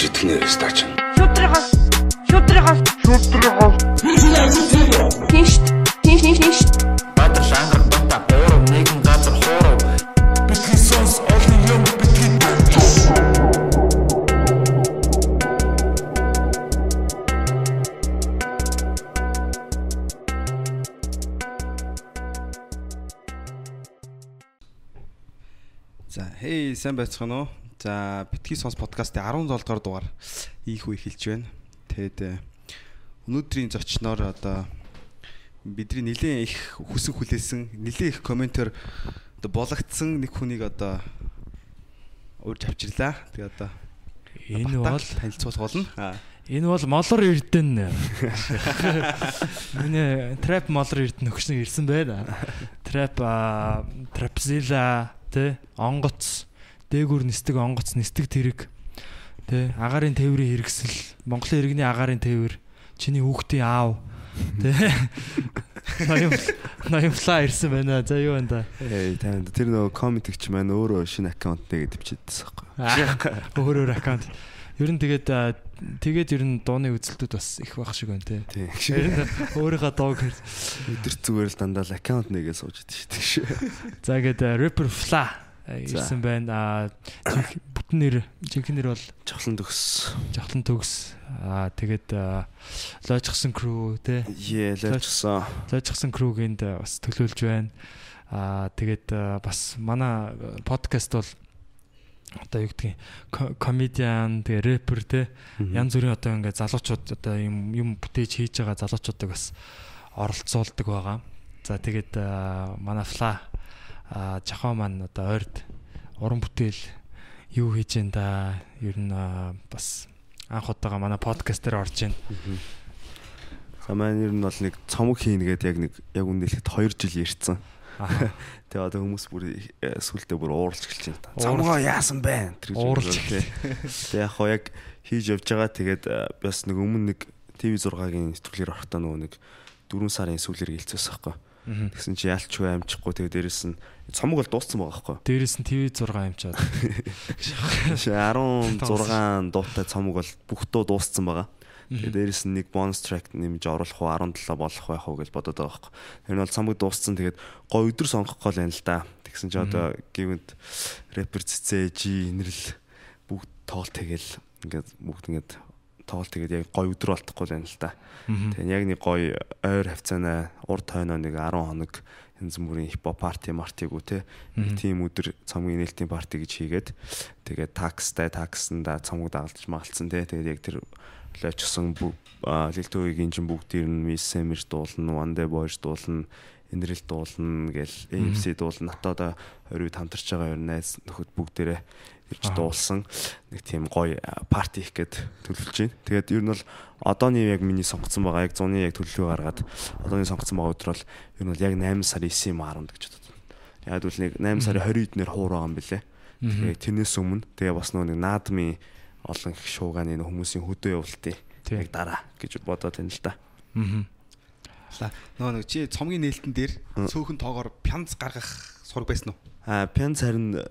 гэж итгэнэ стач. Шүтрихас. Шүтрихас. Шүтрихас. Тинш. Тинш тинш тинш. Баатар шангар бата буурав нэгэн газар хуурав Бидний сонс олон юм бидний За, хей, сайн байцгаана уу? За, битгий сонс подкастын 17 дугаар дугаар ийх үе эхэлж байна. Тэгэд э, өнөөдрийн зочноор одоо бидний нэлээд их хүсэн хүлээсэн, нэлээд их комментээр одоо болгогдсон нэг хүнийг одоо урьж авчирлаа. Тэгээ одоо Энэ бол танилцуулах болно. Энэ бол молор эрдэнэ. Миний трап молор эрдэнэ өгсөн ирсэн байна. А трапзила тэ онгоц дээгүр нисдэг онгоц нисдэг тэрэг тэ агарын тээврийн хэрэгсэл Монголын иргэний агарын тээвэр чиний хүүхдийн аав ноём ноёмлаа ирсэн байна. За юу? Эй танд тэр нөгөө комментигч маань өөрөө шинэ аккаунт нэгэд бичээдсэн байхгүй. Өөр өөр аккаунт. Ер нь тэгээд тэгээд ер нь дууны үзэлтүүд бас их байх шиг байна те. Тийм. Ер нь өөрийнхөө дууг Өдөр зүгээр л дандаа л аккаунт нэгээ сууж идэв шүү. За ингээд rapper Fla. Ирсэн байна. Аа бүтэн нэр жинхэнэ нэр бол Жавхлан төгс. Жавхлан төгс. Аа тэгээд лойчсон crew те. Ее лайчсан. Лойчсон crew-гинд бас төлөөлж байна. Аа тэгээд бас манай подкаст бол одоо юу гэдгийг комедиан тэгээ рэпер те янз бүрийн одоо ингээд залуучууд одоо юм юм бүтээж хийж байгаа залуучуудыг бас оролцуулдаг байгаа. За тэгээд манай фла жахаа маань одоо ойрд уран бүтээл юу хийж энэ да ер нь бас анх удаага манай подкаст дээр орж байна. За маань ер нь бол нэг цомог хийнэ гэдэг яг нэг яг үнэлэхэд 2 жил ярьсан. Аа, Тэгээ одоо хүмүүс бүр э, сүултээ бүр ууралж эхэлж байна. Цомгоо яасан бэ? Тий. Тэгээ яг хоо яг хийж явж байгаа. Тэгээд э, бас нэг өмнө нэг TV6-гийн нэвтрүүлгээр орохдоо нөгөө нэг 4 сарын сүүлээр гэлцээс байхгүй. Тэгсэн чи ялчгүй амжихгүй тэгээ дээрэс нь цомог бол дууссан байгаа байхгүй. Дээрээс нь TV 6 юмчаад. 16 дуутай цомог бол бүх дуу дууссан байгаа. Тэгээ дээрэс нь нэг бонус трек нэмж оруулах уу 17 болох байх уу гэж бодоод байгаа байхгүй. Тэр нь бол цомог дууссан тэгээд гой өдөр сонгох гол юм л да. Тэгсэн чи одоо гівэнд рэпер цэцээ жи инэрл бүгд тоол тэгэл ингээд бүгд ингээд тоол тэгээд яг гой өдөр болтохгүй юм л да. Тэгээ яг нэг гой ойр хавцаанаа урд хойноо нэг 10 хоног янз бүрийн хипхоп парти мартиг үү те тийм өдөр цомгийн нээлтийн парти гэж хийгээд тэгээд такстай таксанда цомог дагалдаж магалцсан те. Тэгээд яг тэр лочсон лилтөөгийн чин бүгдээр нь Miss Semir дуулна, One Day Boys дуулна, Энэрэл дуулна гэл AMC дуулна. Натаа одоо 20 хамтарч байгаа ер нь найз нөхөд бүгдээрээ ирж дуулсан. Нэг тийм гоё парти их гээд төлөвлөж байна. Тэгээд ер нь бол одооний яг миний сонгоцсон байгаа яг 100-ны яг төлөвлөгөө гаргаад одооний сонгоцсон байгаа өдөр бол ер нь бол яг 8 сарын 9 10 гэж бодод. Яг үл нэг 8 сарын 20-д нэр хуур байгаа юм бэлээ. Тэгээ тэрнээс өмнө тэгээ бас нөгөө нэг наадмын олон их шуугааны хүмүүсийн хөдөө явуултыг яг дараа гэж бодоод байна л да. Мгм. За, нөгөө нэг чи цомгийн нээлтэн дээр цөөхөн тоогоор пянц гаргах сураг байсан уу? Аа пенц харин э,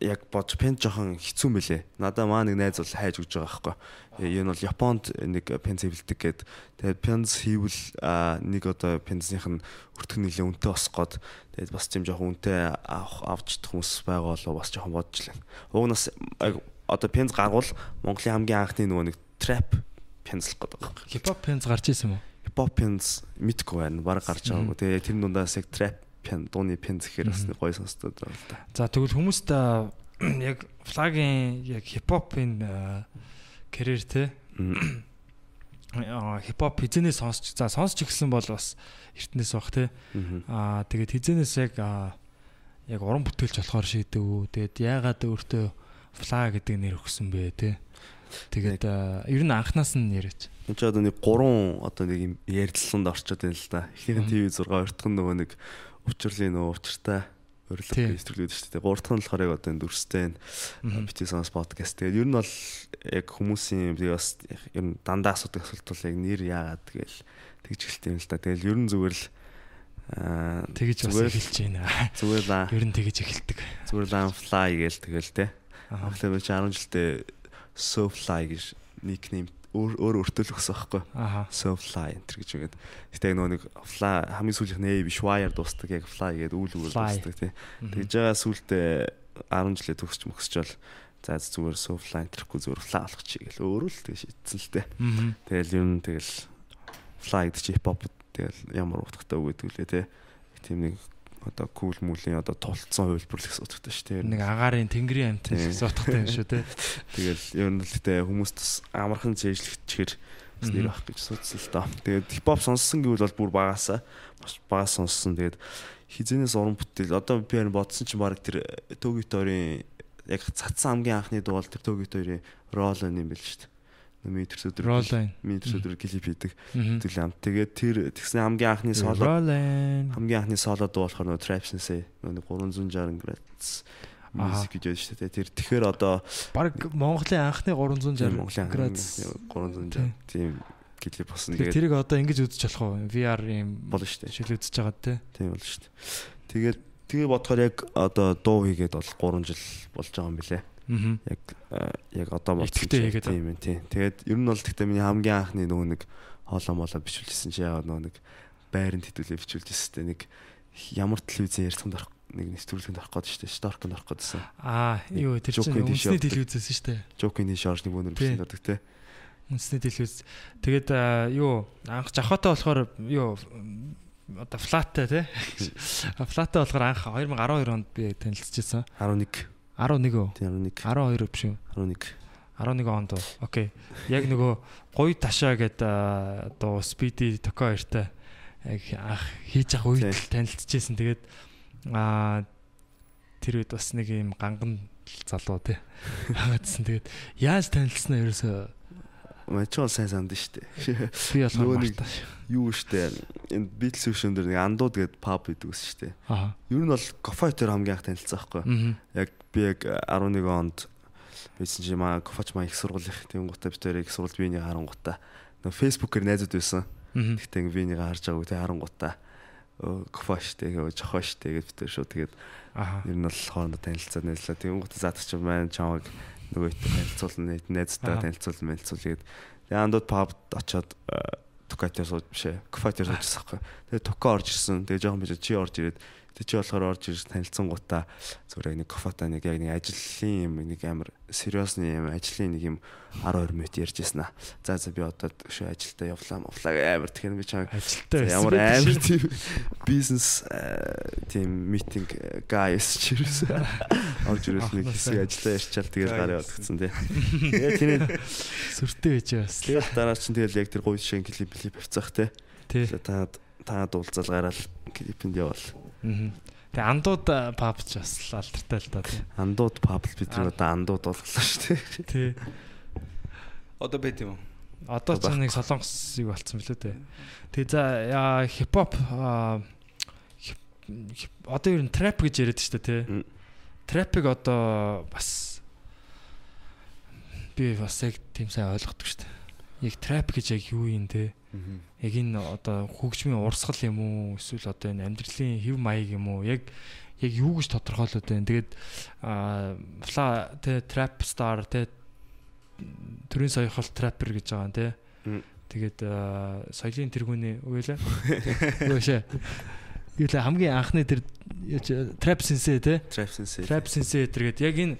яг бодож пенц жоохон хэцүү бэлээ. Надаа маа нэг найз бол хайж өгч байгаа байхгүй. Э, Энэ бол Японд нэг пенц хэвлдэг гээд тэгээд пенц хийвэл аа, нэг одоо пенцнийх нь өртөх нэлээ үнэтэй босгоод тэгээд бас тийм жоохон үнэтэй авах авч чадах хүмүүс байгаа болоо бас жоохон бодож лээ. Уг нас одоо пенц гаргуул Монголын хамгийн анхны нөгөө нэг трап пенцлэх гэдэг. Хипхоп пенс гарч ирсэн юм уу? Хипхоп пенц мэдгүй байна. Бараг гарч байгаагүй. Тэгээ тэр дундаас яг трап пен дууны пенц гэхээр бас гоё сонсдог байна л да. За тэгвэл хүмүүст яг флагийн яг хипхопын карьер те Мм. а, хипхоп хизэнээс сонсч за сонсч эхэлсэн бол бас эртнээс баг те аа тэгээд хизэнээс яг яг уран бүтээлч болохоор шийдэв. Тэгээд яагаад өөртөө фла гэдэг нэр өгсөн бэ те тэгээд а, ер нь анханаас нь яриач. Энд ч одоо нэг гурван одоо нэг юм ярилцлаганд орчод байна л да. Эхнийх нь TV 6 хоёрдох нь нөгөө нэг учрлын нөгөө учиртай урилга нэвтрүүлээд шүү дээ. Гурав дахь нь болохоор яг одоо энэ дүрстэй бити сонс подкаст. Тэгээд ер нь бол яг хүмүүсийн би бас ер нь дандаа асуудаг асуулт бол яг нэр яагаад тэгэл тэгж эхэлт юм л да. Тэгэл ер нь зүгээр л аа Тэгэж бас эхэлж байна. зүгээр л Ер нь тэгэж эхэлдэг. зүгээр л анфлай гээл тэгэл те. Би чи 10 жилдээ Sofly гэж никнейм өөр өөр өөртөө л өгсөн байхгүй. Аха. Sofly энэ гэж үгээд. Гэтэ нөгөө нэг fly хамгийн сүүлийнх нь биш wire дуустдаг яг fly гэдэг үгээр Fly. дуустдаг тий. Тэгж байгаа сүултээ 10 жилээ төгсч мөксчөөл за зүгээр Sofly энтерхгүй зүгээр fly болох чи гэл өөрөө л тэг шийдсэн л. Мгм. Тэгэл ер нь тэгэл fly гэдэг чи хипхоп тэгэл ямар утгатай үг гэдэг лээ тий. Тийм нэг одоо кул мүлийн одоо тулцсан хувилбар л гэсэн утгатай шүү дээ. Нэг агаарын тэнгэрийн амт Тийм. гэсэн утгатай юм шүү те. Тэгэл ер нь л гэдэг хүмүүс бас амархан зээжлэгчээр бас нэр авах гэж судсан л доо. Тэгээд хипхоп сонссон гэвэл бол бүр багасаа маш багас сонссон. Тэгээд хизэнээс уран бүтээл одоо би харин бодсон чинь баг тэр Төгиторийн яг цацсан хамгийн анхны дуу бол тэр Төгиторийн Roll юм байл шүү дээ. Метр өдөр Roll-line. метр өдөр клип хийдэг. Тэгэл ам. Тэгээд тэр тэгсэн хамгийн анхны соло хамгийн анхны соло дуу болохоор нөгөө Trap Sensei нөгөө 360 градус мьюзик байдаг шүү дээ. Тэр тэгэхээр одоо Бараг Монголын анхны 360 Тийм Монголын градус. 360 тийм клип болсон. Тэгээд Тэрийг одоо ингэж үзэж болох уу? VR юм болно шүү дээ. шил үзэж байгаа те. Тийм болно шүү дээ. Тэгээд тэгээ бодохоор яг одоо дуу хийгээд бол 3 жил болж байгаа юм билэ. Яг э, яг одоо хийгээд тийм ээ тийм. Тэгээд ер нь бол гэхдээ миний хамгийн анхны нөгөө нэг хоолоо молоо бичүүлсэн чи яагаад нөгөө нэг байранд хитүүлээ бичүүлжсэн тэ нэг ямар телевизэн ярьсан дорох нэг нэвтрүүлгэнд орох гээд шүү дээ. Шторкнд орох гэдсэн. Аа, юу тэр чинь үндэсний телевизээс шүү дээ. Жокины шорж нэг өнөр бичсэн дордог те. Үндэсний телевиз. Тэгээд аа, юу анх жахаатай болохоор юу одоо флаттай тий. Флаттай болохоор анх 2012 онд би танилцчихсан. 11 11 үү? тийм 11 12 биш үү? 11 11 онд уу. Окей. Яг нөгөө гоё ташаа гэдэг одоо спиди токо хоёртай яг анх хийж ах үед л танилцчихсэн. Тэгээд аа тэр үед бас нэг юм ганган залуу тий. Хаагадсан. Тэгээд яаж танилцсан нь ерөөсөө Мачи бол сайн санд шүү дээ. би болохоор мартаа. юу штэ энэ Beatles өшөн дээр нэг андууд гээд pub гэдэг ус штэ. Аа. Ер нь бол дээр хамгийн анх танилцсан байхгүй. Яг би яг 11 онд байсан чи маа кофеч маа их сургуулийнх тийм гутаа хоёр их сургууль биений харангуудаа нөө фэйсбүүкээр найзууд байсан. Гэтэ ингээ биенийг харж байгааг тий харангуудаа кофе штэ гээ жохо штэ гэж хоёр шууд тэгээд ер нь бол хоорондоо танилцаад найзлаа. Тийм гутаа заадах чи маань чамаг нөгөө танилцуулна найзтай танилцуулна танилцуулгээд тэгээд андууд пабд очоод тукатер сууж бишээ кофетер суужсан байхгүй. Тэгээд тука орж ирсэн. Тэгээд жоохон биш чи орж ирээд тэг чи болохоор орж ирж танилцсан гутаа зүгээр нэг кофета нэг яг нэг ажлын юм нэг амар сериусны юм ажлын нэг юм 12 минут ярьж ирсэн аа. За за би одоо шүү ажилдаа явлаа мовлаа амар тэгэхээр би чам байсан ямар амар тийм бизнес тийм митинг guys чирсэн. Орж ирэл нэг хэсэг ажиллаа ярьчаал тэгээд гараа явагдсан тий. Тэгээд тийм сүртэй байж бас. тэгэл дараа чинь тэгэл яг тэр гоё шиг клип клип авцах тий. Тий. Та та дуулзал гараал клипэнд явал. Тэгээ андууд пабч бас л алдартай л тий. Андууд пабл бид нар одоо андууд болглоо шүү дээ. Тий. Одоо байт юм уу? Одоо ч нэг солонгос юу болцсон билүү дээ. Тэгээ за хипхоп аа, хип- хип- одоо ер нь трап гэж яриад штэ тий. Мм. Трапыг одоо бас би бас яг тийм сайн ойлгодог штэ. Яг трап гэж яг юу юм те? Яг энэ одоо хөгжмийн урсгал юм уу? Эсвэл одоо энэ амьдралын хэв маяг юм уу? Яг яг юу гэж тодорхойлоод байна. Тэгээд фла тэ trap star тэ төрийн соёхол trapper гэж байгаа. Мм. Тэгээд соёлын тэргүүний үгэлээ. Үгээшээ. Юу л хамгийн анхны тэр trap sensei те. Trap Sensei. Trap sensei тэргээд яг энэ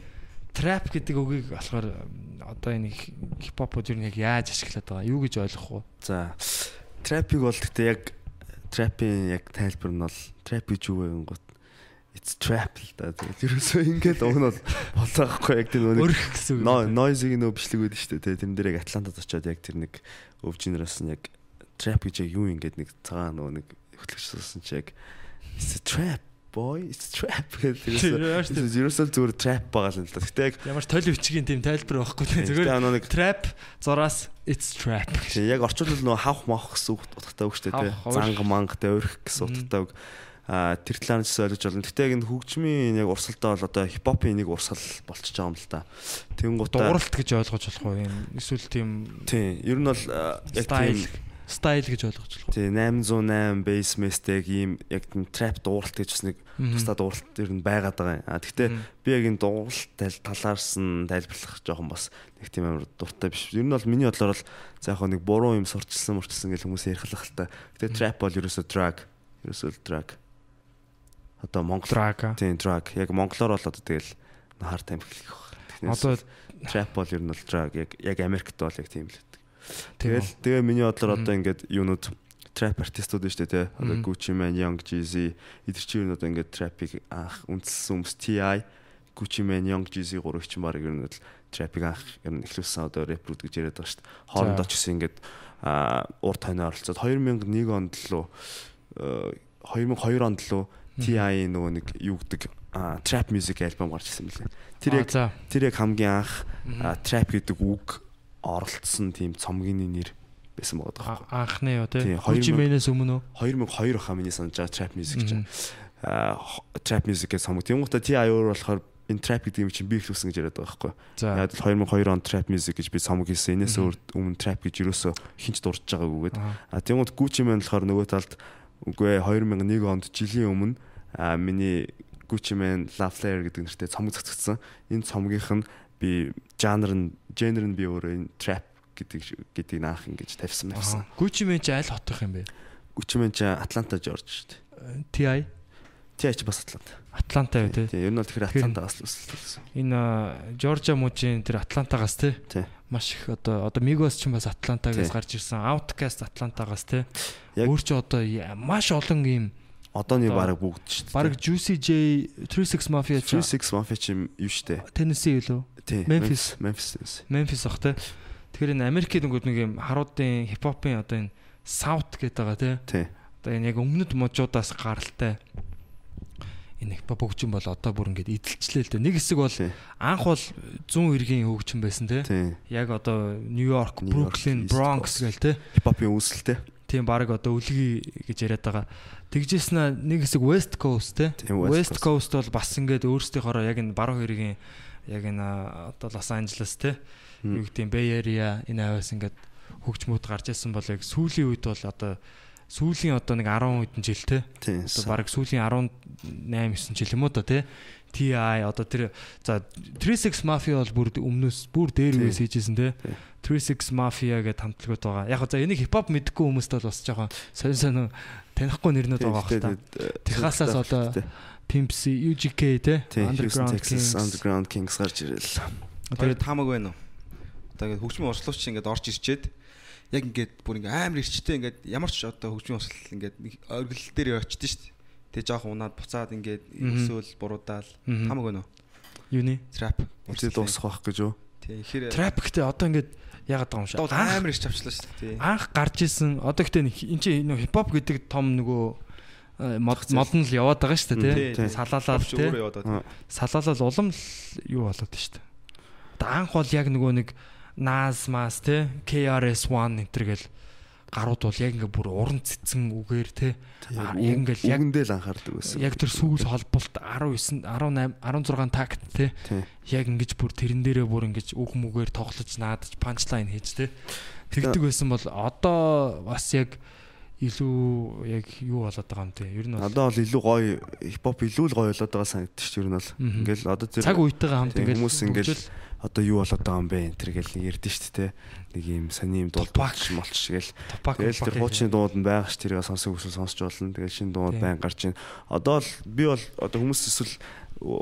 trap гэдэг үгийг болохоор одоо энэ хипхопод юу нэг яаж ашиглаад байгаа юу гэж ойлгох вэ? За трапиг бол гэхдээ яг трапын яг тайлбар нь бол трап гэж юу вэ гингот it's trap л да. Тэгээд ерөөсөө ингээд уг нь бол болоохгүй яг тэр нэг Өрх гэсэн үг. noise-ийг нөө бичлэг өгдөө шүү дээ. Тэрэн дээр яг Атлантад очиод яг тэр нэг өвчнөөс нь яг trap гэж яг юу ингээд нэг цагаан нөө нэг хөтлөгчсөн чи яг it's a trap boy it's trap гэдэг Яаш ерөөсөө зүгээр trap байгаа л л да. Гэтэ яг Ямар тойл бичгийн тийм тайлбар байхгүй тийм зүгээр trap зураас it's trap. Тийм яг орчуулбал нөө хавх мавх гэсэн үг утгатай үг шүү дээ. Хавх, Занга мангтай өрх гэсэн утгатай үг. Аа тэр ч ойлгож болно. Гэтэ яг энэ хөгжмийн яг урсгалдаа бол одоо хипхопын нэг урсгал болчихж байгаа юм л та. Тэнгуутаа Дууралт гэж ойлгож болох уу юм? Эсвэл тийм Тийм ер нь бол яг тийм стайл гэж ойлгож болох. Тий 808 bass mistake ийм яг trap дууралт гэж бас нэг тусдаа дууралт ер нь байгаад байгаа юм. А тэгтээ би яг энэ дууралт тал- талаарс нь тайлбарлах жоохон бас нэг тийм амар дуртай биш. Ер нь бол миний бодлоор бол за яг нэг буруу юм сурчилсан мурчилсан гэж хүмүүс ярихлах л та. Гэтэ trap бол ерөөсөө drag. Ерөөсөө drag. Одоо Монгол Драга. тийм drag. Яг монголоор бол одоо тэгэл time гэх байх. Технээс Одоо trap бол ер нь бол drag. Яг яг Америкт бол яг тийм л Тэгэл тэгээ миний бодлоор одоо ингээд юунууд trap артистууд шүү дээ тий. Одоо. Gucci Mane, Young Jeezy эдгээр чинь одоо ингээд trap-ыг анх үндэслсэн хүмүүс TI, Gucci Mane, Young Jeezy гурав чинь баг ер нь бол trap-ыг анх ер нь эхлүүлсэн одоо рэпрүүд гэж яриад байгаа шүү дээ. Хоорондоо ч гэсэн ингээд аа урт хойноо оролцоод 2001 онд лөө э, 2002 онд лөө TI нөгөө нэг юу гэдэг trap music альбом гарч ирсэн мөлий. Тэр яг тэр яг хамгийн анх trap гэдэг үг оролцсон тийм цомгийн нэр байсан байгаа даа. Анхны юу тий. 2000 Гуччи Мэнэс өмнө үү? 2002 хаа миний санаж байгаа trap music гэж. Мгм. А trap music гэж цомог. Тэнгуүтэ TI өөр болохоор энэ trap гэдэг юм чинь би ихлүүлсэн гэж яриад байгаа байхгүй. Яг л 2002 онд trap music гэж би цомог хийсэн. Энээс өмнө trap гэж юусоо хинч дурж байгаагүйгээд. Аа. А тэнгуут Gucci Mane болохоор нөгөө талд үгүй ээ, 2001 онд жилийн өмнө а миний Gucci Mane Love Flare гэдэг нэртэй цомог цацгдсан. Энэ цомгийнх нь би жанр нь genre нь би өөрөө энэ trap гэдэг гэдгийг наах ингэж тавьсан байсан. Гуччи Мэн чи аль хотох юм бэ? Gucci Mane ч Атланта Жорж шүү дээ. TI TI ч бас Атланта. Атланта юу тий. Ер нь бол тэгэхээр Атлантагаас л үсэлсэн. Энэ Жоржа мужийн тэр Атлантагаас тий. Маш их одоо одоо Migos ч бас Атлантагаас гарч ирсэн. Outcast Атлантагаас тий. Өөр ч одоо маш олон юм Одооний Одоо- баг бүгд шүү дээ. баг Juicy J 36 Mafia ч 36 Mafia ч юм шүү дээ. Tennessee юу лөө? Memphis. Memphis. Memphis. Ах тий. Тэгэхээр энэ Америкийн нэг нэг юм харуудын хипхопын одоо энэ South гэдэг байгаа. Тийм. Одоо энэ яг өмнөд мужуудаас гаралтай энэ хипхоп хөгжим бол одоо бүр ингээд эдэлчлээ л дээ. Нэг хэсэг бол анх бол 100 эргийн хөгжим байсан тий. Тийм. Яг одоо Нью-Йорк, Бруклин, Бронкс гээл тий. Хипхопын үүсэлтэй. Тийм баг одоо өлгий гэж яриад байгаа. Тэгжээснэ нэг хэсэг West Coast те. West Coast бол бас ингээд өөрсдийнхоороо яг энэ баруун хэргийн яг энэ одоо Лос Анжелес те. Юу гэдэг юм Bay Area энэ аваас ингээд хөгжмүүд гарч ирсэн бол яг сүүлийн үед бол одоо сүүлийн одоо нэг 10 хэдэн жил те. Одоо баг сүүлийн 18 9 жил юм уу да те. TI одоо тэр за 36 Mafia бол бүр өмнөөс бүр дээр үес хийжсэн те. Тийм. 36 Mafia гэдэг хамтлагууд байгаа. Яг за энийг хипхоп мэдгүй хүмүүст бол бас жоохон сонь сонь танихгүй нэрнүүд байгаа хэл та. Техасаас одоо Pimp C, UGK те. Underground Kings. Underground Kings гарч ирэл. Тэгээд таамаг байна уу? Одоо ингээд хөгжмийн урсгалууч ингээд орж ирчээд яг ингээд бүр ингээд амар ирчтэй ингээд ямар ч одоо хөгжмийн урсгал ингээд оргил дээр очдсон шүү дээ. Тэгээ жоохон унаад буцаад ингээд өсөөл буруудаал таамаг байна уу? Юуны? Trap. Үгүй дуусах байх гэж юу? Тий, ихээр Trap гэдэг одоо ингээд яагаад байгаа юм шиг. амар ирч авчлаа шүү дээ. Анх гарч исэн одоо гэхдээ энэ чинь нөгөө хипхоп гэдэг том нөгөө э, мод мод нь л яваад байгаа шүү дээ Тий. Салаалал тий. Салаалал улам л юу болоод шүү дээ. Одоо анх бол яг нөгөө нэг Nas Mas тий KRS-One энэ төр гэл гарууд бол яг ингээ бүр уран цэцэн үгээр. А, яг ингээл яг- үгэндээ л анхаардаг байсан. Яг тэр сүүл холболт 19 18 16 такт. Тийм. Яг ингэж бүр тэрэн дээрээ бүр ингэж үг мүгээр тоглож наадаж панчлайн хийж тий. Тэгдэг байсан бол одоо бас яг илүү яг юу болоод байгаа юм те. Ер нь бол Одоо бол илүү гоё хипхоп илүү л гоё болоод байгаа санагдчих шүү дээ. Мгм. Ингээл одоо тэр цаг үетэйгээ хамт ингээл хүмүүс ингээл одоо юу болоод байгаа юм бэ энэ тэр гэл нэг ярдэн шүү дээ. Нэг юм сони юм болч молч гэл. топак Тэгэл тэр хуучны дууд нь байгаа ш тэрийг сонсох хүсвэл сонсч болно. Тэгэл шинэ дууд байн гарч ийн. Одоо л би бол одоо хүмүүс эсвэл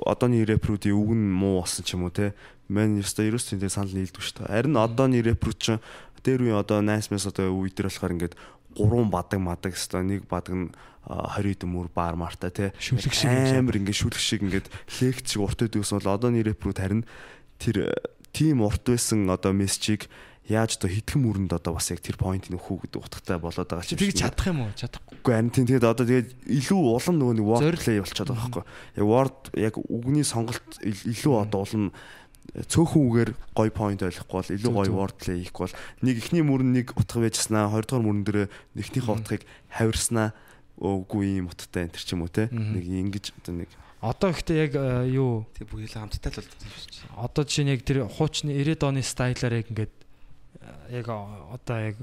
одооний рэпрүүдийн үг нь муу болсон ч юм уу те. Мэн ёстой ерөөс тийм санал нийлдэг шүү дээ. Харин одооний рэпрүүд чинь дээр үе одоо найс мэс одоо үе дээр болохоор ингээд гурван бадаг мадаг өстой нэг бадаг нь а, 20 дөмөр баар марта те Шүлэг шиг амар ингээд шүлэг шиг ингээд лекц шиг урт өгсөн бол одооний рэпрүүд харин тэр тим урт байсан одоо мессежийг яаж одоо хитгэн мөрөнд одоо бас яг тэр поинтыг нөхөө гэдэг утгатай болоод байгаа чи тэгж чадах юм уу? Чадахгүй. Харин тийм тэгээд одоо тэгээд илүү улам нөгөө нэг word play болчиход байгаа байхгүй. Яг word яг үгний сонголт ил- илүү одоо улам цөөхөн үгээр гоё point ойлгохгүй бол илүү гоё word play хийхгүй бол нэг ихний мөрөн нэг утга байжснаа хоёрдугаар мөрөн дээр эхнийхээ Мгм. утгыг хавирснаа үгүй юм утгатай энэ ч юм уу те нэг ингэж одоо нэг Одоо ихтэй яг э, юу Тэг хэлээ хамттай л болдог юм дээ. одоо жишээ нь яг тэр хуучны 90-ад оны стайлаар яг ингээд э, яг э, одоо яг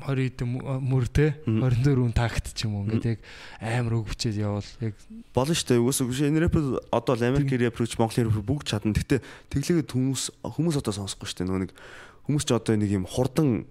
20 хэдэн мөр те Мгм. 24 такт ч юм уу ингээд яг амар үг бичээд явал яг болно шүү дээ. Үгүйс үгүй энэ рэпер одоо л Америк рэперч Монгол рэпер бүгд чадна. Гэтэ тэглээгээд хүмүүс хүмүүс одоо сонсохгүй шүү дээ. Нөгөө нэг хүмүүс ч одоо нэг юм хурдан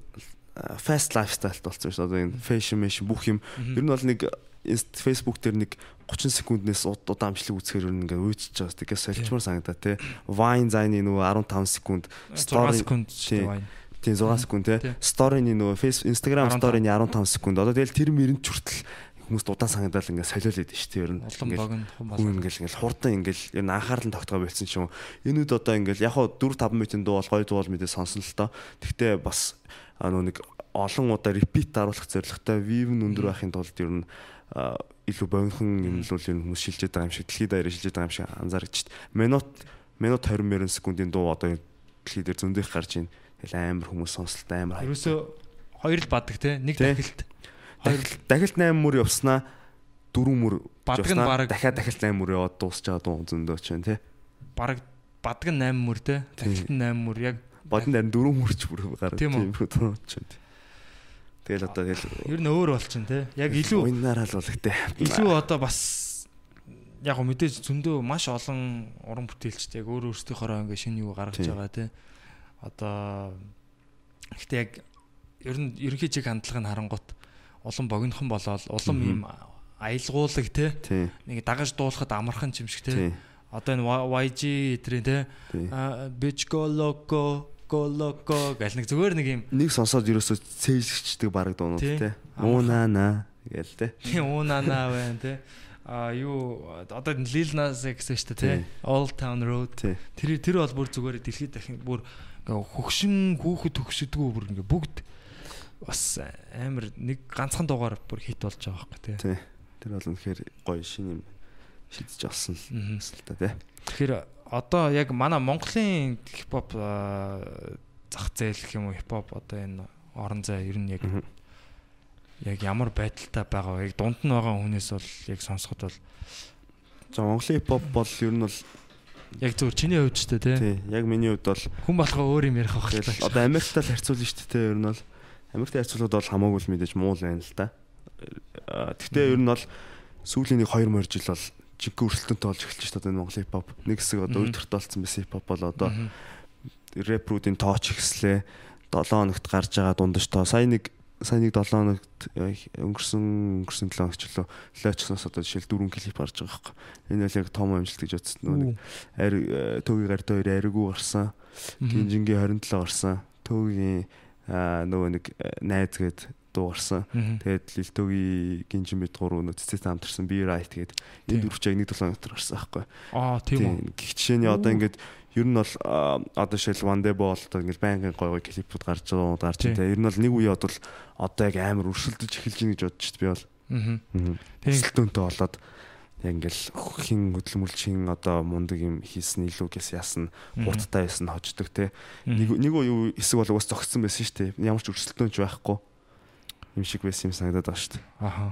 fast lifestyle болсон шүү дээ. Одоо энэ fashion fashion бүх юм ер нь бол нэг Facebook дээр нэг 30 секунднээс уд- удаамжлаг үзэхээр ер нь ингээд үйдчихэж байгаа. Тэгээс солилцмаар санагдаа те. Vine зайны нөгөө 15 секунд 6 story секунд дээ. тийм 6 секунд те. Тий. Story-ны нөгөө Facebook Instagram 15. story-ны 15 секунд. Одоо тэгэл тэр мэрэнд хүртэл хүмүүст удаан санагдал ингээд солиулээд шүү дээ. Ер нь Улам хум хүн ингээл ингээл хурдан ингээл ер нь анхаарал нь тогтгоо болсон ч юм. Энүүд одоо ингээл яг хаа 4 5 минутын дуу бол гоё дуу бол мэдээ сонсон л тоо. Гэхдээ бас нөө нэг олон удаа repeat даруулах зорилготой view нь өндөр байхын тулд ер нь илүү богинохон юм л нь хүмүүс шилжээд байгаа юм шиг дэлхийд даяар шилжээд байгаа юм шиг анзаарч байна. Минут минут 20 мөрөн секундын дуу одоо дэлхийд дээр зөндөх гарч ийн. Тэгэл амар хүмүүс сонсолтой амар. Ерөөсөө хоёр л бадаг те нэг дахилт. Хоёр Дахил дахилт 8 мөр явснаа 4 мөр Бадаг нь бараг- дахиад дахилт 8 мөр яваад дуусч байгаа дуу зөндөө ч байна тий. бараг бадаг нь 8 мөр те дахилт нь 8 мөр яг Бодон дээр дөрөв мөрч бүр гараад Тийм үү? бодож байна. Тэгэл одоо тэгэл ер нь өөр болчихно те. Яг илүү уйнараа л бол гэтээ. илүү одоо бас яг мэдээж зөндөө маш олон уран бүтээлчтэй яг өөр өөрсдийнхоороо ингээ шинэ юу гаргаж байгаа те. Одоо гэхдээ яг ер нь ерөнхий чиг хандлага нь харангуут улам богинохон болоод улам ийм аялгуулаг те. Нэг дагаж дуулахад амархан ч юм шиг те. Одоо энэ YG эдрийн те. Bitch go loco go loco гэл нэг зүгээр нэг юм Нэг сонсоод ерөөсөө цээжлэгчдэг баг дуунууд тий. Уунаа гээл тий. уунана байна те а юу одоо Lil Nas X шүү дээ те. Old Town Road тэр тэр бол бүр зүгээр дэлхийд дахин бүр хөгшин хүүхэд төгсөдгөө бүр ингээ бүгд бас амар нэг ганцхан дугаар бүр хит болж байгаа байхгүй те. Тэр бол үнэхээр гоё шин юм шидэж олсон л Мгм. л та тий. тэгэхээр одоо яг манай Монголын хипхоп зах зээл гэх юм уу хипхоп одоо энэ орон зай ер нь яг яг ямар байдалтай байгаа вэ? Яг дунд нь байгаа хүнээс бол яг сонсоход бол За Монголын хипхоп бол ер нь бол яг зөв чиний хувьд ч тэ тий. тий. Яг миний хувьд бол Хүн болохоо өөр юм ярих байх хэрэгтэй. одоо Америктай л харьцуулна шүү дээ. Ер нь бол Америктай харьцуулахад бол хамаагүй л мэдээж муу л байна л та. А, Гэхдээ ер нь бол сүүлийн нэг 2 мөр жил бол жинхэнэ өрсөлдөнтэй болж эхэлж шүү дээ Монголын хипхоп. Нэг хэсэг одоо ультратаа болсон байсан хипхоп бол одоо рэпруудын тооч ихслээ 7 хоногт гарч байгаа дундаж тоо сая нэг сая нэг 7 хоногт э, өнгөрсөн өнгөрсөн 7 хоногт ч лөө лоочноос одоо жишээл 4 клип гарч байгаа байхгүй. Энэ бол яг том амжилт гэж бодсон. Нэг ари төвгийн гард хоёр ариггүй гарсан. Гинжингийн 27 гарсан. Төвгийн аа, нөгөө нэг э, найз гээд дуу гарсан. Тэгээд Лилтөгийн гинжин бит гурав нөө цэцэт хамтарсан би right тэгээд Тийм. энэ дөрвч яг нэг 7 хоногт гарсан байхгүй. Аа тийм үү. Гэх жишээний одоо ингээд ер нь бол аа, одоо шил Вандебо бол одоо ингээд байнгын гой гой клипүүд гарч байгаа гарч байгаа. Ер нь бол нэг үе бодвол одоо яг амар өршөлдөж эхэлж байна гэж бодож би бол. Мгм. Тийм. Өрсөлдөөнтэй болоод яг ингээл хин хөдөлмөрлчин одоо мундаг юм хийсэн илүү гэс ясна хурдтай байсан хождог те. Нэг нэг үе хэсэг бол уус зогссон байсан шүү дээ. Ямар ч өрсөлдөөнч байхгүй юм шиг байсан юм санагдаад байгаа шүү дээ. Аха.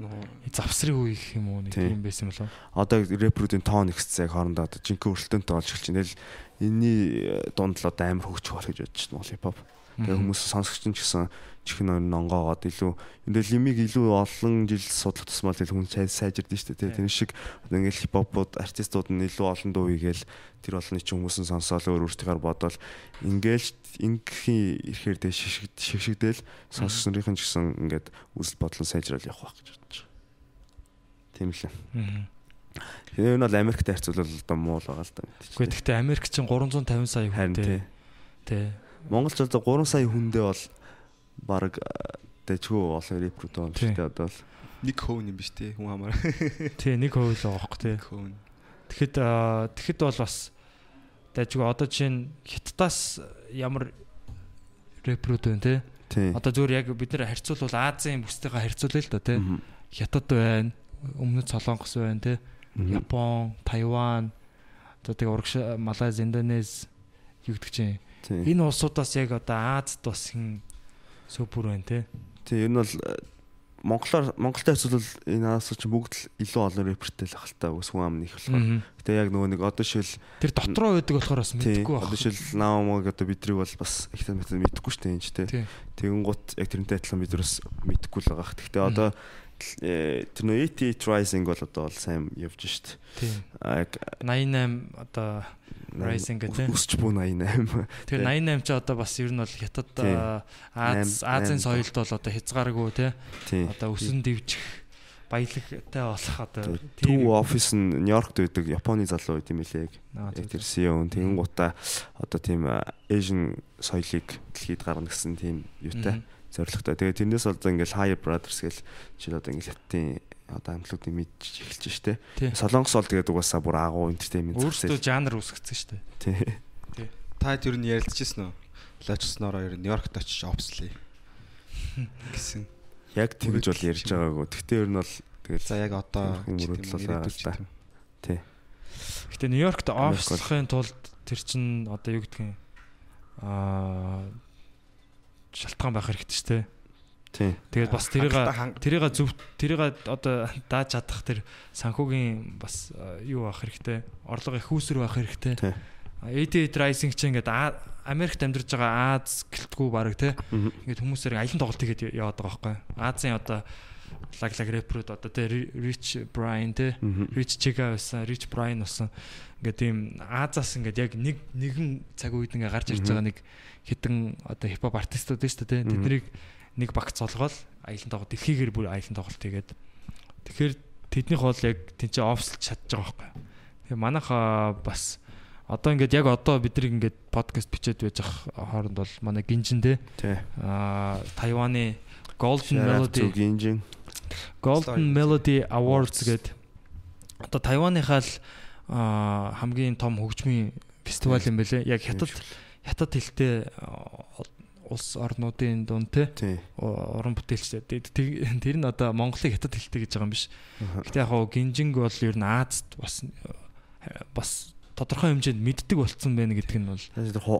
Нөгөө Завсрын үе гэх юм уу нэг Тийм. юм байсан болов. одоо рэпруудын тоон ихсцээ хоорондоо одоо жинхэнэ өрсөлдөөнтэй болж эхэлж байна. Тэгэл энэний э, дунд л одоо амар хөгжих болох гэж бодож байна Монгол хипхоп. Тэгээ хүмүүс сонсогч нь ч гэсэн чихэн ойр нонгоогоод илүү энэ лимиг илүү олон жил судлах тусмал тэгэл хүн сайжирдэн шүү дээ. Тэр шиг ингээл хипхопууд артистууд нь илүү олон дуу хийгээл тэр олонний чинь хүмүүс нь сонсоол өөр өөртөөр бодоол ингээл ингийн ирэхээр дэ шигшигдэл сонсогч нарын ч гэсэн ингээд үзэл бодлон сайжрал явах байх гэж бодож байгаа. Тийм л юм. Мгм. Тэр нь бол Америкт харьцуулбал одоо муу л байгаа л да. Гэхдээ гэхдээ Америк чинь 350 сая харин тий. Тий. Монголч одоо 3 сая хүндээ бол баг дэжгүй олон репрут байна Тий. шүү дээ одоо л. нэг хөв юм биш те хүн хамаар. Тий нэг хувь л байгаа байхгүй тий. Тэгэхэд аа, тэгэхэд бол бас дайггүй одоо чинь хиттаас ямар рэпрүүд байна тий. Тий. Одоо зүгээр яг бид нэр харьцуулбал Азийн бүстэйгээ харьцуулъя л да тий. Хятад байна, өмнөд Солонгос байна тий. Япон, Тайван, одоо тэгээ урагш Малайз, Индонез гэдэг чинь Тий. энэ улсуудаас яг одоо Азад бас хин супер байна тий. Тий, ер нь бол э, Монголоор Монголтой хэсвэл энэ аасуу чинь бүгд л илүү олон рэпертэй л ахaltaа ус хүн ам нэх болохоор. Гэтэ яг нөгөө нэг одоо шил Тэр дотроо байдаг болохоор бас мэдэхгүй одоо байна. шил наамаг одоо бидрийг бол бас их тань мэдэхгүй шүү дээ энэ ч. Тий. Тэгэн гут яг тэрнтэй адилхан бид бас мэдэхгүй л байгаа. Гэхдээ одоо тэр нөө 88 Rising бол одоо бол сайн явж шít. Тий. А яг 88 одоо Rising гэдэг өсч буун 88. Тэр Тий. 88 ч одоо бас ер нь бол хятад Аз Азийн соёлд бол одоо хязгааргүй. Тий. Одоо өсөн дэвжих баялагтай болох одоо Two office нь Нью-Йоркт байдаг Японы залуу байт юм лээ яг. Аа, Яг тий. тэр CEO тэгэн гутаа одоо тийм Asian соёлыг дэлхийд гаргана гэсэн тийм юутай Мгм. зорилготой. Тэгээ тэрнээс одоо ингээл Higher Brothers гэл чинь одоо ингээл хаттын одоо амтлуудыг мэдж эхэлж штэ. Тий. Солонгос бол тэгээд угаасаа бүр агуу entertainment Өөрсдөө жанр үсгэсэн шүү дээ. тий. Та ер нь ярилцчихсэн үү? Лачснороо ер нь Нью-Йоркт очиж обслий гэсэн. Яг тэгж бол ярьж байгаагүй. Гэхдээ ер нь бол тэгэл За яг одоо ч та. тийм. Гэтэ Нью-Йоркт бол- офслохын тулд тэр чин одоо юу гэдгийг аа шалтгаан байх хэрэгтэй шүү дээ. тий. Тэгээд бас тэрийг тэрийг зөв тэрийг одоо дааж чадах тэр санхүүгийн бас юу байх хэрэгтэй. Орлого их үүсвэр байх хэрэгтэй. Тий. 88 Rising чинь ингээд Америкт амьдарч байгаа Аз гэлтгүү баг те. Ингээд хүмүүсээр аялын тоглолт хийгээд яваад байгаа байхгүй. Азийн одоо лаг лаг рэперүүд одоо те Rich Brian те. Rich Chiga байсан, Rich Brian болсон. Ингээд тийм Азаас ингээд яг нэг нэгэн цаг үед ингээд гарч ирж байгаа нэг хитэн одоо хипхоп артистууд шүү дээ. Тэднийг нэг багц олгоод аялын тоглолт дэлхийгээр бүр аялын тоглолт хийгээд тэгэхээр тэднийх бол яг тэнцээ офслж чадж байгаа байхгүй. Тэгээ манайхаа бас одоо ингээд яг одоо бид нэг ингээд подкаст бичээд байж ах хооронд бол манай гинжин дээ Тий. аа Тайваны Golden Melody Gingin. Golden Melody Awards гэдэг одоо Тайваныхаа л хамгийн том хөгжмийн фестивал юм бэлээ. Яг хятад хятад хэлтэй аа, улс орнуудын дунд те уран бүтээлчтэй. Тэр нь одоо Монголыг хятад хэлтэй гэж байгаа юм биш. Гэтэ яг хоо гинжинг бол ер нь Азад бас э, бас тодорхой хэмжээнд мэддэг болцсон байна гэдэг нь бол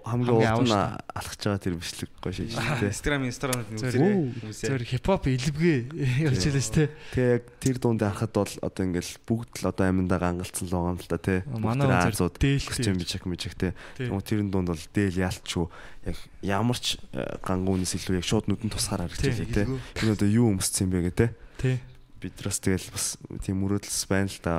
хамгийн урд нь алхаж байгаа тэр бичлэг гоё шийдэж тий. Instagram Instagram-д Зөв. үзээрэй. Зөв хипхоп илбгээ явж байлаа шүү дээ. Тэгээ яг тэр дунд харахад бол одоо ингээл бүгд л одоо аминдаа гангалцсан л байгаа юм л да тий. Манай Азууд дээлтэй. хүчин бичиг мижиг тий. Тэрэн дунд бол дээл яалтчгүй яг ямар ч э, гангуунаас илүү яг шууд нүдэн тусгаар харагдаж Тий. Энэ одоо юу өмссөн юм бэ гэ тий. Тий. Бидраас тэгэл бас тийм мөрөөдлөс байна л да.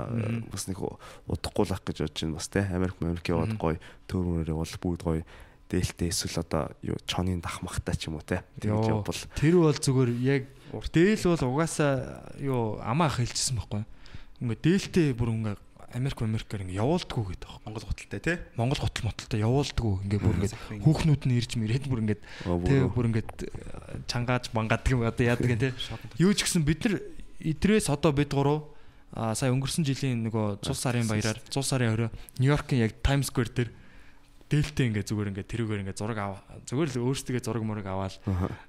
Бас нэг удахгүй л ах гэж бодож байна бас тий. Америк Америк яваад гоё төөрөөр бол бүгд гоё дээлтэй эсвэл одоо юу чонын дахмахтай ч юм уу тий. Тэгж явбал Тэр бол зүгээр яг дээл бол угаасаа юу амаа хэлчихсэн байхгүй. Ингээ дээлтэй бүр ингээ Америк Америкээр ингээ явуулдаггүй гэдэг байхгүй. Монгол хотолтой тий. Монгол хотол мотолтой явуулдаггүй ингээ бүр ингээ хүүхнүүд нь ирж мэрээд бүр ингээ тэг бүр ингээ чангааж бангадаг юм одоо яадаг юм те. Юу ч гэсэн бид нар идрээс одоо бид гурав а сая өнгөрсөн жилийн нөгөө цус сарын баяраар цус сарын орой Нью-Йоркийн яг Times Square дээр дээлтэй ингээ зүгээр ингээ тэрүүгээр ингээ зураг аваа. Зүгээр л өөрсдөө зураг мураг аваад.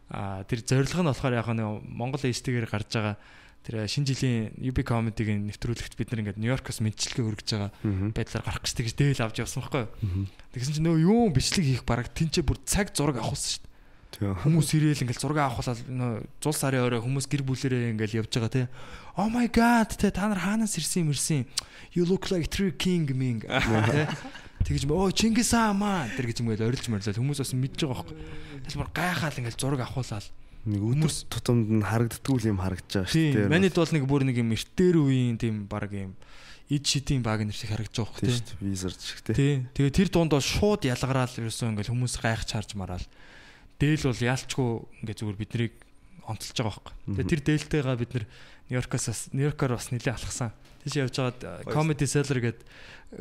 А тэр зорилго нь болохоор яг нэг Монгол эстэйгээр гарч байгаа тэр шинэ жилийн UB comedy-гийн нэвтрүүлэгт бид нар ингээд Нью-Йоркоос мэдчилгээ өргөж байгаа байдлаар гарах гэж тэгж дээл авч явсан байхгүй. Тэгсэн чинь нөө юу бичлэг хийх бараг тэнцээ бүр цаг зураг авахсан шүү дээ. Хүмүүс ирээл ингээл зураг авахлаа нөө зул сарын орой хүмүүс гэр бүлэрээ ингээл явж байгаа те. Oh my god те та нар хаанаас ирсэн юм ирсэн. You look like true king ming. те. Тэгж оо Чингис хаан маа тэр гэж ингээл орилж морилол хүмүүс бас мэдж байгаа байхгүй. Бүр гайхаал ингээл зураг авахуулаад Нэг өдөр тутамд нь харагддгүй юм харагдаж байгаа шүү Тийм. Манайд бол нэг бүр нэг юм эртээр үеийн тийм баг юм ид шидийн баг нэр шиг харагдаж байгаа хөх шүү дээ. Визард шиг тий. Тэгээ тэр дунд бол шууд ялгараал ерөөсөө ингээл хүмүүс гайхаж харж мараал. Дээл бол яалчгүй ингээ зүгээр биднийг онцолж байгаа байхгүй. Тэгээ тэр дээлтэйгээ бид Нью-Йоркоос Нью-Йоркоор бас нэлээ алхсан. Тийш явж байгаад Comedy Cellar гэдэг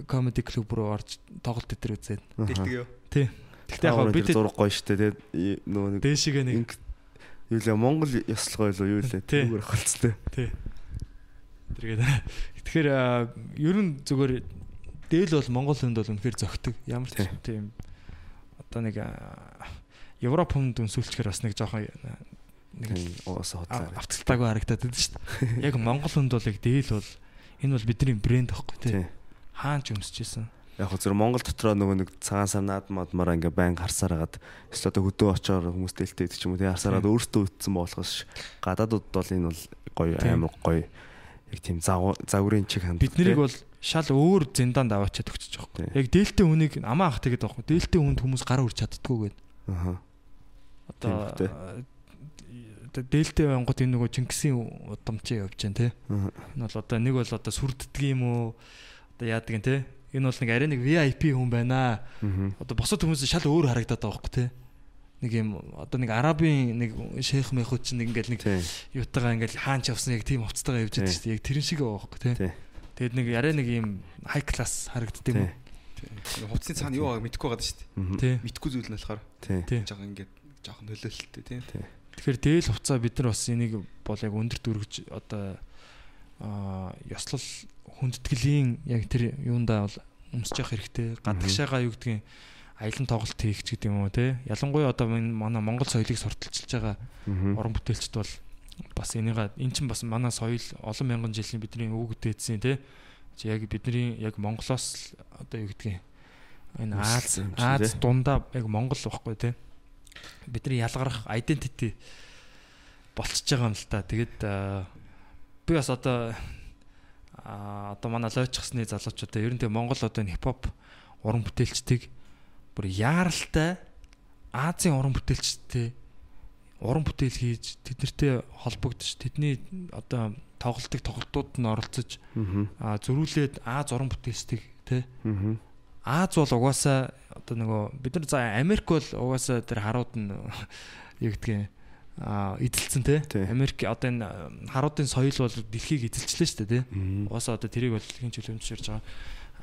comedy club руу орж тоглолт дээр үзээд. Дэлдэг юу? Тэгтээ яг бид зураг гоё штэ тий. Нөгөө нэг дээшигээ нэг юу лээ Монгол ёслогоо юу юу лээ Тий. түүгээр холцтой. тэргээд тэгэхээр а, ер нь зүгээр дээл бол Монгол хүнд бол үнэхээр зөгтөг. Ямар ч Тий. тийм одоо нэг Европ хүнд өнсүүлчихээр бас нэг жоохон а, нэг л Тийм уусаа а- хотлаа. авталтаагүй харагдаад байдаг шүү дээ. Яг Монгол хүнд бол яг дээл бол энэ бол бидний брэнд байхгүй тий. Хаан ч өмсөжсэн. Яг хөө зөв Монгол дотроо нөгөө нэг цагаан сар наадмаар ингээ байн харсаар хагаад эсвэл одоо хөдөө очоор хүмүүс дэлтэй гэдэг ч юм уу тий харсараад өөртөө үтсэн болохоос гадаадууд бол энэ бол гоё амар гоё яг тийм загварын чиг ханддаг. Бид нарыг бол шал өөр зиндаанд аваачаад өгчих жоохгүй. Яг дээлтэй хүнийг амаа ах тэгээд байхгүй. Дээлтэй хүнд хүмүүс гараа үрж чаддггүй гээд. Аа. Одоо дээлтэй байнгут энэ нөгөө Чингисийн удамчин явж जैन те. Энэ бол одоо нэг бол одоо сүрддэг юм уу? Одоо яадаг юм те. Энэ бол нэг арай нэг VIP хүн байна. Одоо босод хүмүүс шал өөр харагдаад байгаа байхгүй те нэг юм одоо нэг арабын нэг шейх мэхүүд чинь нэг ингээл нэг юутагаа ингээл хаанч явсан яг тийм хувцастайгаа явж байдаг шүү дээ. Яг тэрэн шиг байгаа байхгүй тий. Тэгэд нэг арай нэг юм хай класс харагддаг юм. Хувцсны цаана юу байгааг мэдэхгүй байгаа шүү дээ. Мэдхгүй зүйл нь болохоор тий. Жага ингээд жоохон нөлөөлөлттэй тий. Тэгэхээр дээл хувцаа бид нар бас энийг бол яг өндөр дүргэж одоо аа ёслол хүндэтгэлийн яг тэр юундаа бол өмсөж явах хэрэгтэй. Гадагшаага юу гэдгийг аялан тоглолт хийх ч гэдэг юм уу те. Ялангуяа одоо манай Монгол соёлыг сурталчилж байгаа уран бүтээлчд бол бас энийга эн чинь бас манай соёл олон мянган жилийн бидний өвөг дээдсийн те. Яг бидний яг Монголоос одоо юу гэдгийг энэ Аз Аз дундаа яг Монгол байхгүй те. Бидний ялгарах identity болчихж байгаа юм л та. Тэгээд би бас одоо а одоо манай лойчсны залуучуудаа ер нь тэг Монгол одоо хипхоп уран бүтээлчдийг бүр яаралтай Азийн уран бүтээлчтэй уран бүтээл хийж тэднэртэй холбогдож тэдний одоо тоглолтыг тоглолтууд нь оролцож зөрүүлээд Аз уран бүтээлчдийг тий Аз бол угаасаа одоо нөгөө бид нар за Америк бол угаасаа тэр харууд нь юу гэдгийг а эзэлсэн те. Америк одоо энэ харуудын соёл бол дэлхийг эзэлчлээ шүү дээ те угаасаа одоо тэрийг бол хин чөлөөмж ширж байгаа.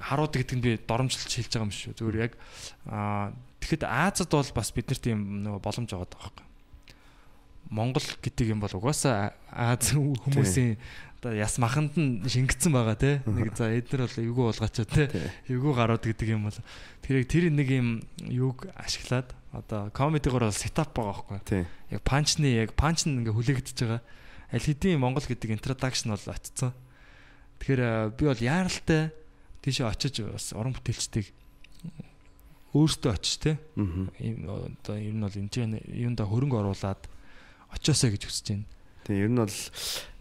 Харууд гэдэг нь би доромжилж хэлж байгаа юм шүү. Зүгээр яг аа тэгэхэд Азад бол бас бид нарт юм нөгөө боломж байгаа байхгүй. Монгол гэдэг юм бол угаасаа Аз хүмүүсийн одоо яс маханд нь шингэцэн байгаа те. Нэг за эднэр бол эвгүй болгоочоо те. Эвгүй гарууд гэдэг юм бол тэр яг тэр нэг юм юуг ашиглаад одоо комедигоор бол сетап байгаа байхгүй. Яг панчны яг панч нь ингээ хүлээгдэж байгаа. Аль хэдийн Монгол гэдэг интродакшн бол очсон. Тэгэхээр би бол яаралтай тийшээ очиж бас уран бүтээлчдийг өөртөө очиж те ийм одоо ер нь бол энэ юунда хөрөнгө оруулад очиосоо гэж хүсэж байна. Тэгээ ер нь бол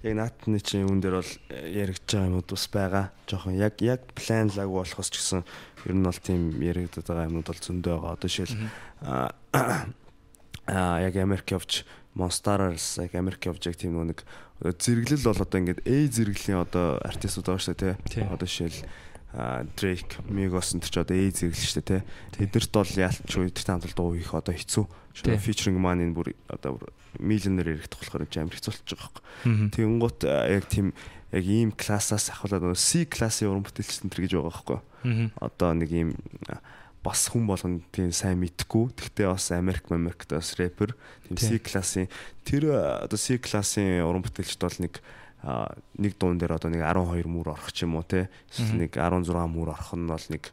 яг наатны чинь юун дээр бол яригдж байгаа юмуд бас байгаа. Жохон яг яг план лаг болохос ч гэсэн ер нь бол тийм яригддаг байгаа юмуд бол зөндөө байгаа. Одоо жишээл аа яг Америк явж Monstars яг Америк явж яг тийм нэг зэрэглэл бол одоо ингээд A зэрэглэлийн одоо артистууд байгаа шүү дээ тий. Одоо жишээл Drake, Migos энэ ч одоо A зэрэглэл шүү дээ тий. Эднэрт бол яалтч үедэрт хамт дуу хийх одоо хэцүү. Featuring маань энэ бүр одоо миллионер яригдах болохоор амар хэцүүлж байгаа байхгүй. Тэнгуут яг тийм яг ийм классаас ахвалаад C классын уран бүтээлч энэ гэж байгаа байхгүй. Одоо нэг ийм бас хүн болгон тийм сайн мэдхгүй. Тэгтээ бас Америк Америкт бас рэпер тийм C классын тэр одоо C классын уран бүтээлчд бол нэг нэг дуун дээр одоо нэг 12 мөр орох ч юм уу те нэг 16 мөр орох нь бол нэг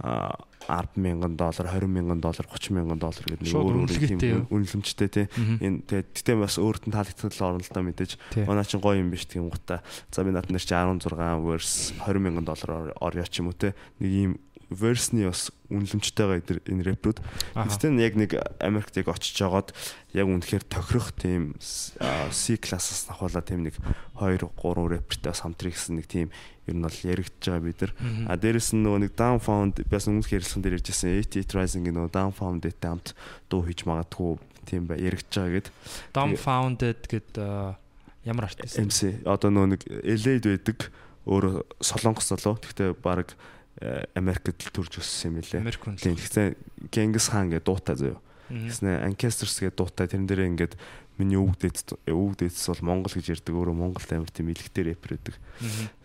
10 мянган доллар 20 мянган доллар 30 мянган доллар гэдэг нэг өөр өөр тийм үнэлэмжтэй тий. Энэ тэгтээ бас өөрт нь таалагдсан орнолтоо мэдээж манай чинь гоё юм биш тийм гутаа за би над нар чи 16 verse 20 мянган доллар орё ч юм уу те. Нэг ийм версны бас үнэлэмжтэй байгаа энэ рэпрүүд. Гэхдээ яг нэг Америкт яг очиж жагаад яг үнэхээр тохирох тийм C классаас авахлаа тийм нэг 2 3 рэпертэй бас хамтрах гэсэн нэг тийм ер нь бол яригдж байгаа бид нар. А дээрэс нь нөгөө нэг Downfound бас өмнөх ярилцсан дээр ярьжсэн 88 Rising нөгөө Downfounded хамт дуу хийж магадгүй тийм бай яригдж байгаа гэд. Downfounded гэд ямар артист? MC одоо нөгөө нэг LA-д байдаг өөр солонгос залуу. Гэхдээ баг Америкт л төрж өссөн юм лээ. Тийм. Тэгсэн Genghis Khan гэдэг дуутай заяа. Тэгснэ Ancestors гэдэг дуутай тэрэн дээрээ ингээд миний өвөг дээдс өвөг дээдс бол Монгол гэж ярьдаг өөрөө Монголд амар тийм илэгтэй рэпер байдаг.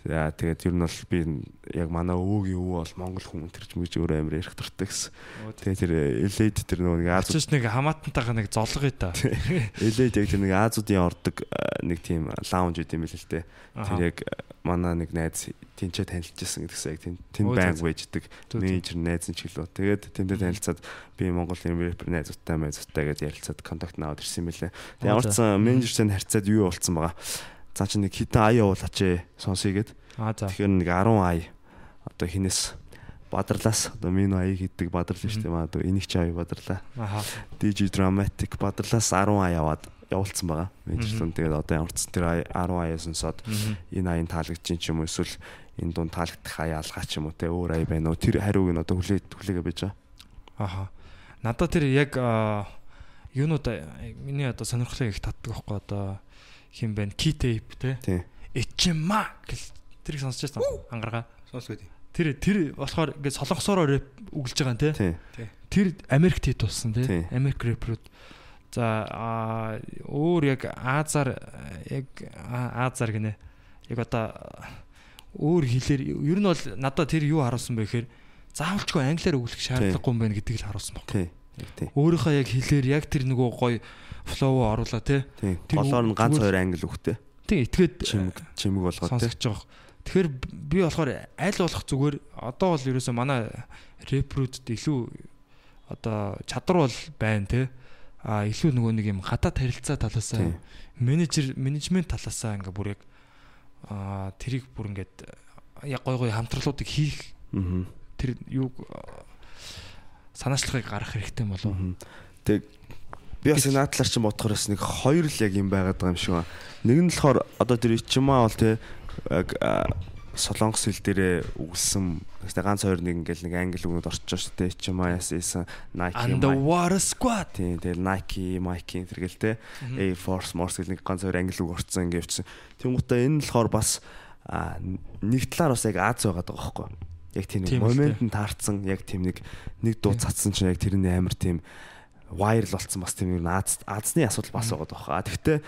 За тэгээд ер нь бол би яг манай өвөгийн өвөө бол Монгол хүн төрч мэж өөрөө амар ярих дуртай гэсэн. Тэгээд тэр элейд тэр нөгөө нэг Азууд нэг хамаатантайгаа нэг золгоё та. Элейд яг тэр нэг Азуудын ордог нэг тийм лаунж үт юм л л тэ. Тэр яг манай нэг найз тэнцээ танилцчихсан гэдгсэн яг тэнд байнг байждаг менежер найз нь ч гэлөө. Тэгээд тэндээ танилцаад би Монгол рэпер найзуудтай найзуудтай гэж ярилцаад контакт наваад ирсэн юм лээ. Ямар ч сан менежертэй харьцаад юу болцсон байгаа. За чи нэг хитэн ая явуулаач ээ сонсъё гэд. Аа за. Тэгэхээр нэг 10 ая одоо хинээс Бадрлаас одоо Мино аяг хийдэг бадрал шүү дээ. Магадгүй энийг ч аяа бадрлаа. Аха. DJ Dramatic бадрлаас 10 аяа яваад явуулсан байгаа. Менежерлэн тэгээд одоо ямар ч тэр 10 аяа сонсоод энэ аян таалагдчих ч юм уу эсвэл энэ дунд таалагдах аяа алгаа ч юм уу те өөр аяа байна уу тэр хариуг нь одоо хүлээ хүлээгээ байж байгаа. Аха. Надад тэр яг юунууд миний одоо сонирхлыг их татдаг байхгүй одоо хин бэ key tape те. Эчма гэл тэрийг сонсч байсан ангаргаа. Сонсгоо тий. Тэр тэр болохоор ингээд солонгосоор рэп үгэлж байгаа юм те. Тэр Америкт хит болсон те. Америк рэперүүд. За өөр яг Азар яг Азар гинэ. Яг одоо өөр хэлээр ер нь бол надад тэр юу харуулсан бэ гэхээр заавалчгүй англиар өглөх шаардлагагүй юм байна гэдгийг л харуулсан баг. Өөрийнхөө яг хэлээр яг тэр нөгөө гоё флоу оруулаа те. Голоор нь ганц хоёр англи үгтэй. Тэг итгээд Чимэг чимэг болгоод тий. сонсогч байгаа. Тэгэхээр би болохоор аль болох зүгээр одоо бол ерөөсөө манай рэпрүүдэд илүү одоо чадвар бол байна те. А илүү нөгөө нэг юм хатаа тарилцаа талаасаа Тий. менежер менежмент талаасаа ингээ бүр яг а тэрийг бүр ингээд яг гой гой хамтрлуудыг хийх тэр юу санаачлагыг гаргах хэрэгтэй болов. Тэг би бас энэ надлаар чинь бодохоор бас нэг хоёр л яг юм байгаад байгаа юм шиг байна. Нэг нь болохоор одоо тэр Ичмаа бол а, солонгос хэл дээрээ үгэлсэн гэхдээ ганц хоёр нэг ингээл нэг англи үгнүүд орчиж шүү дээ. Ичмаа яасан Nike Underwater Squad. Тийм тэгэл Nike, Nike тэргээл те Air Force Morse гэл нэг ганц хоёр англи үг орцсон ингээ явчихсан. Тэнгуүтээ энэ нь болохоор бас нэг талаар бас яг Аз байгаад байгаа байхгүй юу? Яг тийм нэг момент нь таарсан яг тийм нэг нэг дуу цацсан чинь яг тэрний амар тийм вайрал болсон бас тийм нэг Аз Азны асуудал бас байгаа байхгүй. А тэгвэл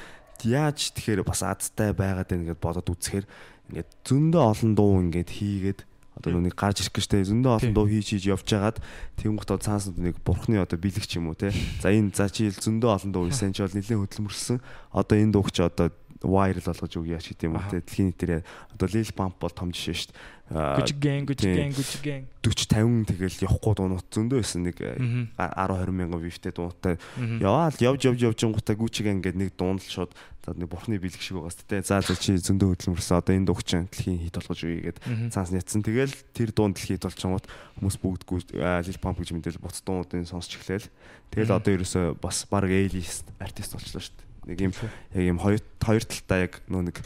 яаж тэгэхээр бас Азтай байгаад байна гэдээ бодоод үзэхээр ингээд зөндөө олон дуу ингээд хийгээд одоо нүг гарч ирэх гэжтэй зөндөө олон дуу хийж хийж явжгаад тэнгуут одоо цаанаас нэг бурхны одоо бэлэг ч юм уу те. За энэ за чи зөндөө олон дуу хийсэн чи бол нэлээд хөдөлмөрлсөн. Одоо энэ дууг чи одоо вайрал болгож өгье ч Аха. те дэлхийн нийтээр одоо Lil Pump бол том жишээ шүү дээ. Gang, Gucci Тийм. gang, Gucci gang. 40 50 тэгэл явахгүй дуунууд зөндөө байсан нэг э, Мгм. 10 20 мянган вивтэй дуунтай яваал явж явж явж гутаа гүчиг ингээд нэг дуунал шууд за нэг бурхны бэлэг шиг байгаас тэ. За за чи зөндөө хөдөлмөрсөн одоо энэ дуугч дэлхийн хит болгож үгээд Мгм. цаанс ятсан. Тэгэл тэр дуун дэлхийд болчихгоот хүмүүс бүгд лил памп гэж мэдээлэл буц дуунуудын сонсч эхлээл. Тэгэл одоо ерөөсө бас баг эйлист артист болчихлоо шүү дээ нэг юм яг юм хоёр хоёр талтай яг нөө нэг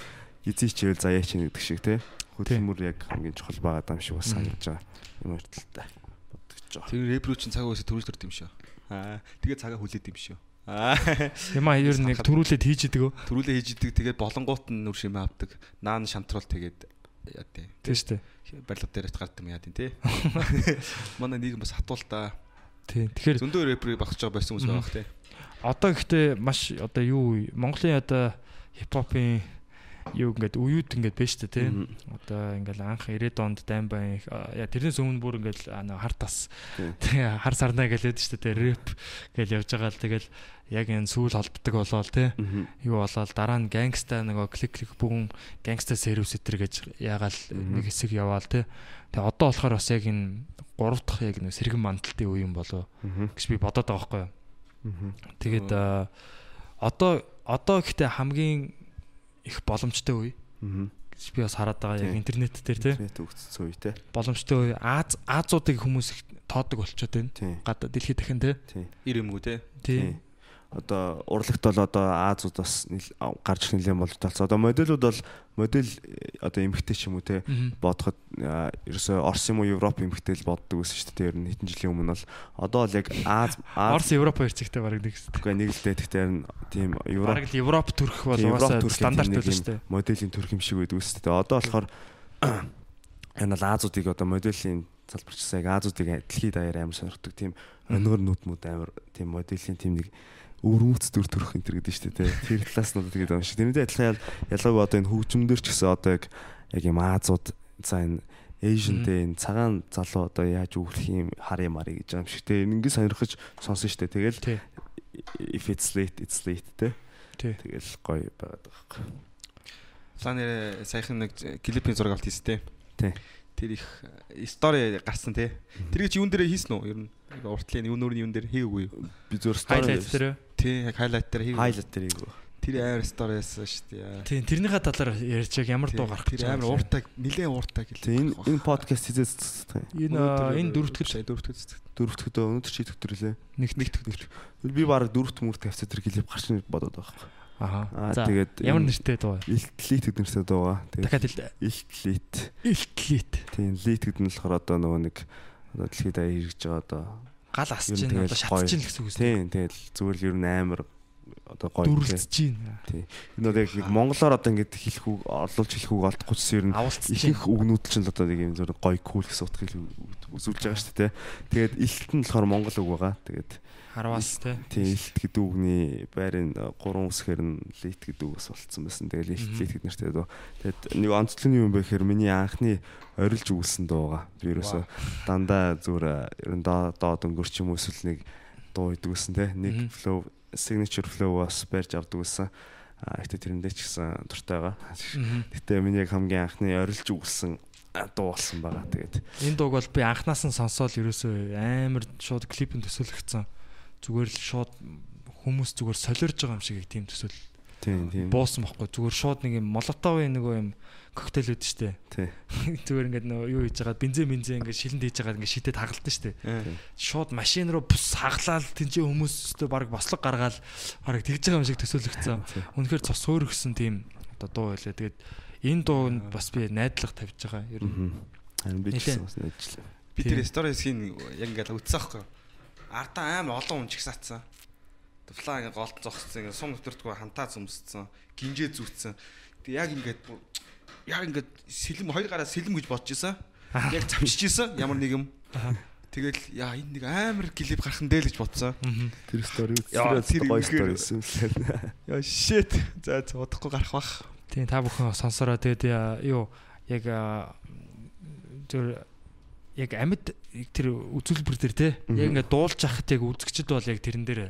эзэн хичээл заяа чинь гэдэг шиг те хөдөлмөр яг хамгийн чухал байгаа юм шиг бас санагдаж байгаа юм хоёр талтай бодож байгаа Тэр рэпрүү чинь цаг үесээ төрүүлж төрд юм шүү. Аа тэгээ цагаа хүлээд юм шүү. Аа Яма ер нь яг төрүүлээд хийж идэг өө. төрүүлээ хийж идэг тэгээд болонгоот нь нүр шимээ авдаг. Наан шамтруул тэгээд яа тий. Тийм шүү дээ. Барилга дээрээс гардаг юм яа тий. тий. Манай нийгэм бас хатуул та. Тийм. Тэгэхээр Зөндөө рэприйг багсаж байгаа байсан хүмүүс бах тий. Одоо гэхдээ маш одоо юу Монголын одоо хипхопын юу ингээд уюуд ингээд шүү дээ тийм. Одоо ингээд анх 90-ад онд даймбай яа тэрнээс өмнө бүр ингээд хар тас Тийм. хар сарнаа гэлээд шүү дээ рэп гэл явж байгаа л тэгэл яг энэ сүүл холбдог болоод тий Мгм. юу болоод дараа нь гангста нөгөө клик клик бүгэн гангста сервис этэр гэж ягаал нэг хэсэг яваал тий тэгээ одоо болохоор бас яг энэ гурав дахь яг нэг сэргэн мандалтын үе юм болоо гэж би бодоод байгаа байхгүй юу. Тэгээд аа, одоо одоо гэхдээ хамгийн их боломжтой үе би бас хараад байгаа яг Тийм. интернет дээр тий Интернет өгцсөн үе те. боломжтой үе Аз Азуудыг хүмүүс их тоодог болчиход байна. Тийм. Гадаа дэлхийд дахин тий. Тийм. Ир юмгүй тий. Одоо урлагт бол одоо Азууд бас гарч ирэх нэлээд болж талцсан. Одоо моделүүд бол модель э, одоо эмгтэй ч юм уу те бодоход а, ерөөсөө Орос юм уу Европ эмгтэй л боддог байсан шүү дээ. Ер нь хэдэн жилийн өмнө бол одоо л яг Аз Орос Европ хэрцэгтэй баг нэг хэсэг. Үгүй нэг л дээ энэ тийм Европ Бараг л Европ төрх бол угаасаа стандарт юм шүү дээ. моделийн төрх юм шиг байдаг үстэй. Одоо болохоор энэ бол Азуудыг одоо моделийн залбирчсан яг Азуудыг дэлхийд даяар амар сонирхдаг тийм өнөр нүдмүүд амар тийм моделийн тийм нэг өвөрмөц төр төрөх энэ төр гэдэг нь шүү дээ. Тэр талаас нь тэгээд байгаа шүү. Тэрнээ адилхан ял- ялгаагүй одоо энэ хөгжмөндөр ч гэсэн одоо яг юм Азууд за энэ Asian дээр энэ цагаан залуу одоо яаж үгэх юм хар юм ари гэж байгаа юм шиг те ингэ сонирхож сонсон шүү дээ. Тэгэл if it's late it's late те. Тэгэл гоё байгаад байгаа юм. Ланер саяхан нэг клипийн зураг авт хийстэй. Тий. Тэр их стори гарсан тий. Тэрийг чи юун дээр хийсэн үү? Ер нь уртлын юун нүрийн юун дээр хийгээгүй юу? Би зөв story Хайлайт дээр Тий, яг хайлайт дээр хийгээгүй. highlight дээр ийгүү. Тэр амар стори байсан шүү дээ. Тийм тэрнийхээ талаар ярьж яг ямар дуу гарах Тэр амар ууртай нилээн ууртай гэлээ. Тэгээ энэ энэ подкаст хийzээс Энэ энэ дөрөвдөд шээ дөрөвдөд цэцэг. дөрөвдөд өнөөдөр чи төгтөрлээ. нэгт Нэгт нэгт. Би баг дөрөвт мөрт авцаа тэр клип гарч бодоод байгаа. Аа. Тэгээд ямар нэртэй дуу вэ? Илтлит гэдэг нэртэй дуугаа. Дахиад Тэгээд хэл. илтлит. Илтлит. Тийм лит гэдэг нь болохоор одоо нөгөө нэг одоо дэлхийд аяа хэрэгж байгаа одоо Гал асч чинь одоо шатж чинь гэсэн үг үү? тийм тэгэл зүгээр л ер нь амар одоо гоё. тийм. Дүрлж чинь. Энэ одоо яг нэг монголоор одоо ингэж хэлэх үг орлуулж хэлэх үг олдохгүй ч ер нь чинь. ихэнх үгнүүд ч л одоо нэг юм зөв гоё кул гэсэн утгыг үзүүлж байгаа шүү дээ. Тэгээд илт нь болохоор монгол үг байгаа. Тэгээд Харвас те. тийм илт гэдэг үгний байрын э, гурван үсгээр нь лит гэдэг үг бас болцсон байсан. Тэгээд илт Мгм. лит гэдэг нэртэй дөө. Тэгээд нэг онцлог юм бэ гэхээр миний анхны орилж үгсэн дуу байгаа. Би ерөөсө дандаа зүгээр ер нь доо доод өнгөрч юм эсвэл нэг дуу идэг гэсэн те. Мгм. Нэг flow signature flow бас барьж авдаг гэсэн. А ихтэй тэрэндээ ч гэсэн дуртай байгаа. Мгм. Гэтэ миний яг хамгийн анхны орилж үгсэн а, дуу болсон байгаа. Тэгээд Энэ дууг бол би анханаас нь сонсоод ерөөсөө амар шууд клипэн төсөөлөгдсөн. Зүгээр л шууд хүмүүс зүгээр солиорж байгаа юм шиг яг тийм төсөөл тийм тийм. буусан бохгүй. Зүгээр шууд нэг юм молотовын нөгөө юм коктейл үүд штэ. Тий. Зүгээр ингээд нөгөө юу хийж байгаа бензин бензин ингээд шилэнд хийж байгаа ингээд шидэд хагалдаг штэ. Шууд машин руу бус хаглаад тэнцээ хүмүүстэй баг бослог гаргаал баг тэгж байгаа юм шиг төсөөлөгдсөн. Тий. Үнэхээр цос хөөргсөн тийм одоо дуу байлаа. Тэгээд энэ дуунд бас би найдлага тавьж байгаа. Ер нь. Харин би ч бас найжлаа. Би Тийм. тэр стори хэсгийг яг ингээд үтсэн аахгүй. Ардаа амар олон хүн чигсаацсан. Флаа ингээд голд зогссон, ингээд сум өвтөрдгөө хантаа зүмссэн, гинжээ зүүцсэн. Тэг яг ингээд яг ингээд сэлэм хоёр гараа сэлэм гэж бодож исэн. Яг цавчиж исэн ямар нэг юм. Тэгэл яа энэ нэг амар клип гарах нь дээ л гэж бодсон. Тэр стори Яа, тэр тэр гоё стори байсан. Яа shit. За удахгүй гарах бах. Тийм та бүхэн сонсороо тэгээд юу яг зөв яг амьд тэр үзүүлбэр дээр те яг ингээд дуулж хахад яг үзэгчд бол яг тэрэн дээр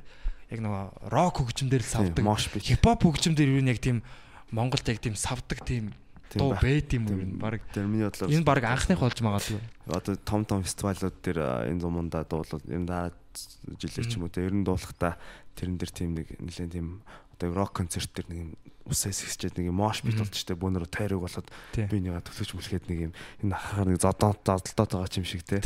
яг нөгөө рок хөгжмөөр л савдаг. Хипхоп хөгжмөөр юу нэг тийм Монголд яг тийм савдаг тийм дуу байд юм уу баг Тэр миний бодлоор энэ баг анхных болж магадгүй. одоо том том фестивалууд дээр энэ зумунда дуулал энэ дараа жилээр ч юм уу те ер нь дуулахдаа тэрэн дээр тийм нэг нэлээд тийм одоо рок концерт дээр нэг усаас ихчээд нэг юм мош бит штэ бүүнөр тойрог болоод би нэгэ төлөж мүлгээд нэг юм энэ хахаар нэг зодоо зодтолтоод байгаа ч юм шиг те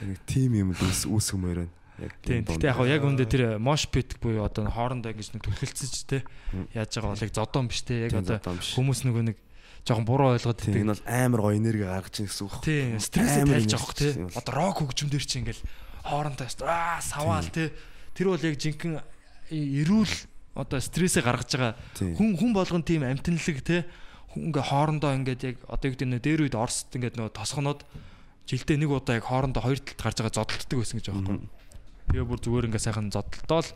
нэг тим юм үүс үүсгэмээр байна. Яг Тийм. Гэтэ яг яг үндэ тэр мош пит буюу одоо хоорондоо ингэж нэг түлхэлцэж те Мм. яаж байгаа бол яг зодон биш те яг одоо хүмүүс нөгөө нэг жоохон буруу ойлгоод байдаг. энэ бол амар гоё энерги гаргаж ийн гэсэн үг. Тийм, стрессээ тайлж авах бол. Одоо рок хөгжмөндөр чи ингээл хоорондоо аа саваал тий. Тэр бол яг жинхэнэ эрүүл одоо стрессээ гаргаж байгаа хүн хүн болгон тийм амтналэг тий. Хүн ингээ хоорондоо ингээд яг одоо юу гэдэг нь дээр үед орсд ингээд нөгөө тосгоноод жилдээ нэг удаа яг хоорондоо хоёр талд гарч байгаа зодтолдог байсан гэж байгаа юм. Тэгээ бүр зүгээр ингээ сайхан зодтолтоол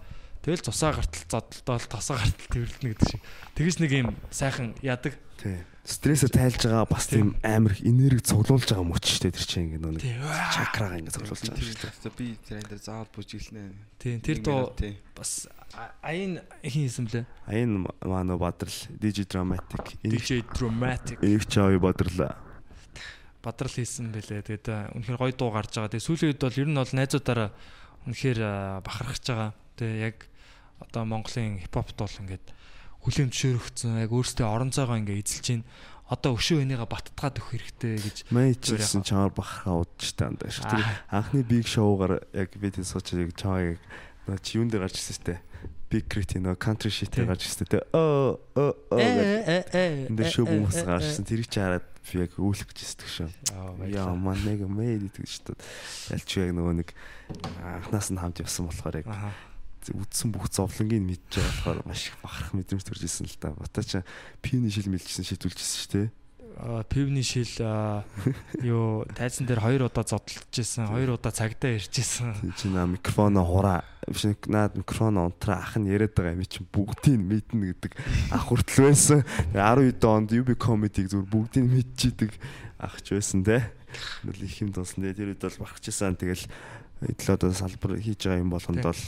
тэгэл цусаа гартал зодтолтоол тосоо гартал тэрвэрлэнэ гэдэг шиг. Тэгэж нэг юм сайхан яадаг. Тийм. Стрессээ тайлж байгаа бас тийм амар энерги цуглуулж байгаа мөч штэ тэр чинь ингэ нэг Тий. чакрага ингэ цуглуулж байгаа штэ. л би тэр энэ дээр заавал бүжиглэнэ. Тийм тэр тий. бас а- аян хин юм блэ? Аян мано бадрал DJ dramatic DJ Dramatic чаавь бадрал бадрал хийсэн бэлээ. Тэгээд үнэхээр гоё дуу гарч байгаа. Тэгээд сүүлийн үед бол ер нь бол найзуудаараа үнэхээр бахархаж байгаа. Тэгээд яг одоо Монголын хипхопт бол ингээд хүлэм зөвшөөрөгдсөн. Яг өөрсдөө орон зайгаа ингээд эзэлж байна. Одоо өшөө энийгээ баттгаад өгөх хэрэгтэй гэж чилсэн чамаар бахархаа удажтай андаа шүү. Тэр анхны big show-гаар яг би тийм сууч нөө чи юун дээр гарч ирсэн штэ. Big Crit нөө country shit дээр гарч ирсэн тэ. Оо оо оо гэдэг. э Энд дээр шоу хүмүүс гарчсан. Тэрийг чи хараад би яг өөлөх гэж хэсдэг шүү. Яа ман нэг мэд гэдэг шүү. Ялч яг нөгөө нэг анхнаас нь хамт явсан болохоор яг үдсэн бүх зовлонгийг мэдж байгаа болохоор маш их бахарх мэдрэмж төрж исэн л да. Бата чи пивний шил мэлжсэн дээ. А, пивний шил юу тайзан дээр хоёр удаа зодтолж исэн, хоёр удаа цагдаа. Тий, Чи наа микрофоно хураа биш наад микрофоно унтраа ах нь яриад байгаа юм чи бүгдийг мэднэ гэдэг ах хүртэл байсан. Тэгээ 12 онд UB comedy-г зүгээр бүгдийг мэдчихийдэг ах ч байсан те. Нүл их юм дуусан. Тэгээ тэр үед бол барахчихсан. Тэгэл одоо салбар хийж байгаа юм болгонд бол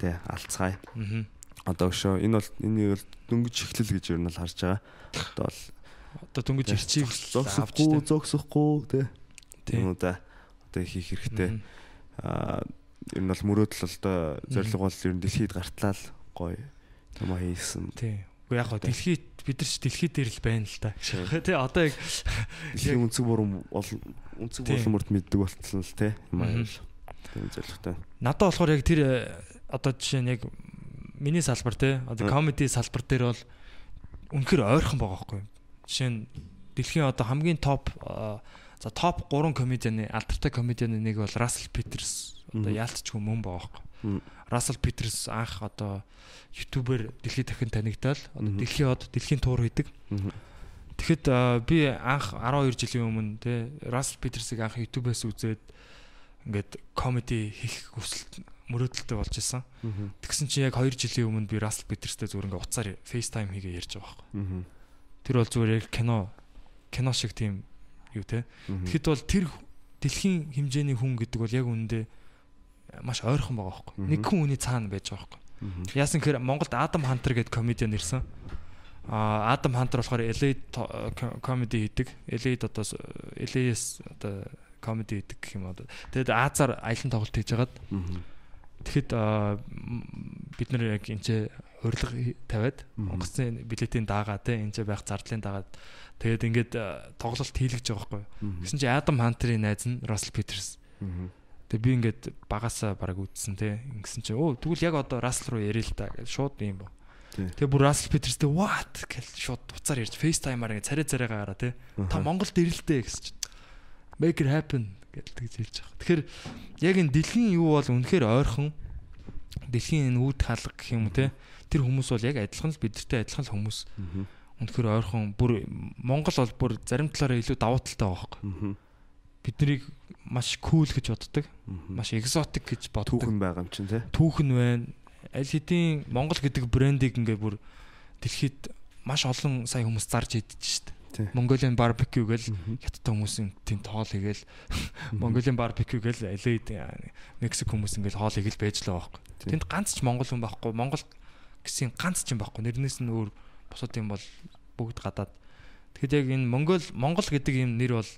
тий алцгаая. Аа. Одоо өшөө энэ бол энийг бол дөнгөж эхлэл гэж ер нь бол харж байгаа. Одоо бол Одоо дөнгөж ирчийг зогсохгүй зогсохгүй тий. Тийм. Үү да. Одоо хийх хэрэгтэй. Аа ер нь бол мөрөөдөл одоо зориг бол ер нь дэлхийд гартлаа л гоё юм хийсэн. Тийм. Уу яг хоо дэлхий бид нар ч дэлхий дээр л байна л да. Тэ одоо яг Дэлхийн өнцөг буруу өнцөг булмөрт мэддэг болтол л те. Мгм. Юм аа. Тийм зоригтой. надад болохоор яг тэр э, одоо жишээ нь яг миний салбар те одоо комеди салбар дээр бол үнэхээр ойрхон байгаа байхгүй. Жишээ нь дэлхийн одоо хамгийн топ э, за топ 3 комедианы алдартай комедианы нэг бол Russell Peters одоо яалтчгүй мөн байгаа. Мм. Russell Peters анх одоо ютубер дэлхийд дахин танигдал одоо дэлхийн од дэлхийн туур хийдэг. Тэгэхэд а, би анх 12 жилийн өмнө те Russell Peters-ыг анх YouTube-аас үзээд ингээд комеди хийх хүсэлт мөрөөдөлтөй болж исэн. Тэгсэн чинь яг 2 жилийн өмнө би Russell Peters-тэй зүгээр ингээд уцаар FaceTime хийгээ ярьж байгаа байхгүй. Тэр бол зүгээр яг кино кино шиг тийм юу те. Тэгэхэд бол тэр дэлхийн хэмжээний хүн гэдэг бол яг үүндээ маш ойрхон байгаа байхгүй. Нэг хүн үний цаана байж байгаа байхгүй. Яасан гэхээр Монголд Адам Хантер гэдэг комедиан ирсэн. А Адам Хантер болохоор LA комеди хийдэг. LA-д одоо LA-с одоо комеди хийдэг гэх юм одоо. Тэгээд Азар аялан тоглолт хийж хагаад тэгэхэд бид нэр яг энэ урилга хий- тавиад онгоцны билетийн дагаа те энэ байх зардлын дагаад тэгээд ингээд а, тоглолт хийлгэж байгаа байхгүй. Гэсэн чинь Адам Хантерийн найз нь Peters. Мгм. Тэгээ би ингээд багасаа бараг үтсэн те. Ингэсэн чинь өө тэгвэл яг одоо Russell руу ярил л та гэж шууд юм бо. Тэгээ бүр Russell Peters-тэй what гэж шууд уцаар ярьж FaceTime-аар ингээд царай царайгаа гараа те. Та. Монголд ирэлтэй гэсэн чинь make it happen гэж тэгж хэлж байгаа. Тэгэхээр яг энэ дэлхийн юу бол үнэхээр ойрхон дэлхийн энэ үүд хаалга гэх юм те. Тэр хүмүүс бол яг адилхан л бидэртэй адилхан л хүмүүс. Үнэхээр ойрхон бүр Монгол бол бүр зарим талаараа илүү давуу талтай байгаа. Мгм. Биднийг маш кул гэж боддог. Маш экзотик гэж боддог. түүхэн байгаа юм чинь те. түүхэн байна. Аль хэдийн Монгол гэдэг брендийг ингээ бүр дэлхийд маш олон сая хүмүүс зарж идэж штт. Тий. Mongolian barbecue Мгм. хятад хүмүүсийн тийм тоол хийгээл Mongolian barbecue гэл LA-д Мексик хүмүүс ингээл хоол хийгээл байж л байгаа байхгүй. Тий. Тэнд ганц ч монгол хүн байхгүй. Монгол гэсэн ганц ч юм байхгүй. Нэрнээс нь өөр бусад юм бол бүгд гадаад. Тэгэхэд яг энэ Монгол Монгол гэдэг юм нэр бол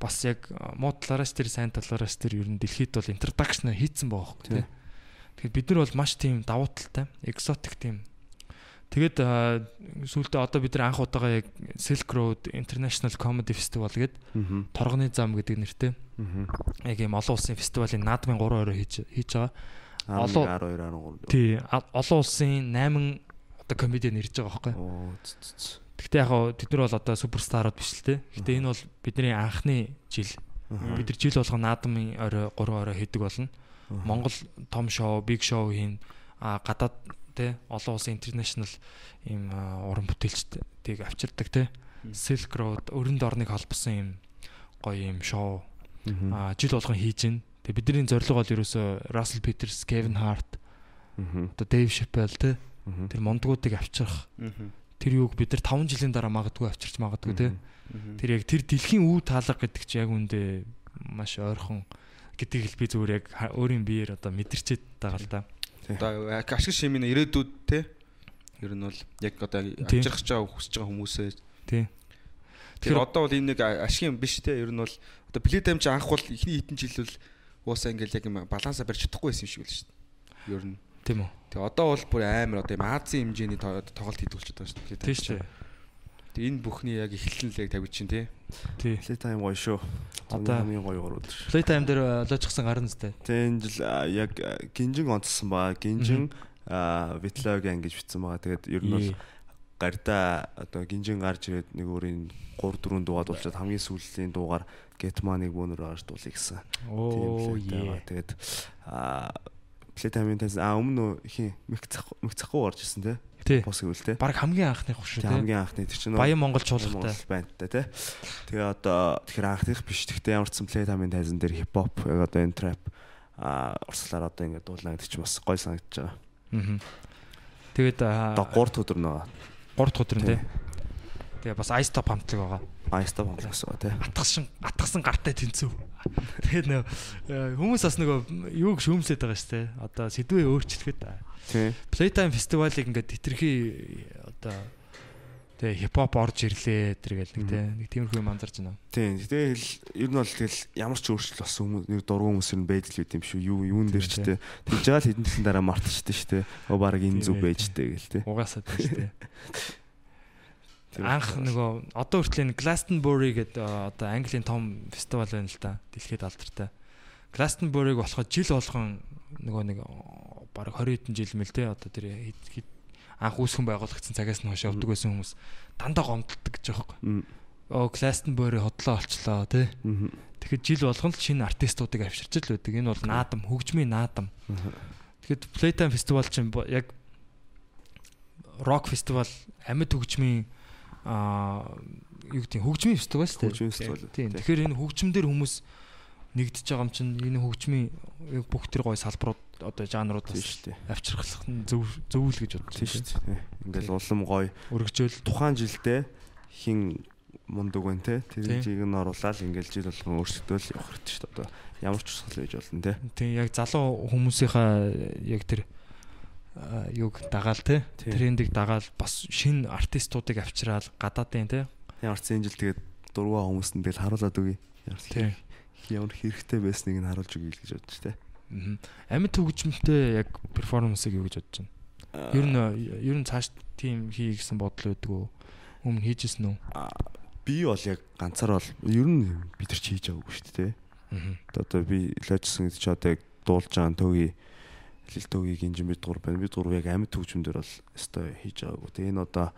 бас яг а, муу талаараас тэр сайн талаараас тэр ер нь дэлхийд бол introduction хийцэн байгаа байхгүй Тий. тий. Тэгэхээр бид нар бол маш тийм давуу талтай, exotic тийм. Тэгээд а, сүүлдээ одоо бид нар анх удаага яг Silk Road International Comedy Festival гэдэг Мгм. торгоны зам гэдэг нэртэй яг ийм олон улсын фестивалийн наадмын 3 орой хийж хийж байгаа. Олон- 12 13. Тий, олон улсын 8 одоо комедиан ирж байгаа байхгүй. Гэхдээ яг хоо тэд нар бол одоо суперстарууд биш л те. Гэхдээ энэ бол бидний анхны жил. Бид нар жил болгон наадмын орой 3 орой хийдэг болно. Монгол том шоу, биг шоу хийн а гадаад те олон улсын интернэшнл ийм уран бүтээлчдийг авчирдаг те. Silk Road өрөнд орныг холбосон ийм гоё ийм шоу а жил болгон хийж гин. Тэгээ бидний зорилго бол ерөөсөө Russell Peters, Kevin Hart, одоо Dave Chappelle те тэр мондгуудыг авчрах. Тэр юуг бид нар 5 жилийн дараа магадгүй авчирч магадгүй те. Тэр яг тэр дэлхийн үе таалга гэдэг чи яг үндэ маш ойрхон гэдгийг л би зүгээр яг өөрийн биеэр одоо мэдэрчээд байгаа л да. Одоо ашиг шимийн ирээдүйд те ер нь бол яг одоо гэж байгаа хүсэж байгаа хүмүүсээ. Тий. тэр одоо бол энэ нэг ашиг юм биш те ер нь бол одоо плейтайм чи анх бол ихний хитэн жил бол уусаа ингээл яг юм балансаа барьж чадахгүй байсан юм шиг байл шүү дээ. Ер нь. Тийм үү. Тэгээ одоо бол бүр амар одоо юм Азийн хэмжээний то- тоглолт хийдэг болчиход байгаа шүү дээ. Тий шүү. Тэгээ энэ бүхний яг эхлэл л яг тавьж чинь те. Тий. Playtime гоё шүү. Одоо- хамгийн гоё гол өдөр. Playtime дээр олоочсон гарна зү. Тэгээ энэ жил а, яг а, гинжин онцсон ба гинжин а витлогийн гэж бичсэн байгаа. Тэгээд ер нь бол гардаа одоо гинжин гарч ирээд нэг өөрийн 3 4 дуугаад болчиход хамгийн сүүлийн дуугаар Getman-ыг бөөнөр гарч дуулъя гэсэн. Е. байгаа. Тэгээд а Playtime-ийн тас а өмнө хин мэгцэх мэгцэхгүй гарч ирсэн те. Тий. Бос гэвэл те. Баг хамгийн анхных шүү Тэгээ тий. хамгийн анхны тэр чинь Баян Монгол чуулгатай. Монгол бандтай тий. Тэгээ одоо тэгэхээр анхных биш. Гэхдээ ямар ч Playtime-ийн тайзан дээр хипхоп яг одоо энэ trap а урслаар одоо ингэ дуулна гэдэг чинь бас гоё санагдаж байгаа. Аа. Тэгээд Одоо 3 дахь өдөр нөгөө 3 дахь өдөр тий. Тэгээ бас Ice Top хамтлаг байгаа. Айста Монголоос байгаа тий. Атгсан атгсан гартай тэнцүү. Тэгээд нөө э, хүмүүс бас нөгөө юуг шүүмсээд байгаа шүү дээ. Одоо сэдвээ өөрчлөхөд Тий. Playtime фестивалыг ингээд хитрхи одоо Тэгээ хипхоп орж ирлээ тэргээл нэг те нэг тиймэрхүү юм анзарч байна. Тийм. Тэгэл ер нь бол тэгэл ямар ч өөрчлөлт болсон хүмүүс нэг дургуун хүмүүс ер нь байж л байт юм шүү. Юу юун дээр ч те. Тэгж байгаа л хэдэн жилийн дараа мартчихдаг шүү те. Оо баг энэ зүг байжтэй гэл те. Угаасаа тийм шүү дээ. Анх нөгөө одоо хүртэл энэ Glastonbury гэдэг одоо Английн том фестивал байна л да. Дэлхийд алдартай. Glastonbury-г болохоо жил болгон нөгөө нэг баг 20 хэдэн жил мэл те одоо тэр анх үүсгэн байгуулагдсан цагаас нь хойш явдаг байсан хүмүүс дандаа гомдолдог гэж байгаа байхгүй. Оо Glastonbury хотлоо олчлоо тий. Тэгэхэд жил болгон л шинэ артистуудыг авчирч л байдаг. Энэ бол наадам, хөгжмийн наадам. Тэгэхэд Playtime фестивал чинь яг рок фестивал амьд хөгжмийн аа юу гэдэг хөгжмийн фестивал шүү дээ. Хөгжмийн фестивал. Тийм. Тэгэхээр энэ хөгжмөн дээр хүмүүс нэгдэж байгаа юм чинь энэ хөгжмийн бүх тэр гой салбарууд одоо жанрууд шүү дээ. Авчрах нь зөв зөв л гэж бодсон шүү дээ. Ингээл улам гой өргөжөөл тухайн жилдээ хин мундаг байна те тэр жиг нь оруулаад ингээл жил болгон өөрсдөө л явах хэрэгтэй шүү дээ. Одоо ямар ч усгал байж болно те. Тийм яг залуу хүмүүсийнхаа яг тэр юг дагаал те трендийг дагаал бас шинэ артистуудыг авчраал гадаадын те ямар ч энэ жил тэгээд дургуй хүмүүст нь тэгэл харуулад үгүй. Тийм ямар хэрэгтэй байсныг нь харуулж өгье гэж бодож тэ. Амьд хөгжмөнтэй яг перформансыг юу гэж бодож байна? Ер нь ер нь цааш тийм хий гэсэн бодол өгдөг үү? Өмнө хийжсэн үү? Би бол яг ганцаар бол ер нь бид нар ч хийж байгаагүй шүү дээ. Одоо би лажсан гэдэг чи одоо яг дуулж байгаа төгий лилтөгийг инжин бид гур байна. Бид гур яг амьд дээр бол өстой хийж байгаагүй. Тэгээ энэ одоо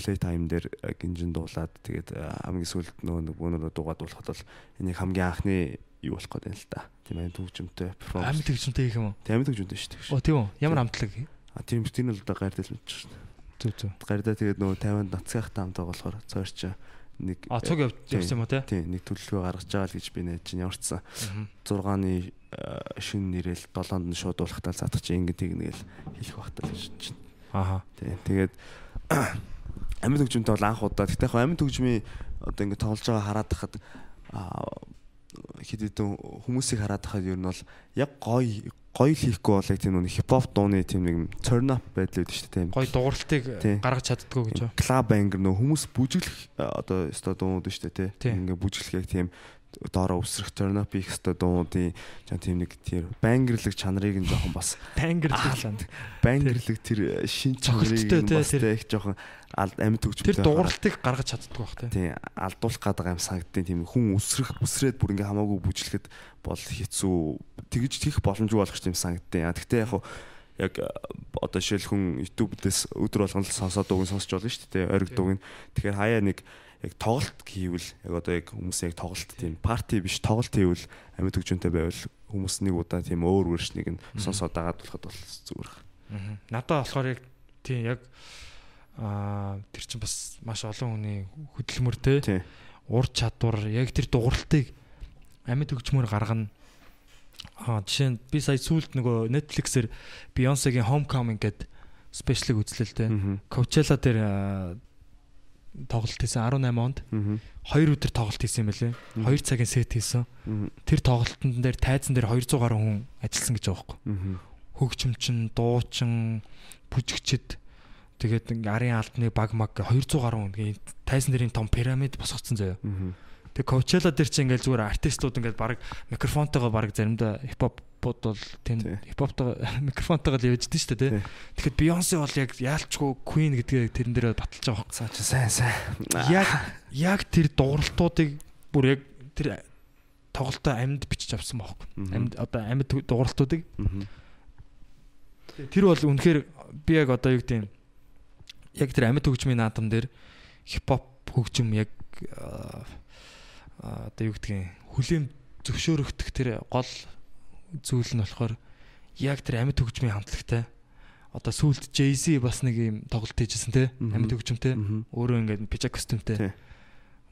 play time дээр гинжин дуулаад тэгээд хамгийн сүүлд нөгөө нэг бүүнөрөө дуугаад болоход бол энийг хамгийн анхны юу болох гэдэг юм л та. Тийм амьд хөгжмөнтэй перформанс. Амьд хөгжмөнтэй хийх юм уу? Тийм амьд хөгжмөнтэй шүү дээ. Оо тийм үү. Ямар амтлаг? А тийм тийм л одоо гайрдал мэдчих шүү дээ. Зүг зүг. Гайрдаа тэгээд нөгөө 50-нд нацгах таамтай болохоор цоорч нэг А цуг явсан юм уу те? Тийм нэг төлөвлөгөө гаргаж байгаа л гэж би нэж чинь ямарчсан. 6-ны шин нэрэл 7-нд нь шууд уулахтаа заадах чинь ингэ тэгнэ гэл хэлэх багтал чинь. Аха. Тийм тэгээд амьд хөгжмөнтэй бол анх удаа. Гэтэ яг амьд хөгжмийн одоо ингэ тоглож байгаа хараад хахад хэд хэдэн хүмүүсийг хараад хахад ер нь бол яг гоё гоё хийхгүй бол яг тийм нэг хипхоп дууны тийм нэг up байдал үүдэж шүү дээ. Гоё дууралтыг гаргаж чаддгүй гэж. Клаб ангер нөө хүмүүс бүжиглэх одоо өстой дуунууд шүү дээ тий. Ингээ бүжиглэхийг тийм доороо өсрөх up хийх хэвээр дууудын жаа тийм нэг тэр бангерлэг чанарыг нь жоохон бас бангерлэг чанар бангерлэг тэр шин чанарыг нь бас их жоохон амьд төгжмөд тэр дууралтыг гаргаж чаддгүй бах тийм алдуулах гэдэг юм санагдтыг тийм хүн өсрөх өсрээд бүр ингээ хамаагүй бүжлэхэд бол хэцүү тэгж тийх боломжгүй болох юм санагдтыг. Гэхдээ яг яг одоо жишээл хүн YouTube-дээс өдөр болгон л сонсоод дууг сонсч болно шүү дээ. Ориг дууг нь. Тэгэхээр хаяа нэг яг тоглолт хийвэл яг одоо яг хүмүүс яг тоглолт тийм парти биш тоглолт хийвэл амьд хөгжөнтэй байвал хүмүүс нэг удаа тийм өөр вершнийг нь сонсоод дагаад болоход бол зүгээр. Надад болохоор яг тийм яг аа тэр чинь бас маш олон хүний хөдөлмөр те ур чадвар яг тэр дууралтыг амьд хөгжмөр гаргана. Аа жишээ нь би сая сүүлд нөгөө Netflix-ээр Beyoncé-гийн Homecoming гэдэг спешиалыг үзлээ л те. Coachella дээр тоглолт хийсэн 18 онд. Хоёр өдөр тоглолт хийсэн юм байлээ. Хоёр цагийн сет хийсэн. Тэр тоглолтын дээр тайзан дээр 200 гаруй хүн ажилласан гэж байгаа байхгүй. Хөгжимчин, дуучин, бүжигчд тэгээд арын албаны баг маг 200 гаруй хүн тайзан дээрийн том пирамид босгоцсон заяа. Тэг Coachella дээр чи ингээл зүгээр артистууд ингээд баг микрофонтойгоо баг заримдаа хипхоп бод бол тийм хипхоптойгоо микрофонтойгоо л явждээ шүү дээ. Тэгэхэд Beyoncé бол яг яалчгүй Queen гэдгээ тэрэн дээр баталж байгаа хөөх. Цаа чи сайн сайн. Яг яг тэр дууралтуудыг бүр яг тэр тоглолтоо амьд бичиж авсан байхгүй. Амьд одоо амьд дууралтуудыг. Тэр бол үнэхээр би яг одоо юу гэдэг яг тэр амьд хөгжмийн наадам дээр хипхоп хөгжим яг одоо юу гэдгийг хүлэм зөвшөөрөгдөх тэр гол зүйл нь болохоор яг тэр амьд хөгжмийн хамтлагтай. Одоо сүулт Jay-Z бас нэг юм тоглолт хийжсэн те амьд хөгжмтэй өөрөө ингээд пижак костюмтэй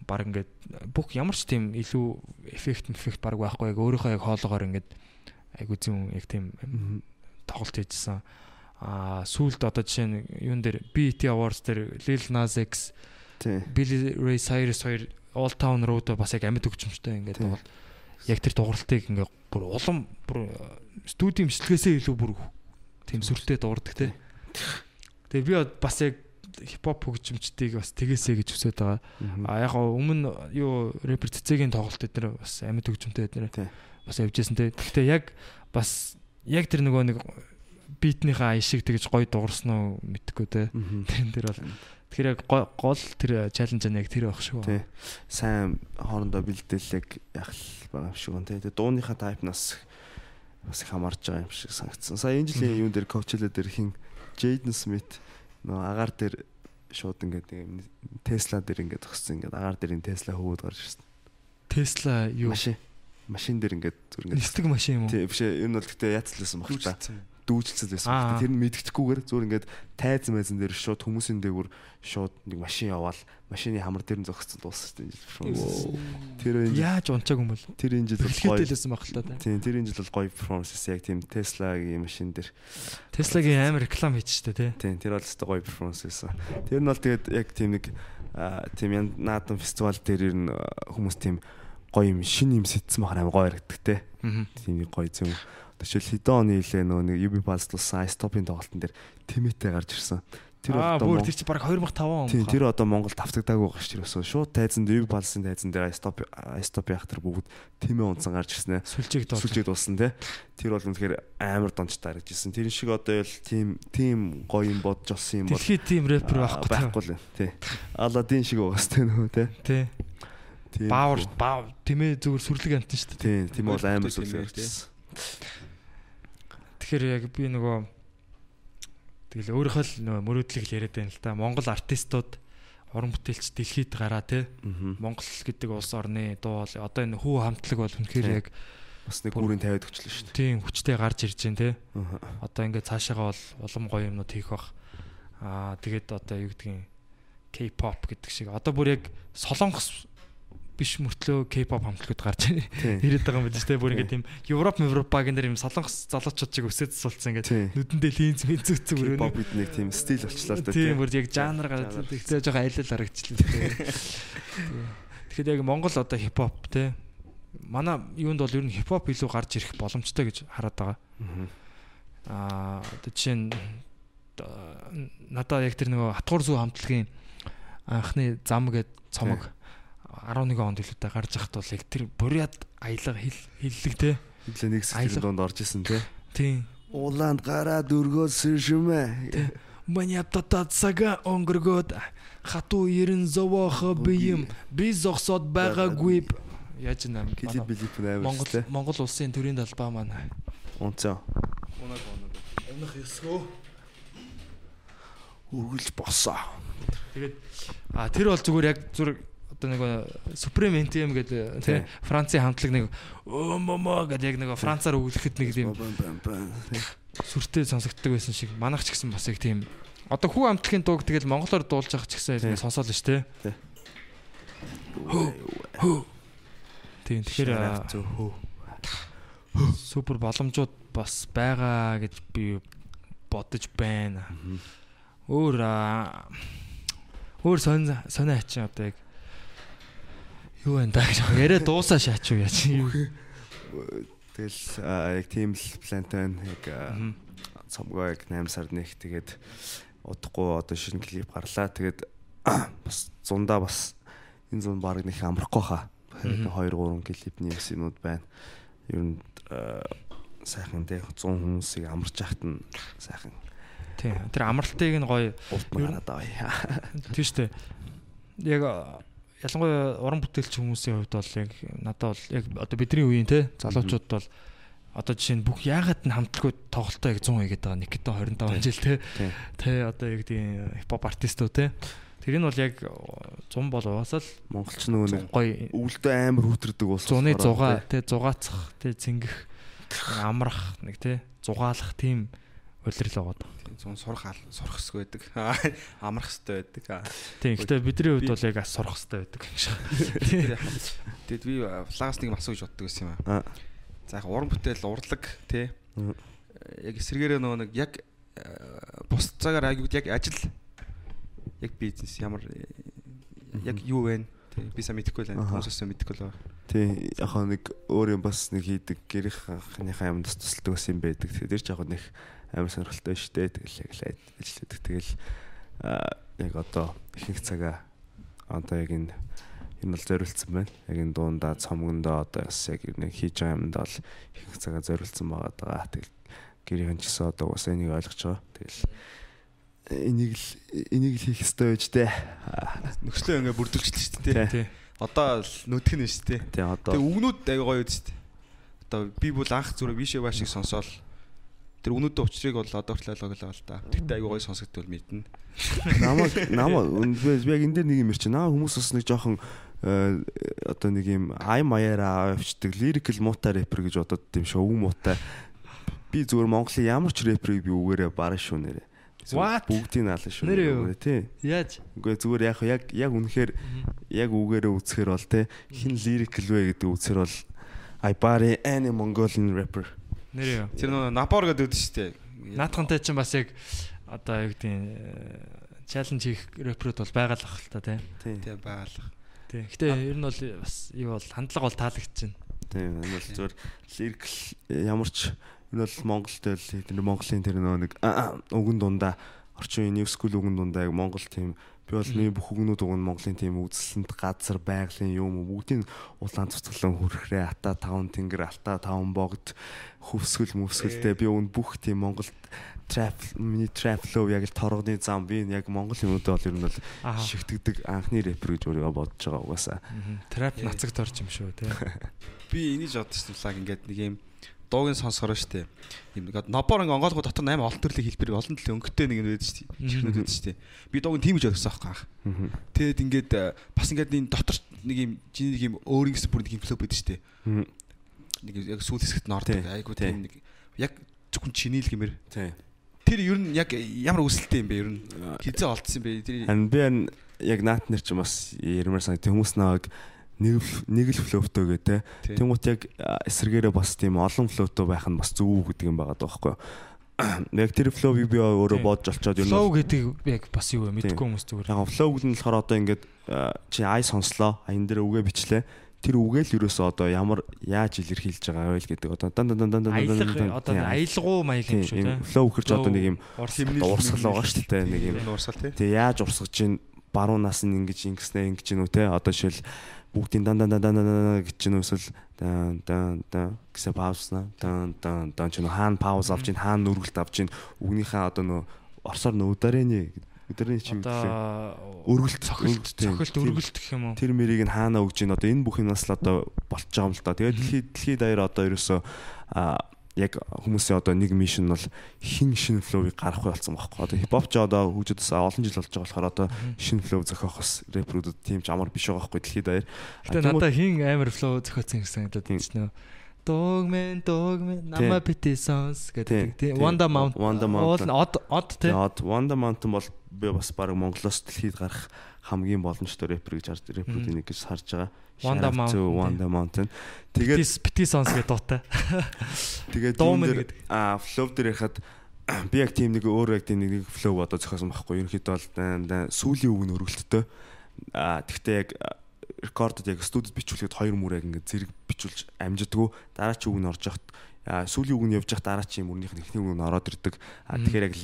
баг ингээд бүх ямар ч тийм илүү эффект эффект баг байхгүй яг өөрийнхөө яг хоолоогоор ингээд айгу зүүн яг тийм тоглолт хийжсэн. А сүулт одоо жишээ нь юун дээр? BET Awards дээр Lil Nas X Billy Ray Cyrus хоёр Old Town Road бас яг амьд хөгжмөштэй ингээд бол яг тэр дууралтыг ингээд бүр улам бүр студийн бичлэгээсээ илүү бүр тийм сүртэй дуурдаг те. Тэгээ би бас яг хипхоп хөгжимчдийг бас тэгээсэй гэж хүсэж байгаа. А яг өмнө юу рэпер цэцэгийн тоглолт эднэр бас амьд хөгжимтэй эднэр бас явжсэн те. Гэхдээ яг бас яг тэр нөгөө нэг битнийхээ аяшиг тэгж гой дуурсан уу мэдхгүй те. Тэрэн дээр бол тэгэхээр яг го- гол тэр чаленж нь яг тэр байх шүү. Тий. Сайн хоорондоо бэлдээлэг яг л байгаа юм шиг гэн тий. Тэгээ дууныхаа тайпнаас бас их хамаарж байгаа юм шиг санагдсан. Сая энэ жилийн юун дээр Coachella дээр хин Jaden Smith нөө агаар дээр шууд ингээд Tesla дээр ингээд зогссон ингээд агаар дээр энэ Tesla хөвөд гарч ирсэн. Тесла юу Машин машин дээр ингээд зүр ингээд нисдэг машин юм уу? тий биш энэ бол гэхдээ яцлсан баг та дүүжилсэн байсан. Тэр нь мэдгэцгүйгээр зүгээр ингээд тайзан майзан дээр шууд хүмүүсийн дээгүр шууд нэг машин яваал машины хамар дээр нь зогссон дууссан дээ. Тэр жил- Яаж унчааг юм бол? тэр энэ жил гоё. Бэлхэтэлсэн баг л та. Тийм тэр энэ жил бол гоё перформанс хийсэн яг тийм Tesla-гийн машин дээр. Теслагийн амар реклам хийчихтэй те. Тийм тэр бол өстой гоё перформанс хийсэн. Тэр нь бол тэгээд яг тийм нэг тийм наадам фестивал дээр ер нь хүмүүс тийм гоё юм шин юм сэтсэн махаар амар гоё харагддаг. Аа. Тийм нэг гоё зөв. Тэшэл хэдэн оны илээ нөө нэг UB Pulse тулсан Stop-ын тоглолтын дээр тэмээтэй гарч ирсэн. Тэр одоо бүр тэр чи баг 2005 он. Тийм тэр одоо Монгол тавтагдаагүй байгаа шүү дээ. Шууд тайзанд UB Pulse-ын тайзан дээр Stop Stop яах тэр бүгд тэмээ унцсан гарч ирсэн ээ. сүлжээг доо. сүлжээд болсон те. Тэр бол үнэхээр амар дончтой харагдажсэн. Тэр шиг одоо л тийм тийм гоё юм бодож олсон юм бол Дэлхийд тийм рэпер байхгүй байхгүй л. Тий. Аладдин шиг сте нөө те. Тий. Тийм. Баавар баав тэмээ зүгээр сүрлэг амтан шүү дээ. Тийм, тийм бол амар тий. харагдажсэн. Тэгэхээр яг би нөгөө тэгэл өөрийнхөө л нөгөө мөрөөдлийг л яриад байна л да. Монгол артистууд уран бүтээлч дэлхийд гараа те. Монгол гэдэг улс орны дуу одоо энэ хүү хамтлаг бол үнэхээр яг Бас нэг бүрийн тавиад өчлөө шүү дээ. тийм хүчтэй гарч ирж байна те. Одоо ингээд цаашаагаа бол улам гоё юмнууд хийх бах. Аа тэгээд одоо юу гэдгийг K-pop гэдэг шиг одоо бүр яг солонгос биш мөртлөө K-pop хамтлагууд гарч ирээд байгаа юм шүү дээ. Бүр ингээд тийм Европ, Европ багийн дээр юм солонгос залуучууд чиг өсөд суулцсан ингээд нүдэндээ линз мэнцүүцэн бүр Pop бид нэг тийм стил болчлоо л да. Тийм бүр яг жанр гараад тэгтээ жоохон айлал харагдчихлаа. Тэгэхэд яг Монгол одоо хипхоп те. Манай юунд бол ер нь хипхоп илүү гарч ирэх боломжтой гэж хараад байгаа. Аа одоо жишээ нь надад яг тэр нөгөө хатгуур зүү хамтлагийн анхны зам гээд цомог 11 онд илүүтэй гарч яхад бол яг тэр буряд аялга хил хиллэг те. Хэвлээ нэг сэтгэл донд орж исэн те. Тийм. Улаанд гараа дөргөөс шимэ. Манай татад сага өнгөргөөд хатуу ерэн зовоох бием би зогсоод байгаагүй яаж нэ Кили билип амар Монгол. Монгол улсын төрийн талбай маань Унцаа. Унах ёсгөө. Үргэлж босоо. тэгээд а тэр бол зүгээр яг зүр одоо нэг Supreme NTM гэдэг тий Тий. Францын хамтлаг нэг өө момо гэдэг яг нэг Францаар өгүүлэхэд нэг тийм сүртэй сонсогддог байсан шиг манайх ч гэсэн бас яг тийм одоо хүү хамтлагийн дууг тэгэл монголоор дуулж авах ч гэсэн сонсоол нь шүү Тий. тийм тэгэхээр хөө. супер боломжууд бас байгаа гэж би бодож байна. Өөр өөр сон сонио ачаа одоо яг юу байна да гэж яриа дуусаа шаач юу юу. Тэгэл яг тийм л плантай байна. Яг цомгоо яг 8 сард нэг тэгээд удахгүй одоо шинэ клип гарлаа. Тэгээд бас зундаа бас энэ зун баг нэг амрахгүй хаа. Мгм. 2 3 клипний бас юмуд байна. Ер нь сайхан тэг 100 хүмүүсийг амарч яхад нь сайхан Тийм. Тэр амралтыг нь гоё улт Ер- гараад авъя. тийм штэ. Яг ялангуяа уран бүтээлч хүмүүсийн хувьд бол яг надад бол яг одоо бидний үеийн те залуучууд бол одоо жишээ нь бүх яагаад н хамтлагууд тоглолтоо яг 100 хийгээд байгаа Никита 25 жил те те одоо яг тийм хипхоп артистууд те тэр нь бол яг 100 бол угаасаа л Монголч нөгөө нэг гоё өвөлдөө амар хүүтрдэг ус. зуны зугаа те зугаацах те цэнгэх амрах нэг те зугаалах тийм улирал байгаа. Зун сурах сурах хэсэг байдаг. Амрах хэстэй байдаг. Тийм гэхдээ бидний хувьд бол яг сурах хэрэгтэй байдаг. Тэр яг Тэгэд би флагаас нэг асуу гэж боддог байсан юм аа. За яг уран бүтээл урлаг тий. Яг эсрэгээрээ нөгөө нэг яг бус цагаар аяг яг ажил яг бизнес ямар э, яг юу вэ? Тий би сайн мэдэхгүй л байна. Хүмүүсээс мэдэхгүй л байна. Тий, яг нэг өөр юм бас нэг хийдэг гэрийнхийнхээ амд бас тусалдаг бас юм байдаг. Тэгэхээр ч яг нэг амар сонирхолтой шүү дээ. Тэгэл яг л ажилладаг. Тэгэл яг одоо ихэнх цагаа одоо яг энэ энэ бол зориулсан байна. Яг энэ дундаа цомгондоо одоо бас яг нэг хийж байгаа юмд бол ихэнх цагаа зориулсан байгаа даа. Тэгэл гэрийн ч гэсэн одоо бас энийг ойлгож байгаа. Тэгэл энийг л энийг л хийх ёстой байж тээ. Нөхцөлөө ингээ бүрдүүлчихлээ шүү дээ. Тий. Одоо л нүдх нь шүү дээ. Тий одоо Тэгээ үгнүүд аяга гоё үү дээ. Одоо би бол анх зүрх вишэ башиг сонсоол тэр үнүүдийн учрыг бол одоо хүртэл ойлгоглоо л да. Тэгтээ аяга гоё сонсогдвол мэднэ. намайг намайг би яг энэ дээр нэг юм ирчих. Наа хүмүүс бас нэг жоохон э, одоо нэг юм ай маяра авчдаг lyrical муутай рэпер гэж бодод тийм шүү. Өвг муутай. Би зүгээр Монголын ямар ч рэперийг би үгээрээ баран шүү нэрээ. Бүгдийг наалаа шүү. Нэрээ, Тий. Яаж? Үгүй зүгээр яг яг яг үнэхээр яг үгээрээ үзэхэр бол те хин lyrical вэ гэдэг үзэхэр бол I body any Mongolian rapper. Нэр юу? Тэр нөгөө напор гэдэг шүү дээ. Наатхантай чинь бас яг одоо юу гэдэг нь чаленж хийх рэперүүд бол байгаа л та тий. Тий. Тэ баалах. Тий. Гэтэ ер нь бол бас юу бол хандлага бол таалагдчихна. Тийм энэ бол зүгээр lyrical ямар ч энэ бол Монголд л тэр Монголын тэр нөгөө нэг үгэн дундаа орчин үеийн new school үгэн дундаа яг Монгол тийм би бол миний бүх үгнүүд уг нь Монголын тийм үзэсгэлэнт газар байгалийн юм бүгдийн улаан цуцглан хүрхрээ ата таван тэнгэр алта таван богд хөвсгөл мөвсгөлтэй. Би үн бүх тийм Монголд trap миний trap flow яг л торгоны зам. Би яг Монгол юмудаа бол ер нь бол шигтгдэг анхны рэпер гэж өөрөө бодож байгаа угаасаа. Трап нацагт орж юм шүү тий. Би энийг шүү лаг ингээд нэг юм дуугийн сонсороо штэ. Юм ингээд нобор ингээ онгоолгоо дотор 8 олон төрлийн хэлбэр олон төрлийн өнгөтэй нэг юм байдаг штэ. Чихнүүд байдаг штэ. Би дуугийн тийм гэж ойлгосон аахгүй. Тэгэд ингээд э, бас ингээд энэ дотор нэг юм жиний нэг юм өөр ингэс бүр нэг юм флоу байдаг штэ. Нэг яг сүүл хэсэгт нь ордог. Тий, Айгу тий. тийм нэг яг зөвхөн чиний л гэмээр. Тэр ер нь яг ямар өсөлттэй юм бэ ер нь? Хизээ олдсон юм бэ? Тэр би яг наат нэр ч бас ярмаар санагд хүмүүс нааг нэг нэг л флоутой гэ тэ. Тий. Тэнгуут яг а, эсрэгээрээ бас тийм олон флоутой байх нь бас зөв гэдэг юм байгаа даахгүй. Яг тэр флоуийг би өөрөө Тий. бодож олцоод нь Flow гэдэг яг бас юу вэ? Мэдгүй хүмүүс зүгээр. яг флоуг нь болохоор одоо ингээд а, чи ай сонслоо. Аян дээр үгээ бичлээ. Тэр үгээ л ерөөсөө одоо ямар яаж илэрхийлж байгаа вэ гэдэг одоо дан дан дан дан дан одоо аялгуу маяг юм шүү тий. флоу гэхэрч одоо нэг юм Урс урсгал байгаа шүү дээ нэг юм энэ урсгал тий. Тэгээ яаж урсгаж ийн баруунаас нь ингэж ингэснэ ингэж үү те одоо жишээл бүгдийн дан дан дан дан гэж ийн өсөл дан дан дан гэсэн паузна. Дан дан дан ч нөө хаана пауз авч ийн хаана нүргэлт авч ийн үгнийхээ одоо нөө орсоор нөө ударны ударны чим гэсэн одоо өргөлт цохилт цохилт өргөлт гэх юм уу? тэр мэрийг нь хаана өгж ийн? Одоо энэ бүх юмнаас л одоо болчих байгаа юм л да. Тэгээд дэлхийд дэлхийд даяар одоо ерөөсөө яг хүмүүсийн одоо нэг мишн бол хин шин флоуийг гаргах болсон байхгүй. Одоо хипхоп ч одоо хөгжөд бас олон жил болж байгаа болохоор одоо шин флоу зохиох бас рэперүүд тийм ч амар биш байгаа байхгүй дэлхийд даяар. Гэтэ надаа хин амар flow зохиоцсон гэсэн гэдэг Тийм. чинь нөө Dogman Dogman Nama Pity Songs гэдэг тийм Тийм. Wanda Mountain. Уул нь од од тий Тэгээд Wanda Mountain бол би бас баг Монголоос дэлхийд гарах хамгийн боломжтой рэпер гэж харж рэперүүдийн нэг гэж харж байгаа. Wanda Mountain, Wanda Mountain. Тэгээд Pity Songs гэдэг дуутай тэгээд Dooman юм дээр аа флоу дээр яхад би яг тийм нэг өөр яг тийм нэг флоу одоо зохиосон байхгүй. Ерөнхийдөө бол дан- дан- сүүлийн үг нь өргөлттэй. Аа тэгтээ яг рекордод яг студид бичүүлэхэд хоёр мөр яг ингээд зэрэг бичүүлж амжидггүй. Дараа чи үг нь орж аа, сүүлийн үг нь явж явах дараа чи мөрнийх нь эхний үг нь ороод ирдэг. Тэгэхээр яг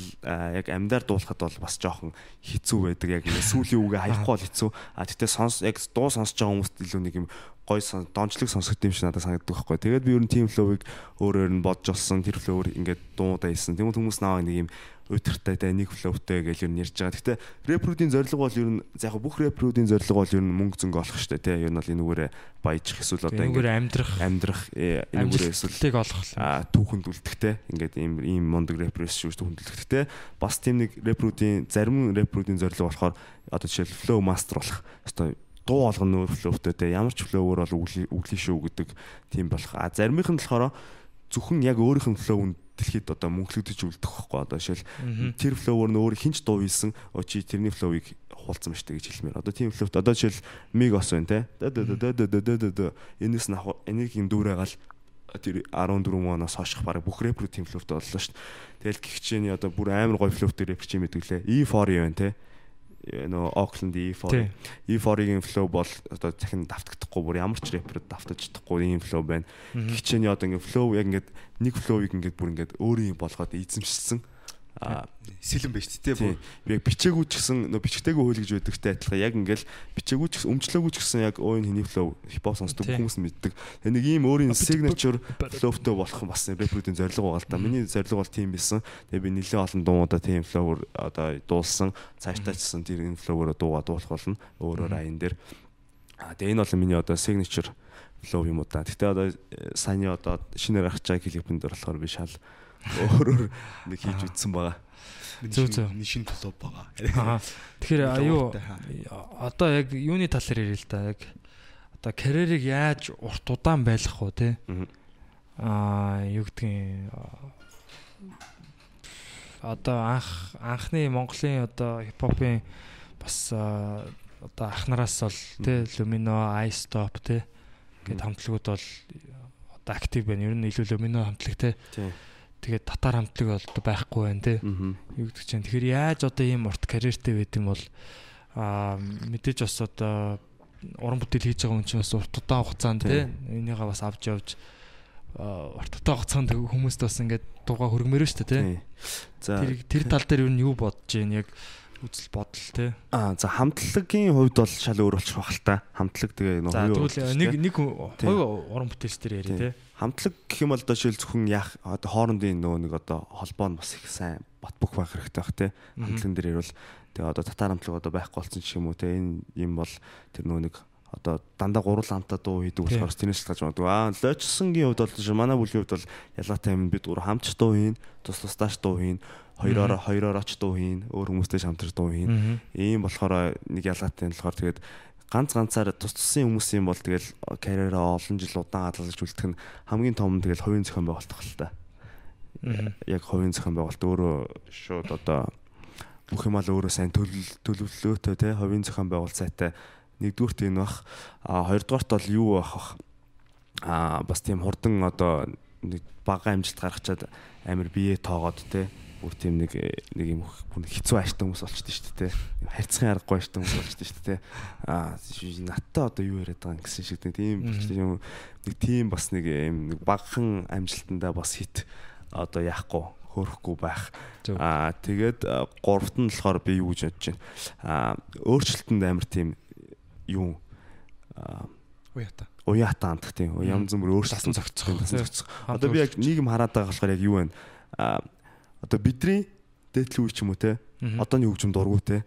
яг амдаар дуулахад бол бас жоохон хэцүү байдаг. Яг сүүлийн үгээ хаяхгүй бол хэцүү. А тэгтээ сонс яг дуу сонсож байгаа хүмүүст илүү нэг юм гой дончлог сонсогд юм шиг надад санагддаг байхгүй. Тэгээд би ер нь team flow-ыг өөрөөр нь бодж олсон. Тэр flow-оор ингээд дуудаа хийсэн. Тэгмээ хүмүүс наваа нэг юм өдөртэй тэ нэг flow-тэй гэж ер нь ярьж байгаа. Гэхдээ рэперүүдийн зорилго бол ер нь яг бүх рэперүүдийн зорилго бол ер нь мөнгө зөнгө олох штэ тэ. Ер нь бол энүүгээрээ баяжих эсвэл одоо ингээд амьдрах амьдрах э, энүүгээрээ эсвэл амжилтыг олох түүхэнд үлдэхтэй ингээд ийм ийм мундаг рэперээс шүү түүхэнд үлдэхтэй бас тийм нэг рэперүүдийн зарим рэперүүдийн зорилго болохоор одоо жишээл flow master болох одоо дуу олгоно өөр флоутэй те ямар ч флоуөр бол үглээ шүү гэдэг тийм болох. А заримийнх нь болохоор зөвхөн яг өөрийнх нь флоунд дэлхийд одоо мөнгөлөгдөж үлдэх байхгүй одоо жишээл тэр флоуор нь өөр хинч дуу хийсэн оо чи тэрний флоуийг хуулсан ба штэ гэж хэлмээр одоо тийм флоут одоо жишээл миг ос байна те энэс нь юм дүүрээгаал тэр 14 оноос хойших баг бүх рэпер тийм флоут боллоо дээ. Тэгэл гихчээний одоо бүр амар гоё флоут рэпер чи мэдгэлээ. E4 юм те. Нөө Oakland E4. Тий. E4-ийн флоу бол одоо захин давтагдахгүй бүр ямар ч рэперд давтаж чадахгүй ийм флоу байна. Гихчээний одоо ингээ флоу яг ингээд нэг флоуийг ингээд бүр ингээд өөрийн юм болгоод эзэмшсэн. Сэлэн байж тээ Тийм. Би яг бичээгүй ч гэсэн нөө бичгтэйгүй хөл гэж байдагтай адилхан яг ингээл бичээгүй ч гэсэн өмчлөөгүй ч гэсэн яг энэ хэний флоу хипхоп сонсдог хүмүүс мэддэг. Тэгээ нэг ийм өөрийн signature флоутай болох нь бас рэпрүүдийн зорилго байгаа л та. Миний зорилго бол тийм байсан. Тэгээ би нэлээд олон дуунуудаа тийм флоур одоо дуулсан. Цаашдаа ч гэсэн тэр энэ флоугоор дуугаа дуулах болно. Өөрөөр аян дээр. А тэгээ энэ бол миний одоо signature флоу юм уу та. Гэтэ одоо э, саяны одоо шинээр гарч байгаа клипэн дээр болохоор би шал өөрөөр нэг хийж үтсэн байгаа. Зөв, зөв. Нишин толоо байгаа. Аа. Тэгэхээр а юу Ууртай хаа. одоо яг юуны тал дээр ярил л да яг одоо карьерийг яаж урт удаан байлгах вэ те аа юу гэдгийг одоо анх анхны Монголын одоо хипхопын бас одоо ахнараас бол те Lumino, Ice Stop те гэд хамтлагууд бол одоо актив байна. Ер нь илүү Lumino хамтлаг те. Тийм Тэгээд татар хамтлаг бол одоо байхгүй байна те Мгм. юу гэдэг чинь тэгэхээр яаж одоо ийм урт карьертэй байд юм бол аа мэдээж бас одоо уран бүтээл хийж байгаа хүн чинь бас урт удаан хугацаанд тий энийгээ бас авч явж аа, урт удаан хугацаанд хүмүүст бас ингээд дууга хөргмөрөө шүү дээ тий Тийм. За тэр тэр тал дээр юу нь юу бодож байна яг үзэл бодол тий аа за хамтлагийн хувьд бол шал өөр болчих واخ л та. Хамтлаг тэгээ нөө за хувийн тэгвэл хувьд нэг ч нэг Тийм. хувь уран бүтээлч дээр яри Тийм. тий хамтлаг гэх юм бол одоо шил зөвхөн яах одоо хоорондын нөгөө нэг одоо холбоо нь бас их сайн бат бөх байх хэрэгтэй бах те. Хамтлагын дээр ирвэл тэгээ одоо татар хамтлаг одоо байхгүй болсон ч юм уу те. Энэ юм бол тэр нөгөө нэг одоо дандаа гурван хамтаа дуу хийдэг болохоор тэрнээс л гаж магадгүй. Аа лочсонгийн хувьд бол манай бүлгийн хувьд бол ялгаатай юм. Бид гурав хамтч дуу хийн тус тусдаач дуу хийн хоёроо хоёрооч дуу хийн өөр хүмүүстэй хамтарч дуу хийн. Ийм болохоор нэг ялгаатай нь болохоор тэгээд ганц ганцаар тус тусын хүмүүс юм бол тэгэл карьераа олон жил удаан гадалж үлдэх нь хамгийн том нь тэгэл хувийн зохион байгуулалт баг л та. Яг хувийн зохион байгуулалт өөрөө шууд одоо бүх юм ал өөрөө сайн төлөв төлөвлөлөөтэй те хувийн зохион байгуулалт сайтай нэгдүгürt энэ бах. А хоёрдугаарт бол юу бах? А бас тийм хурдан одоо нэг бага амжилт гаргачаад амир бие тоогоод те бүр тийм нэг нэг юм бүр хэцүү ааштай хүмүүс болчихдээ шүү дээ те харьцахын аргагүй ааштай хүмүүс болчихдээ шүү дээ те а надтай одоо юу яриад байгаа юм гэсэн шиг тийм болчихдээ юм нэг тийм бас нэг юм нэг багахан амжилтандаа бас хит одоо яахгүй хөрөхгүй байх. Аа тэгээд а, гуравт нь болохоор би юу гэж бодож байна? Аа өөрчлөлтөнд амар тийм юу аа Уята. уяатаа хандах тийм янз бүр өөрчлөлтөнд зохицох юм зохицох Одоо би яг нийгэм хараад байгаа болохоор яг юу вэ? А одоо бидний дээдлүү ч юм уу те. Одооний хөгжим дургу те.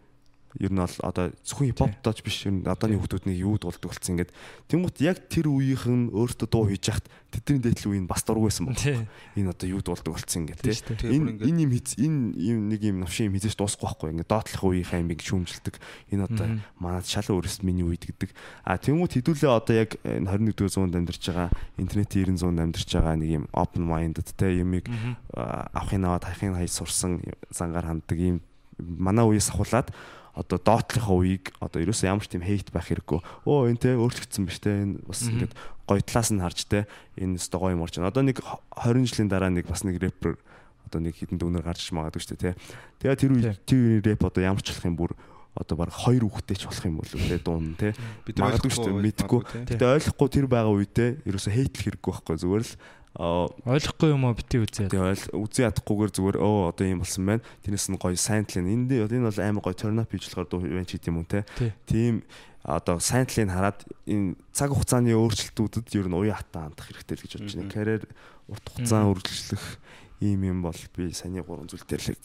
Ер нь бол одоо зөвхөн хипхоптооч биш ер нь одооний хүмүүсний юу дуулдаг болсон ингээд. Тэнгуут яг тэр үеийнх нь өөртөө дуу хийж яхад тэдний дээдлүү энэ бас дургу байсан. Тий. Энэ одоо юу дуулдаг болсон ингээд. Тийм Энэ ингээд энэ юм хийц энэ юм нэг юм навшин юм хийжээс дуусахгүй байхгүй ингээд доотлох үеийнхээ юм шүүмжилдэг. Энэ одоо Мгм. манад шал өөрөөс миний үед гэдэг. А тэнгуут хэдүүлээ одоо яг энэ 21-р зуунд амьдарч байгаа интернетийн 90 зуунд амьдарч байгаа нэг юм open minded те юмыг авахын аваад хайхын хай сурсан зангаар ханддаг ийм манай үеэс ахуулаад одоо доотлохын үеийг одоо ерөөсөө ямар ч тийм хейт байх хэрэггүй. Оо энэ те өөрчлөгдсөн биз те энэ бас ингээд гоё талаас нь харж те энэ өстой гоё юм орж байна. Одоо нэг 20 жилийн дараа нэг бас нэг рэпер одоо нэг хитэн дүүнээр гарч магадгүй шүү дээ те. Тэгээ тэр үе тэр үеийн рэп одоо ямар ч болох юм бүр одоо баг хоёр хүүхдтэй ч болох юм бол те дуун те. бид Магадгүй шүү дээ, мэдгүй. Гэтэ ойлгохгүй тэр байгаа үедээ ерөөсөө хейтлэх хэрэггүй байхгүй зүгээр л Ойлгохгүй юм уу бити үзээд. Тэгээ ойл үзий ядахгүйгээр зүгээр өө одоо юм болсон байна. Тэрнээс нь гоё сайн нь. Энд энэ бол амар гоё up хийж болохоор дуу байна ч гэдэм юм те. Тий. Тийм одоо сайн талыг хараад энэ цаг хугацааны өөрчлөлтүүдэд ер нь уян хатаа хандах хэрэгтэй л гэж бодож байна. Карьер урт хугацаан үргэлжлэх ийм юм бол би саяны гурван зүйл дээр л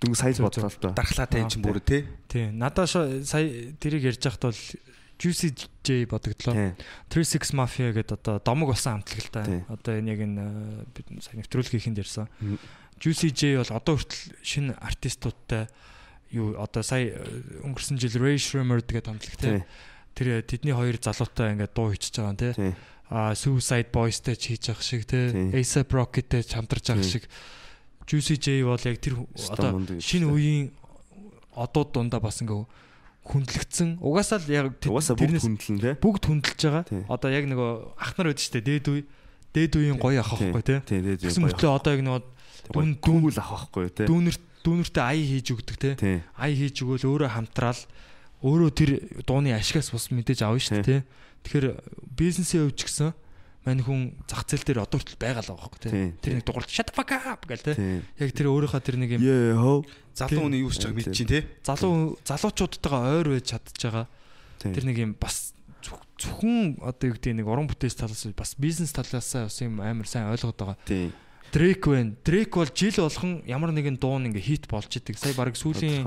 дөнгө сая бодлоо л доо. дархлаатай юм чинь бүр тий. Тий. Надаа сая тэрийг ярьж байхад бол Juicy J бодогдлоо. Тийм. 36 Mafia гэдэг одоо домог болсон хамтлаг л та. Тий. Одоо энэ яг энэ э, бид сайн нэвтрүүлгийнхэнд ярьсан. Juicy J бол одоо хүртэл шинэ артистуудтай юу одоо сая э, өнгөрсөн жил Ray Shrimmer гэдэг. Тийм. Тэр э, тэдний хоёр залуутай ингээд дуу хийчихэж байгаа юм тий. Тийм. А Suicide Boys-тэй ч хийж явах шиг тий. Тий. A$AP Rocky-тэй ч хамтарч явах шиг. Juicy J бол яг тэр одоо шинэ үеийн одууд дундаа бас ингээ хүндлэгдсэн. Угаасаа л яг тэрнээс хүндлэн те. бүгд хүндэлж байгаа. Одоо яг нөгөө ах нар байдаг шүү дээ. Дээд үе. Дээд үеийн гоё ах. Тийм тийм. Тэгсэн мөртлөө одоо яг нөгөө дүн- дүүл авах байхгүй те. дүүнер дүүнертэй ая хийж өгдөг. Тийм. Ая хийж өгөөл өөрөө хамтраал өөрөө тэр дууны ашигаас бас мэдээж авна шүү дээ тий. Тэгэхээр бизнесийн хувьд ч гэсэн мань хүн зах зээл дээр одоо хүртэл байгаа л байгаа байхгүй тий. Тэр нэг дугуйлт shut fuck up гэл. Тийм. Яг тэр өөрийнхөө тэр нэг юм. Залуу хүний юу ч байгааг мэдчихээн те. залуу залуучуудтайгаа ойр байж чадж байгаа. Тэр нэг юм бас зөв- зөвхөн одоо юу гэдэг нэг уран бүтээс талаас бас бизнес талаас бас юм амар сайн ойлгоод байгаа. Тийм. Дрейк байна. Дрейк бол жил болгон ямар нэгэн дуу нэг хит болж идэг. Сая баг сүүлийн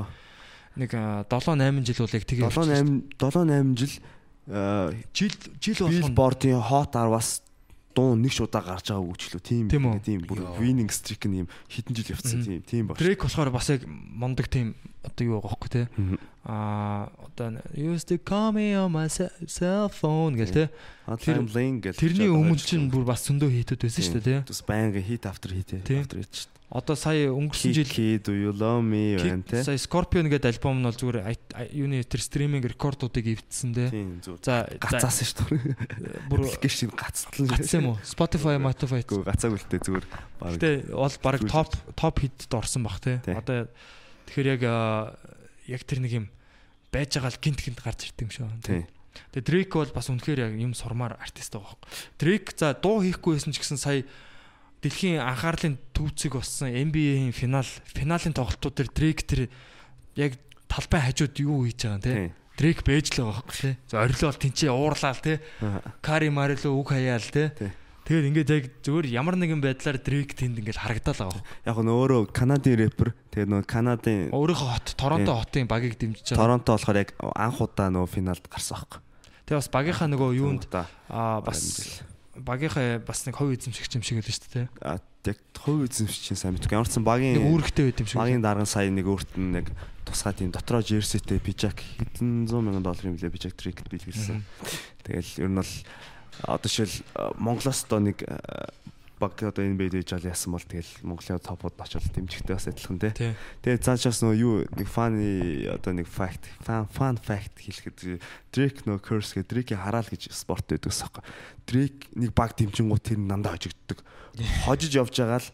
нэг 7 8 жил бол яг тэгээ 7 8 7 8 жил жил жил болгон Billboard-ийн Hot 10-аас дуу нэг ч удаа гарч байгаа үгчлөө. Тийм Тийм бүр winning streak нь юм хэдэн жил явцсан тийм тийм баг. Дрейк болохоор бас яг мондөг тийм одоо юу байгаа хөөхгүй те. Аа одоо used to call me on my ce- cell phone гэл те. Hotline Bling гэж Тэрний өмнө чинь бүр бас зөндөө хитүүд байсан шүү дээ те. Тэс байнга Тийм. after hit шүү дээ. Одоо сая өнгөрсөн жил do you love me байна те. сая Scorpion гэдэг альбом нь бол зүгээр юуны тэр стриминг рекордуудыг эвдсэн те. За Гацаасан шүү дээ. бүр Application гацтлан. гацсан юм уу? Spotify, Spotify. Гүү гацааг үлдээ зүгээр баг. Гэтэ бол баг топ топ хитд орсон бах те. Одоо тэгэхээр яг яг тэр нэг юм байж байгаа л гинт гинт гарч ирдэг юм шүү. Тийм. Тэгээ Дрейк бол бас үнэхээр яг юм сурмаар артист байгаа байхгүй. Дрейк за дуу хийхгүй байсан ч гэсэн сая дэлхийн анхаарлын төвцөг болсон NBA-ийн финал финалийн тоглолтууд дээр Дрейк тэр яг талбай хажууд юу хийж байгаа юм те. Тийм. Дрейк бэж л байгаа те. За орилол тэнцээ уурлаа те. Кари Марило үг хаяал те. Тий. Тэгээд ингээд яг зүгээр ямар нэгэн байдлаар Дрейк тэнд ингээд харагдал байгаа. Яг нь өөрөө Канадын рэпер тэгээ нөгөө Канадын Өөрийнхөө хот Торонто хотын багийг дэмжиж байгаа. Торонто болохоор яг анх удаа нөгөө финалд гарсан аахгүй. Тэгээ бас багийнхаа нөгөө юунд аа бас багийнхаа бас нэг хов эзэмшигч юм шиг л шүү дээ. а яг хувь эзэмшиж чинь сайн мэдгүй. Ямар ч сан Нэг багийн үүрэгтэй байд юм шиг. багийн дарган сая нэг өөрт нь нэг тусгай тийм дотроо жерситэй пижак хэдэн 100 сая долларын билээ пижак трикт биелгэлсэн. Тэгэл ер нь бол одоо жишээл а, Монголоос одоо нэг а, баг одоо энэ бэд ээж жал яасан бол тэгэл Монголын топод очил дэмжихтэй бас адилхан тий. Тэгээ цаашаас нөгөө юу нэг фаны одоо нэг fact fan fun fact хэлэхэд Drake нөгөө curse гэдэг Drake-ийг хараал гэж спорт байдаг ус аахгүй. Drake нэг баг дэмжингууд тэр дандаа хожигддог. Хожиж явж байгаа л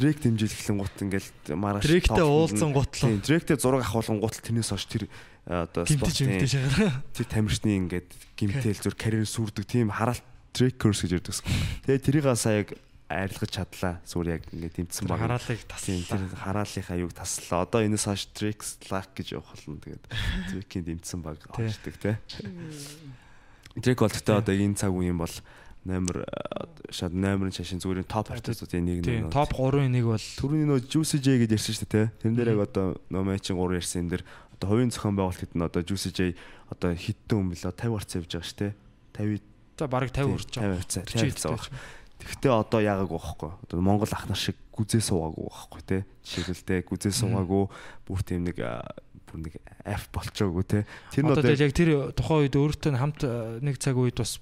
Drake дэмжийлэхлэн гут ингээл маргааш Дрейктэй уулзсан гутлаа. Drake-тэй зураг авахулган гутал тэрнээс хойш тэр а, одоо спортын тэр тамирчны ингээд гимтэл зүр карьер сүрдэг тийм хараалт Drake curse гэж ярьдаг. Тэгээ тэрийг сая яг арилгаж чадлаа. Зүгээр яг ингээд тэмцсэн баг. Хараалыг таслаа. тэр хараалынхаа юг таслаа. Одоо энэс хойш Drake Slack гэж явах болно. Тэгээд Drake-ийн дэмцсэн баг Тий. орчдөг те. Drake бол гэхдээ одоо энэ цаг үеийн бол номер шат номерын шашин зүгээр топ артистуудын нэг нэг. топ 3-ын нэг бол Түрүүний нөө Juicy J гэж ярьсан шүү дээ те. Тэрэн дээр яг одоо нөө мэйчин 3 ярьсан энэ дэр одоо хувийн зохион байгуулалт гэдэг нь одоо Juicy J одоо хитэн өмлөө 50 гарц явж байгаа шүү дээ. 50 за бараг 50 урж 50 байгаа. гарц 40 50 Тэгвэл одоо яагаагүй байхгүй. Одоо Монгол ах нар шиг гүзээ суугаагүй байхгүй те. Жишээлбэл гүзээ суугаагүй бүр тийм нэг бүр нэг F болчоогүй те. Тэр нь Одоо яг тэр тухайн үед өөртөө хамт нэг цаг үед бас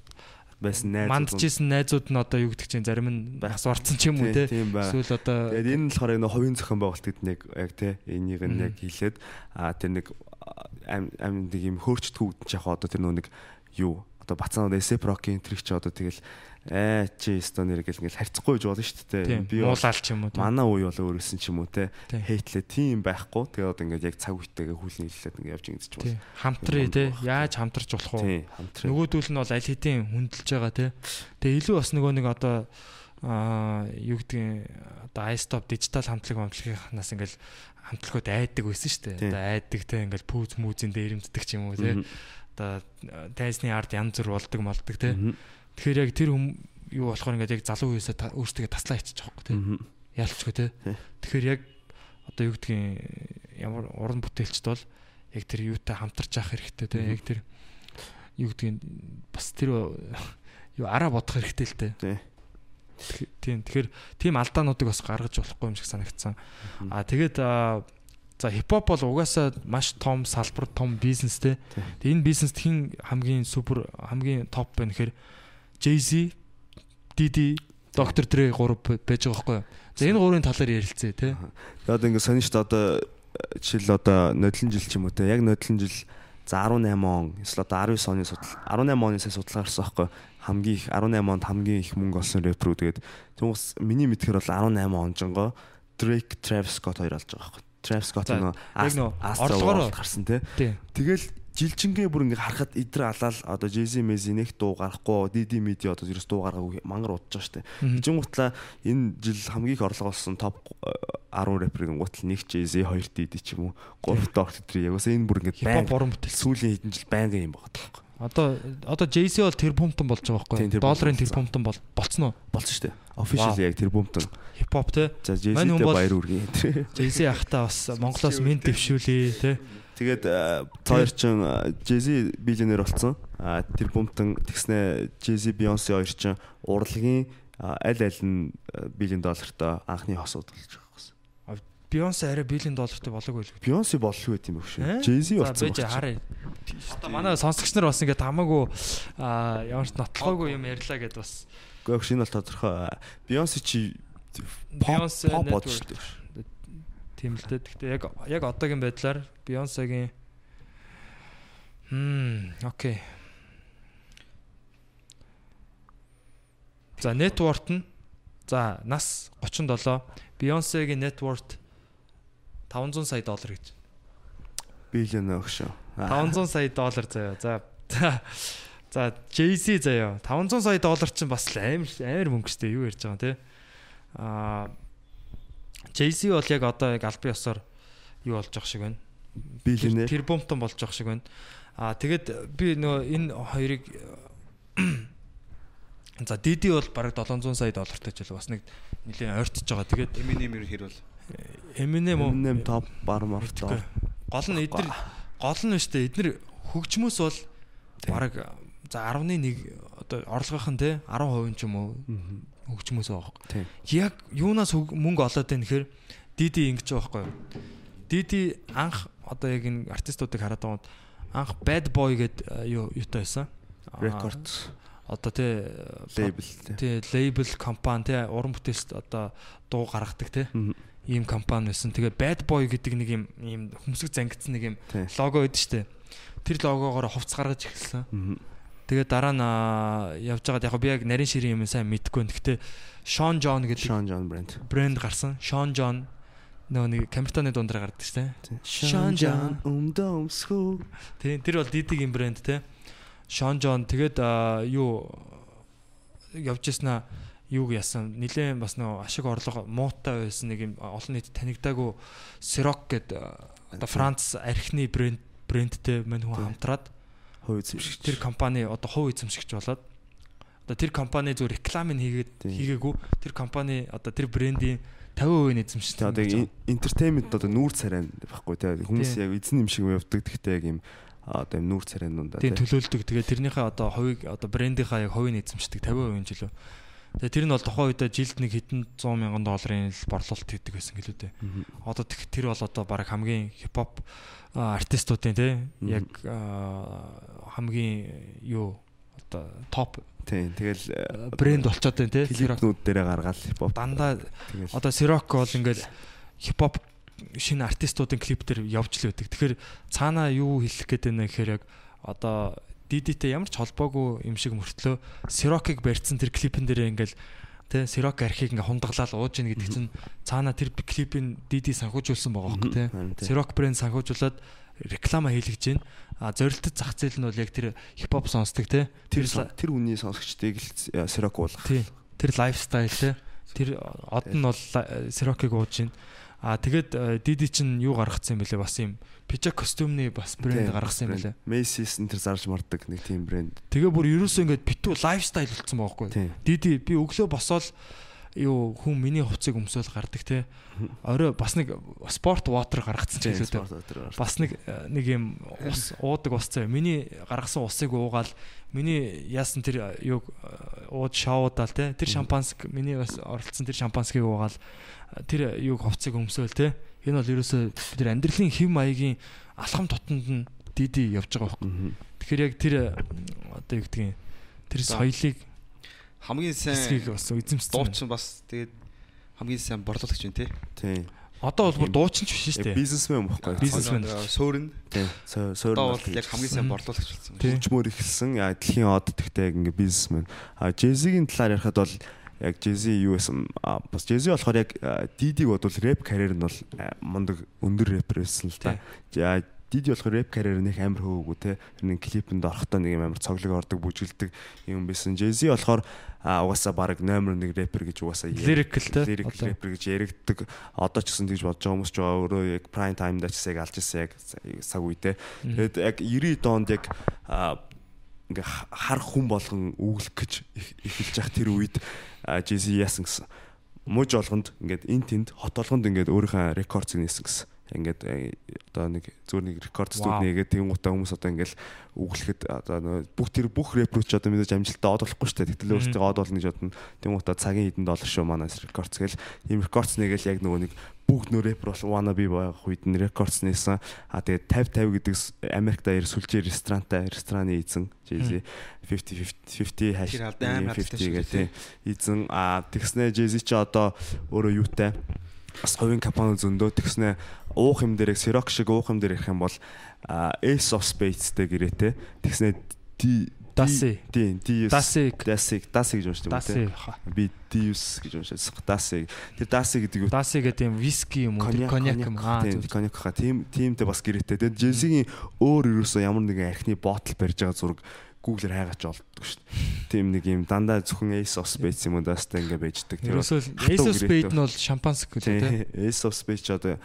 байсан найз. мандажсэн найзууд нь одоо юу гэдэг чинь зарим нь бас орцсон ч юм уу те. Эсвэл одоо Тэгээд энэ нь болохоор энэ хувийн зохион байгуулалт гэдэг нэг яг те энийг нь яг хэлээд а тэр нэг ам ам нэг юм хөөрчтгүү үдэн ч яг одоо тэр нөө нэг юу одоо бацаанууд эсэ прокийн трик ч одоо тэгэл ээ чи стонер гэл ингээл харьцахгүй гэж болно шүү дээ. Би бол уулаал ч юм уу. манай үе бол өөрөөсөн ч юм уу те хейтлээ тийм байхгүй. Тэгээд одоо ингээд яг цаг үетэйгээ хүлэн хэлээд ингээд явж ингэж бол. Хамтрый те. Яаж хамтарч болох хамтран. Нөгөөдөл нь бол аль хэдийн хүндэлж байгаа те. Тэгээ илүү бас нөгөө нэг одоо аа юу гэдгийг одоо iStop дижитал хамтлаг хамтлагынхаас ингээл хамтлагууд айдаг байсан шүү дээ. Одоо айдаг те ингээл пүүз мүүзэн дээр ирэмддэг ч юм уу те. Одоо тайсны ард янз бүр болдог молдог те. Тэгэхээр яг тэр хүм юу болохоор ингээд яг залуу үеэсээ өөрсдөө таслаа хийчих жоохгүй те. Мгм. Ялчгүй те. Тий. Тэгэхээр яг одоо юу гэдгийг ямар уран бүтээлчд бол яг тэр юутай хамтарч явах хэрэгтэй. Мгм. Яг тэр юу гэдгийг бас тэр юу араа бодох хэрэгтэй л те. Тий. Тэг- Тийм. Тэгэхээр тийм алдаануудыг бас гаргаж болохгүй юм шиг санагдсан. Аа тэгээд за хипхоп бол угаасаа маш том салбар, том бизнес те. Тэгээд энэ бизнест хэн хамгийн супер хамгийн топ байна гэхээр Jay-Z, Diddy, Dr. Dre гурав байж байгаа байхгүй юу? За энэ гурвын талаар ярилцъя те. Тэгээд ингээд сонин шүү дээ одоо жишээл одоо нодлон жил ч юм уу те яг нодлон жил за 18 он эсвэл одоо 19 оны судал 18 оны сая судалгаа гарсан байхгүй хамгийн их 18 онд хамгийн их мөнгө олсон рэпрүү тэгээд түнхс миний мэдхээр бол 18 он жонго Drake, Travis Scott хоёр олж байгаа байхгүй Travis Scott Astro орлогоор- гарсан те Тий. тэгэл жилчингээ бүр ингээ харахад идэр алаал одоо Jay-Z Messi нэг дуу гарахгүй DD Midi одоо ерөөс дуу гаргаагүй мангар удаж штэ. Жингуутлаа энэ жил хамгийн их орлого олсон топ 10 рэперийн гутал нэг Jay-Z хоёр DD ч юм уу гурав дахь орт тэр яг энэ бүр ингээ хипхоп уран бүтээл сүүлийн хэдэн жил байнга юм байна. Одоо одоо JC бол тэр бумтан болж байгаа байхгүй? Долларын тэр бумтан бол болцсон уу? Болсон шүү дээ. Official яг тэр бумтан. Хипхоп те. За JC-тэй баяр үргэе. JC ахтаа бас Монголоос минт дэвшүүлээ те. Тэгээд цоор чин Jay-Z биллионер болсон. А тэр бумтан тэгснэ Jay-Z Beyoncé хоёр чин урлагийн аль аль нь биллион доллартай анхны хосууд болж байгаа гэсэн. Beyoncé арай биллион доллартай болоог байл. Beyoncé боллоо гэт юм биш үү? Jay-Z болсон. За. Одоо манай сонсогч нар бас ингээд хамаагүй ямар ч нотлохоогүй юм ярьлаа гэд бас. Гэхдээ шинэ бол тодорхой. Beyoncé чи Beyoncé болчихлоо. Тийм л дээ. Гэхдээ яг яг одоогийн байдлаар Beyoncé-гийн Хм, окей. За, network нь за, нас 37. Beyoncé-гийн network 500 сая доллар гэж. Биллион өгшөө. 500 сая доллар заяа. За. За, Jay-Z заяа. 500 сая доллар чинь бас амар амар мөнгө шүү дээ. Юу ярьж байгаа юм те. Аа Jay-Z бол яг одоо яг албан ёсоор юу болж байгаа шиг байна. Биллионер. Тэр бумтан болж байгаа шиг байна. Аа тэгэд би нөгөө энэ хоёрыг за Didi бол бараг 700 сая доллартай ч бас нэг нэлийн ойртож байгаа. Тэгээд Eminem ер хэрвэл Eminem уу? Eminem топ бар март. Гол нь эдгээр гол нь штэ эдгээр хөгжмөс бол бараг за 11 одоо орлогын те 10% ч юм уу хөгжмөөс байгаа. Яг юунаас мөнгө олоод байна гэхээр Диди ингэж байгаа байхгүй? Диди анх одоо яг энэ артистуудыг хараад байгаа анх Bad Boy гэд юу юутай байсан? Records. Одоо тий лейбл тий лейбл компани тий уран бүтээлст одоо дуу гаргадаг тий ийм компани байсан. Тэгээ Bad Boy гэдэг нэг юм ийм хүмсэг зангидсан нэг юм лого шүү дээ. Тэр логогоор хувц гаргаж эхэлсэн. Тэгээ дараа нь явж байгаад яг би яг нарийн ширийн юм сайн мэдэхгүй. Гэхдээ Sean John гэдэг Sean John брэнд брэнд гарсан. Sean John нөгөө нэг камертоны дундаар гардаг шүү дээ. Sean John өмдөмсхүү. Тийм тэр бол Didi-гийн брэнд те. Sean John тэгээд юу явж яснаа юуг ясан нилээн бас нөгөө ашиг орлого муутай байсан нэг юм олон нийт танигдаагүй Ciroc гэдэг одоо Франц архины брэнд брэндтэй мань хүн хамтраад хувь эзэмшигч. Тэр компани одоо хувь эзэмшигч болоод одоо тэр компани зөв рекламыг хийгээд хийгээгүй. Тэр компани одоо тэр брендийн 50% нь эзэмшсэн. Одоо entertainment одоо нүүр царай байхгүй тий. Хүмүүс яг эзэн юм шиг явдаг. Гэхдээ яг юм одоо юм нүүр царай нундаа тий төлөөлдөг. Тэгээ тэрнийхээ одоо хувийг одоо брендийнхаа яг хувийг эзэмшдэг 50% жилөө. Тэгээ тэр нь бол тухайн үедээ жилд нэг хэдэн 100 мянган долларын л борлуулалт хийдэг байсан гэлүү дээ. Одоо тэр бол одоо баг хамгийн хипхоп артистуудын тий. Яг хамгийн юу одоо топ. Тийм тэгэл брэнд болцоод байна тий клипнүүд дээрээ гаргаал хипхоп. Дандаа одоо Сирок бол ингээл хипхоп шинэ артистуудын клип дээр явж л байдаг. Тэгэхээр цаанаа юу хэлэх гээд байна гэхээр яг одоо Дидитэй ямар ч холбоогүй юм шиг мөртлөө Сирокийг барьсан тэр клипэн дээр ингээл тэ Сирок архийг ингээ хундаглал ууж ийн гэдэг чинь цаана тэр клипийн Диди санхүүжүүлсэн байгаа хөөхгүй тэ Сирок брэнд санхүүжуулаад реклама хийлгэж байна. А зорилттой зах зээл нь бол яг тэр хипхоп сонсдог те. Тэр тэр үний сонсогчдыг л Сирок уулгах. Тий. Тэр лайфстайл те. Тэр од нь бол Сирокийг ууж байна. А тэгээд Диди чинь юу гаргацсан юм бэлээ бас юм пижак костюмны бас брэнд гаргасан юм бэлээ. Macy's энэ тэр зарж мардаг нэг тийм брэнд. Тэгээ бүр ерөөсөө ингээд битүү лайфстайл болцсон байхгүй. Диди би өглөө босоод юу хүн миний хувцсыг өмсөөл гардаг те. Орой бас нэг спорт вотер гаргацсан ч хэлээ. Бас нэг нэг юм ус уудаг ус цаа. Миний гаргасан усыг уугаал миний яасан тэр юу ууд шоудаал те. Тэр шампанск миний бас оролцсон тэр шампанскийг уугаал тэр юу хувцсыг өмсөөл те. Энэ бол ерөөсөө тэр амьдралын хэв маягийн алхам тутамд нь диди явж байгаа байхгүй. Тэгэхээр яг тэр одоо юу гэдгийг тэр соёлыг хамгийн сайн эсгийг бас эзэмссэн. Дуучин бас тэгээд хамгийн сайн борлуулагч байна тий. Тийм. Одоо бол бүр дуучин ч биш шүү дээ. Бизнесмен байхгүй. Бизнесмен. Суурн. Тийм. Суурн бол яг хамгийн сайн борлуулагч болсон. Хөгжмөр ихэлсэн. Яа дэлхийн од тэгтээ яг ингээ бизнесмен. А Jay-Z-гийн талаар ярихад бол яг Jay-Z байсан бас Jay-Z болохоор яг Didi-г бодвол рэп карьер нь бол мундаг өндөр рэпер байсан л та. Диди болохоор рэп карьер нэг амар хөөгөө те. Нэг клипэнд орохдоо нэг амар цоглог ордог, бүжгэлдэг юм байсан. Jay-Z болохоор а угаасаа баг номер 1 рэпер гэж угаасаа Lyrical те. лирик рэпер гэж яригддаг. Одоо ч гэсэн тэгж бодож байгаа хүмүүс ч байгаа өөрөө яг prime time даа ч гэсэн яг алж ирсэн яг цаг үедээ. Тэгээд яг 90 доонд яг ингээ ха- хар хүн болгон өглөх гэж эхэлж явах тэр үед Jay-Z яасан гэсэн. Мууж болгонд ингээд эн тэнд хот болгонд ингээд өөрийнхөө рекордыг нээсэн гэсэн. Ингээд э, одоо нэг зүгээр нэг рекорд студ нэгээд тийм гутаа хүмүүс одоо ингээд өглөхөд одоо нөгөө бүх тэр бүх рэпрүүч одоо мэдээж амжилттай одоолохгүй шүү дээ. Тэгтэл өөрсдөө одоолно гэж бодно. Тийм гутаа цагийн хэдэн доллар шүү манаас рекордс гэл. Ийм рекордс нэгээл яг нөгөө нэг бүгд нөө рэпер бол wanna be байх үед нь рекордс нээсэн. А тэгээд 50 50 гэдэг Америкт аяр сүлжээ ресторантай рестораны эзэн Jay-Z 50 50 50 хаш Тэр алд амар хаттай 50 шүү гэх дээ. тийм эзэн а тэгснэ Jay-Z чи одоо өөрөө юутай бас хувийн компани зөндөө тэгснэ уух юм дээр Xerox шиг уух юм дээр ярих юм бол Ace of Spades-тэй гэрээтэй тэгснэ Dasi. Тийм, Dius. Dasi. Dasi, Dasi гэж уншдаг Даси. үү? Би Dius гэж уншдаг. Dasi. Тэр Dasi гэдэг юу? Даси гэдэг юм виски юм уу? Коньяк юм. Аа тийм коньяк ха тийм тиймтэй бас гэрээтэй. Тэгээд Jesse-гийн өөр ерөөсөө ямар нэгэн архины ботл барьж байгаа зураг Google-ээр хайгаач олддог шүү дээ. Тийм нэг юм дандаа зөвхөн Ace of Spades юм уу даастай ингээ байждаг. Тэр Ace of гэрээтэй. Spade нь бол шампанск гэдэг тийм. Ace of Spades ч одоо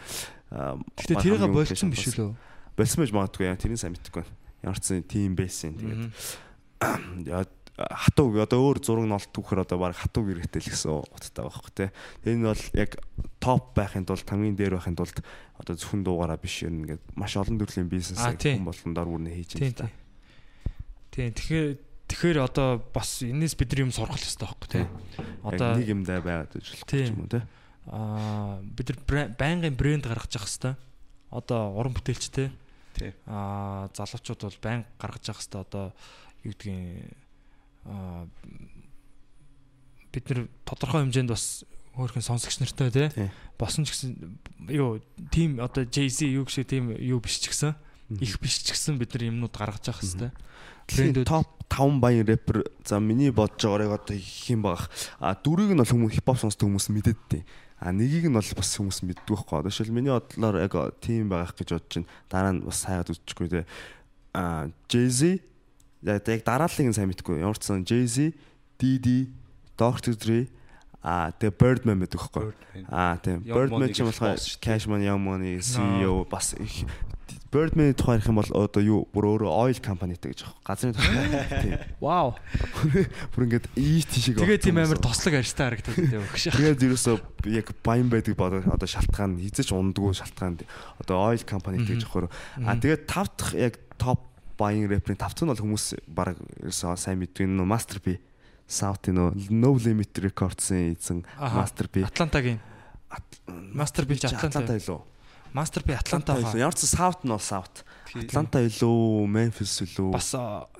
Гэтэ тэрийг үнэтэй биш шампанс. үү? Болсон байж магадгүй яа тэрийг сайн мэдэхгүй байна. Ямар ч тийм байсан. Тэгээд хатуу одоо өөр зураг нь олт түүхээр одоо баг хатуу гэрээтэй л гэсэн утгатай байгаа хөх те. Энэ бол яг топ байхын тулд хамгийн дээр байхын тулд одоо зөвхөн дуугаараа биш юм ингээд маш олон төрлийн бизнес Аа, тийм. хүн болгон дор бүрнээ хийж байна. Тийм. Тийм тэгэхээр тэгэхээр одоо бас энэс бид нар юм сурах хэрэгтэй байхгүй тийм. Одоо нэг юмдаа байгаад байж болох Тийм. юм уу те. аа бид нар байнгын брэнд гаргаж явах хэрэгтэй. Одоо уран бүтээлчтэй Тий. аа залуучууд бол байнга гаргаж явах хэрэгтэй. Одоо юу гэдгийг аа бид нар тодорхой хэмжээнд бас өөрхөн сонсогч нартай тий босон ч гэсэн юу тим одоо Jay-Z юу шиг тийм юу биш ч гэсэн их биш ч гэсэн бид нар юмнууд гаргаж явах хэрэгтэй. Трендүүд топ 5 баян рэпер за миний бодож байгааыг одоо их юм баг. А дөрвийг нь бол хүмүүс хипхоп сонсдог хүмүүс мэдээд тий. А нэгийг нь бол бас хүмүүс мэддэг байхгүй. Одоо шил миний бодлоор яг тийм байх гэж бодож байна. Дараа нь бас хайгаад үзчихгүй тий. А Jay-Z яг дарааллыг нь сайн мэдгүй. Ямар ч сан Jay-Z, DD, Dr. Dre а тэгээ Birdman байдаг байхгүй. Аа тийм. Birdman ч юм гэж болохоор boss шүү дээ. Cash Money Young Money CEO бас их Birdman тухай ярих юм бол одоо юу бүр өөрөө oil companyтэй гэж аах. Газрын тухай. Тийм. Вау. Бүр ингээд ийт шиг. Тэгээ тийм амар тослог арьстай харагдаад байдаг багш. Тэгээд ерөөсөө яг баян байдаг бодоо одоо шалтгаан хизэж ундгүй шалтгаан одоо oil companyтэй гэж аахгүй. А тэгээд тав дахь яг топ баян рэперийн тав дахь нь бол хүмүүс баг ерөөсөө сайн мэддэг нь Master P. South нөө No Limit Records-ийн эзэн. Master P. Атлантагийн Master P. Атланта илүү. Master P Атланта хаа. Ямар ч South нь бол South. Атланта илүү, Memphis илүү. Бас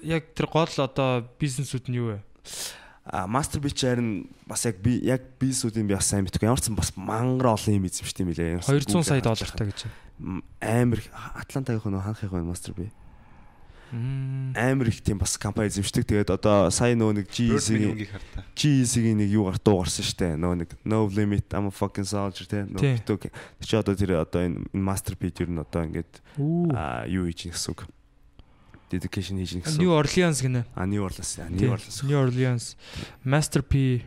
яг тэр гол одоо бизнесүүд нь юу вэ? А Master Beach харин бас яг би яг бисүүдийн би бас сайн мэдгүй. Ямар ч бас мангар олон юм эзэмшдэг юм билээ. 200 сая доллартай гэж. Амар Атлантагийн нөө ханахыг байна Master B. Амар их тийм бас компани эзэмшдэг. Тэгээд одоо сая нөгөө нэг хартаа. G-ийн нэг юу гарт дуугарсан штэ. Нөгөө нэг No Limit I'm a fucking soldier. Тий. Нөгөө битүүг. Тэр чи одоо тэр одоо энэ энэ Master B ер нь одоо ингээд юу хийж гэсэн үг. Dedication хийж гэсэн. New үг. Orleans гинэ. А New Orleans. New Orleans. New Orleans. Master P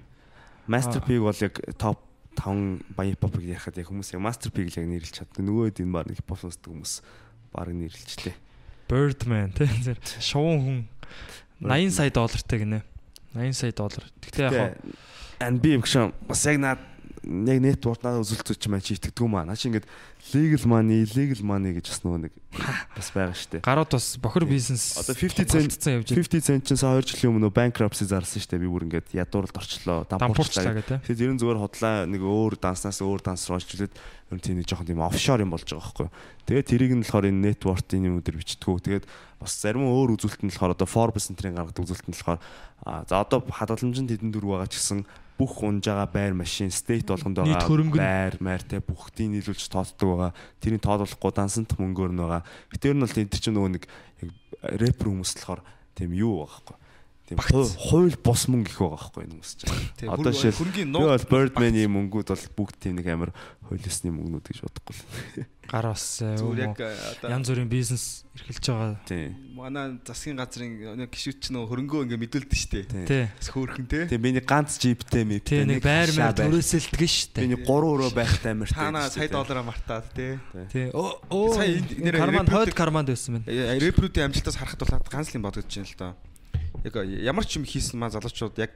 Master Аа. P бол яг топ 5 баян хипхопыг ярихад яг хүмүүс яг Master P-г л яг нэрлэж чаддаг. Нөгөө хэд энэ баг хипхоп сонсдог хүмүүс баг нэрлэлчтэй. Birdman тий. зэр Шувун хүн 80 сая доллартай гинэ. 80 сая доллар. Гэхдээ яг And би гшин бас яг наад яг надад үзүүлцүүч маань чи итгэдэг юм аа. Наа чи ингээд legal money, illegal money гэж бас нөгөө нэг бас байгаа штэ. гарууд бас бохор бизнес Одоо 50 cent- болцсон явж байна. 50 cent чинь сая 2 жилийн өмнө bankruptcy зарласан штэ. Би бүр ингээд ядууралд орчлоо. дампуурчлаа гэдэг. Тэгэхээр ер нь зүгээр хотлаа нэг өөр данснаас өөр данс руу орчлээд ер нь тийм нэг жоохон тийм офшор юм болж байгаа байхгүй. Тэгээд тэрийг нь болохоор энэ network-ийн юм өдр бичдэггүй. Тэгээд бас зарим өөр үзүүлэлт нь болохоор одоо Forbes энтрийн гаргадаг үзүүлэлт нь болохоор за одоо хадгаламжинд хэдэн дөрв байгаа ч гэсэн бүх унж байгаа байр машин state болгонд байгаа байр майр те бүгдийг нийлүүлж тооцдог байгаа. Тэрийг тоолохгүй дансант мөнгөөр нь байгаа. Тэр нь бол энэ чинь нөгөө нэг яг рэпер хүмүүс болохоор тийм юу байгаа байхгүй. Тийм хууль бус мөнгө их байгаа байхгүй энэ хүмүүс чинь. Одоо хөрөнгөний би бол Birdman-ийн мөнгүүд бол бүгд тийм нэг амар хуулиусны мөнгнүүд гэж бодохгүй л. гар бас э, янз бүрийн бизнес эрхэлж байгаа. Тийм. манай засгийн газрын нэг гişүүд ч нөө хөрөнгөө ингээ мэдүүлдэг штэ. Тийм. Тий. Хөөрхөн те. Тийм нэг ганц джиптэй мэд. Тий нэг байр маяг төрөөсөлдөг шүү дээ. нэг 3 өрөө байхтай амар. Таана сая доллараа мартаад. Тий. Оо оо. Сая нэр карманд хойд карманд байсан байна. Репрутийн амжилтаас харахад бол ганц л юм бодогдож байна л доо. Яг ямар ч юм хийсэн маа залуучууд яг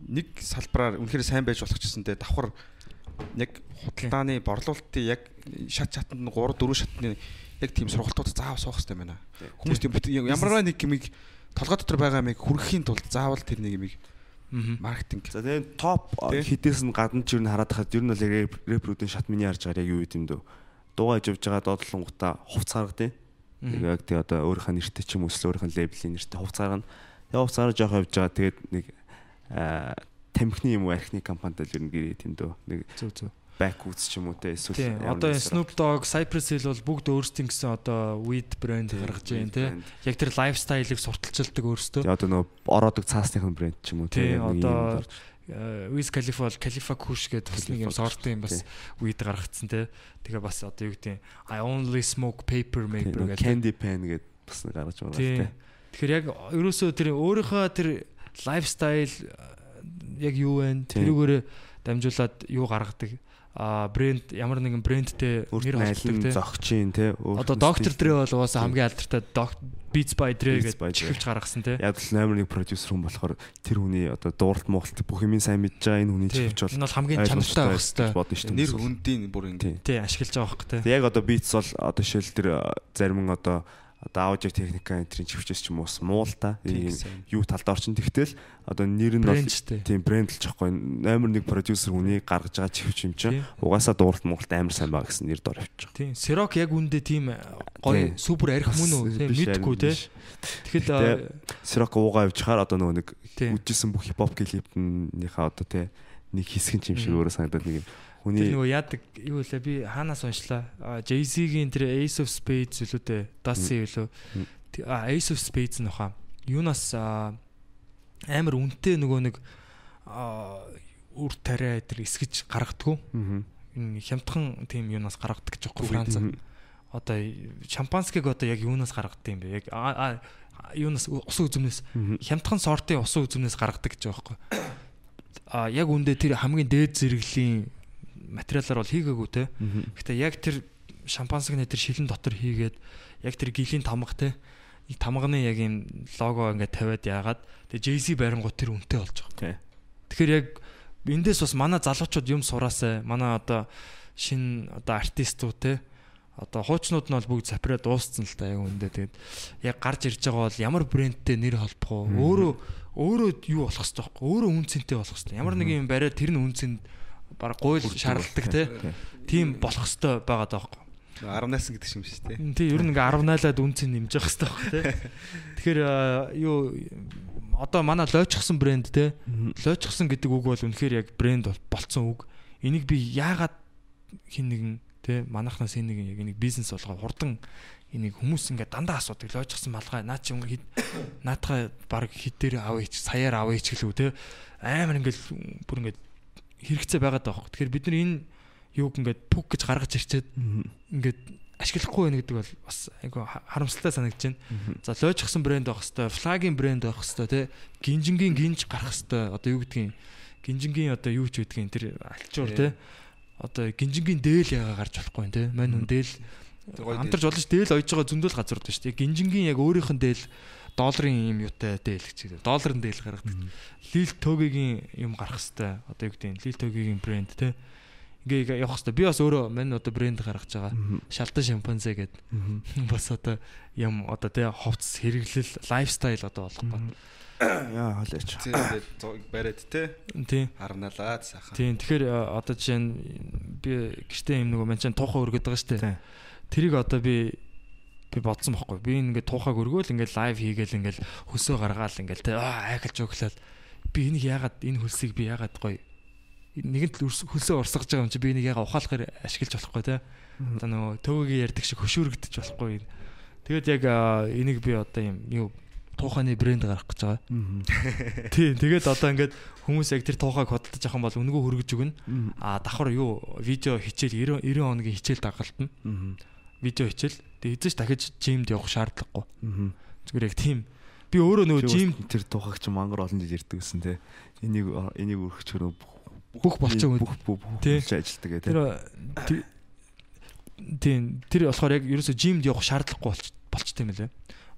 нэг салбараар үнэхээр сайн байж болох гэсэн те давхар яг худалдааны борлуулалтын яг шат чатанд нь 3 4 шатны яг тийм сургалтууд заавал суух хэрэгтэй байна. Хүмүүс тийм ямарваа нэг юмыг толгой дотор байгаа юмыг хүргэхийн тулд заавал тэр нэг юмыг маркетинг За тэгээ топ хитээс нь гадна ч юу н хараад хахад ер нь бол рэпрүүдийн шат миний харж байгаа яг юу юм дөө. Дуугаж явж байгаа доотлонгуудаа хувц гаргадیں۔ Яг тий одоо өөрийнхөө нэртэй ч юм уу өөрийнхөө лейблийн нэртэй хувц гаргана. Тэгээ хувц гаргаж явах явж байгаа тэгээд нэг тамхины юм уу архины компанид л ер нь гэрээ тийм дөө. Нэг Зүг зүг. backwoods ч юм уу те эсвэл Одоо Snoop Dogg, Cypress Hill бол бүгд өөрсдийн гэсэн одоо weed brand гаргаж байна те. Яг тэр лайфстайлыг сурталчилдаг өөрсдөө. Тэгээ одоо нөгөө ороодог цаасныхын брэнд ч юм уу юм Одоо э, Wiz Khalifa бол Khalifa Kush гэдэг бас нэг юм сортын юм бас weed гаргацсан те. Тэгээ бас одоо юу гэдэг I only smoke paper maker гэдэг. candy pan гэдэг бас нэг гаргаж байгаа те. Тэгэхээр яг ерөөсөө тэр өөрийнхөө тэр лайфстайл яг юу вэ? Тэрүүгээр дамжуулаад юу гаргадаг. А брэнд ямар нэгэн брэндтэй нэр нь те. зогчин те. Одоо доктор Dre бол угаасаа хамгийн алдартай Beats by Dre гэж чихвч гаргасан те. Яг л номер 1 продюсер хүн болохоор тэр хүний одоо дууралт муулт бүх юм сайн мэдж байгаа энэ хүний чивч бол Энэ бол хамгийн чанартай байх хэвээр. нэр хүндийн бүр ингэ Тийм. Тий, ашиглаж байгаа байхгүй те. Яг одоо beats бол одоо шил тэр зарим нь одоо одоо аудио техника энтрийн чивчээс ч юм уу бас муул та. Юу талд орчин тэгтэл одоо нэр нь бол тийм брэнд л жоохгүй номер 1 продюсер хүний гаргаж байгаа чивч юм чинь угаасаа дууралт муулт амар сайн байгаа гэсэн нэр дор явчих. Тийм. Сирок яг үндэ тийм гоё супер арх мөн үү? Тийм мэдгүй те. Тэгэхэл Тэ- Сирок уугаа явж хаар одоо нөгөө нэг Тийм. үдчихсэн бүх хипхоп клипнийхаа одоо те нэг хэсэг юм шиг өөрөө санагдаад нэг юм. Хүний нөгөө яадаг юу лээ би хаанаас уншлаа. А, Jay-Z-гийн тэр Ace of Spades үлээ дээ. Dusty үлээ. А Ace of Spades нь хаа. Юунаас амар үнэтэй нөгөө нэг үр тариа тэр эсгэж гаргадгүй. Мгм. Энэ хямдхан тийм юунаас гаргадаг ч жоохгүй. Франц. Одоо шампанскиг одоо яг юунаас гаргадаг юм бэ? Яг юунаас усан үзэмнээс Мгм. хямдхан сортын усан үзэмнээс гаргадаг гэж байгаа байхгүй. А яг үндэ тэр хамгийн дээд зэрэглэлийн материалаар бол хийгээгүй те. Гэтэ яг тэр шампансагны тэр шилэн дотор хийгээд яг тэр гилийн тамга те. Тамганы яг юм лого ингээд тавиад яагаад тэгээ JC байрангууд тэр үнэтэй болж байгаа. Тэгэхээр яг эндээс бас манай залуучууд юм сураасаа манай одоо шин одоо артистууд те одоо хуучнууд нь бол бүгд сапраа дууссан л та яг үндэ. Тэгээд яг гарч ирж байгаа бол ямар брэндтэй нэр холбох уу өөрөө өөрөө юу болох хэрэгтэй байхгүй өөрөө үнцэнтэй болох хэрэгтэй ямар нэг юм бариад тэр нь үнцэнд баг гуйл шаардлагадаг те. Тийм болох хэрэгтэй байгаа даахгүй 18 гэдэг юм шүү дээ. тий ер нь ингээ 18-аад үнцэн нэмж явах хэрэгтэй байхгүй те тэгэхээр юу одоо манай лойчсон брэнд те лойчсон гэдэг үг бол үнэхээр яг брэнд бол болцсон үг. Энийг би яагаад хин нэгэн те манахнаас энэ нэг яг энийг бизнес болгоо хурдан энийг хүмүүс ингээ дандаа асуудаг лойчсон малгай. Наа чи ингээ хид наатахаа баг хид дээр авъя ч саяар авъя ч гэлүү те амар ингээл бүр ингээ хэрэгцээ байгаад байгаа тэгэхээр бид нар энэ юуг ингээд пүк гэж гаргаж ирчээд ингээд ашиглахгүй байна гэдэг бол бас айгу харамсалтай санагдаж байна. За лойчсон брэнд байх хэвээр, флагийн брэнд байх хэвээр те гинжингийн гинж гарах хэвээр одоо юу гэдгийг гинжингийн одоо юу ч гэдгийг тэр альчуур те одоо гинжингийн дээл яга гарч болохгүй юм те мань хүн дээл олон ш дээл ойж байгаа зөндөл газар дэ ш те гинжингийн яг өөрийнх нь дээл долларын юм юутай дээл гэж долларын дээл гаргадаг. Лил төгигийн юм гарах хэвээр одоо юу гэдгийг лил төгигийн брэнд те ингээ явах хэвээр би бас өөрөө мань одоо брэнд гаргаж байгаа шалтан шимпанзе гэдэг бас одоо юм одоо тий хувцс хэрэглэл лайфстайл одоо болохгүй. Яа хоолойч. Тэгээд бариад те Тий. харнаалаад сайхан. Тийм тэгэхээр э, одоо жишээ нь би гэртээ юм нөгөө манчин туухай өргөд байгаа шүү дээ. Тэрийг одоо би би бодсон бохгүй. Би ингээд туухайг өргөөл ингээд лайв хийгээл ингээд хөсөө гаргаал ингээд тий аа айхалж өглөөл би энийг яагаад энэ хөлсийг би яагаад гоё нэгэнт хөлсөө урсгаж байгаа юм чи би энийг яагаад ухаалахаар ашиглаж болохгүй тий. Одоо нөгөө төвөгийн ярьдаг шиг хөшүүрэгдэж болохгүй. Тэгээд яг энийг би одоо юм юу тууханы брэнд гаргах гэж байгаа. Тий, тэгээд одоо ингээд хүмүүс яг тэр туухайг хөдөлж юм бол өнгөө хөргөж өгнө. А давхар юу видео хичээл 90 90 хоногийн хичээл дагалдана. Видео хичээл. Тэгээд эзэж дахиж жимд явах шаардлагагүй. Зүгээр яг тийм би өөрөө нөгөө жим тэр тухагч мангар олон жил ирдэг гэсэн те. Энийг энийг өргөч хөрөө бүх болчихсон бүх бүх болж ажилтдаг гэх те. Тэр тийм тэр болохоор яг ерөөсө жимд явах шаардлагагүй болч болчтой юм лээ.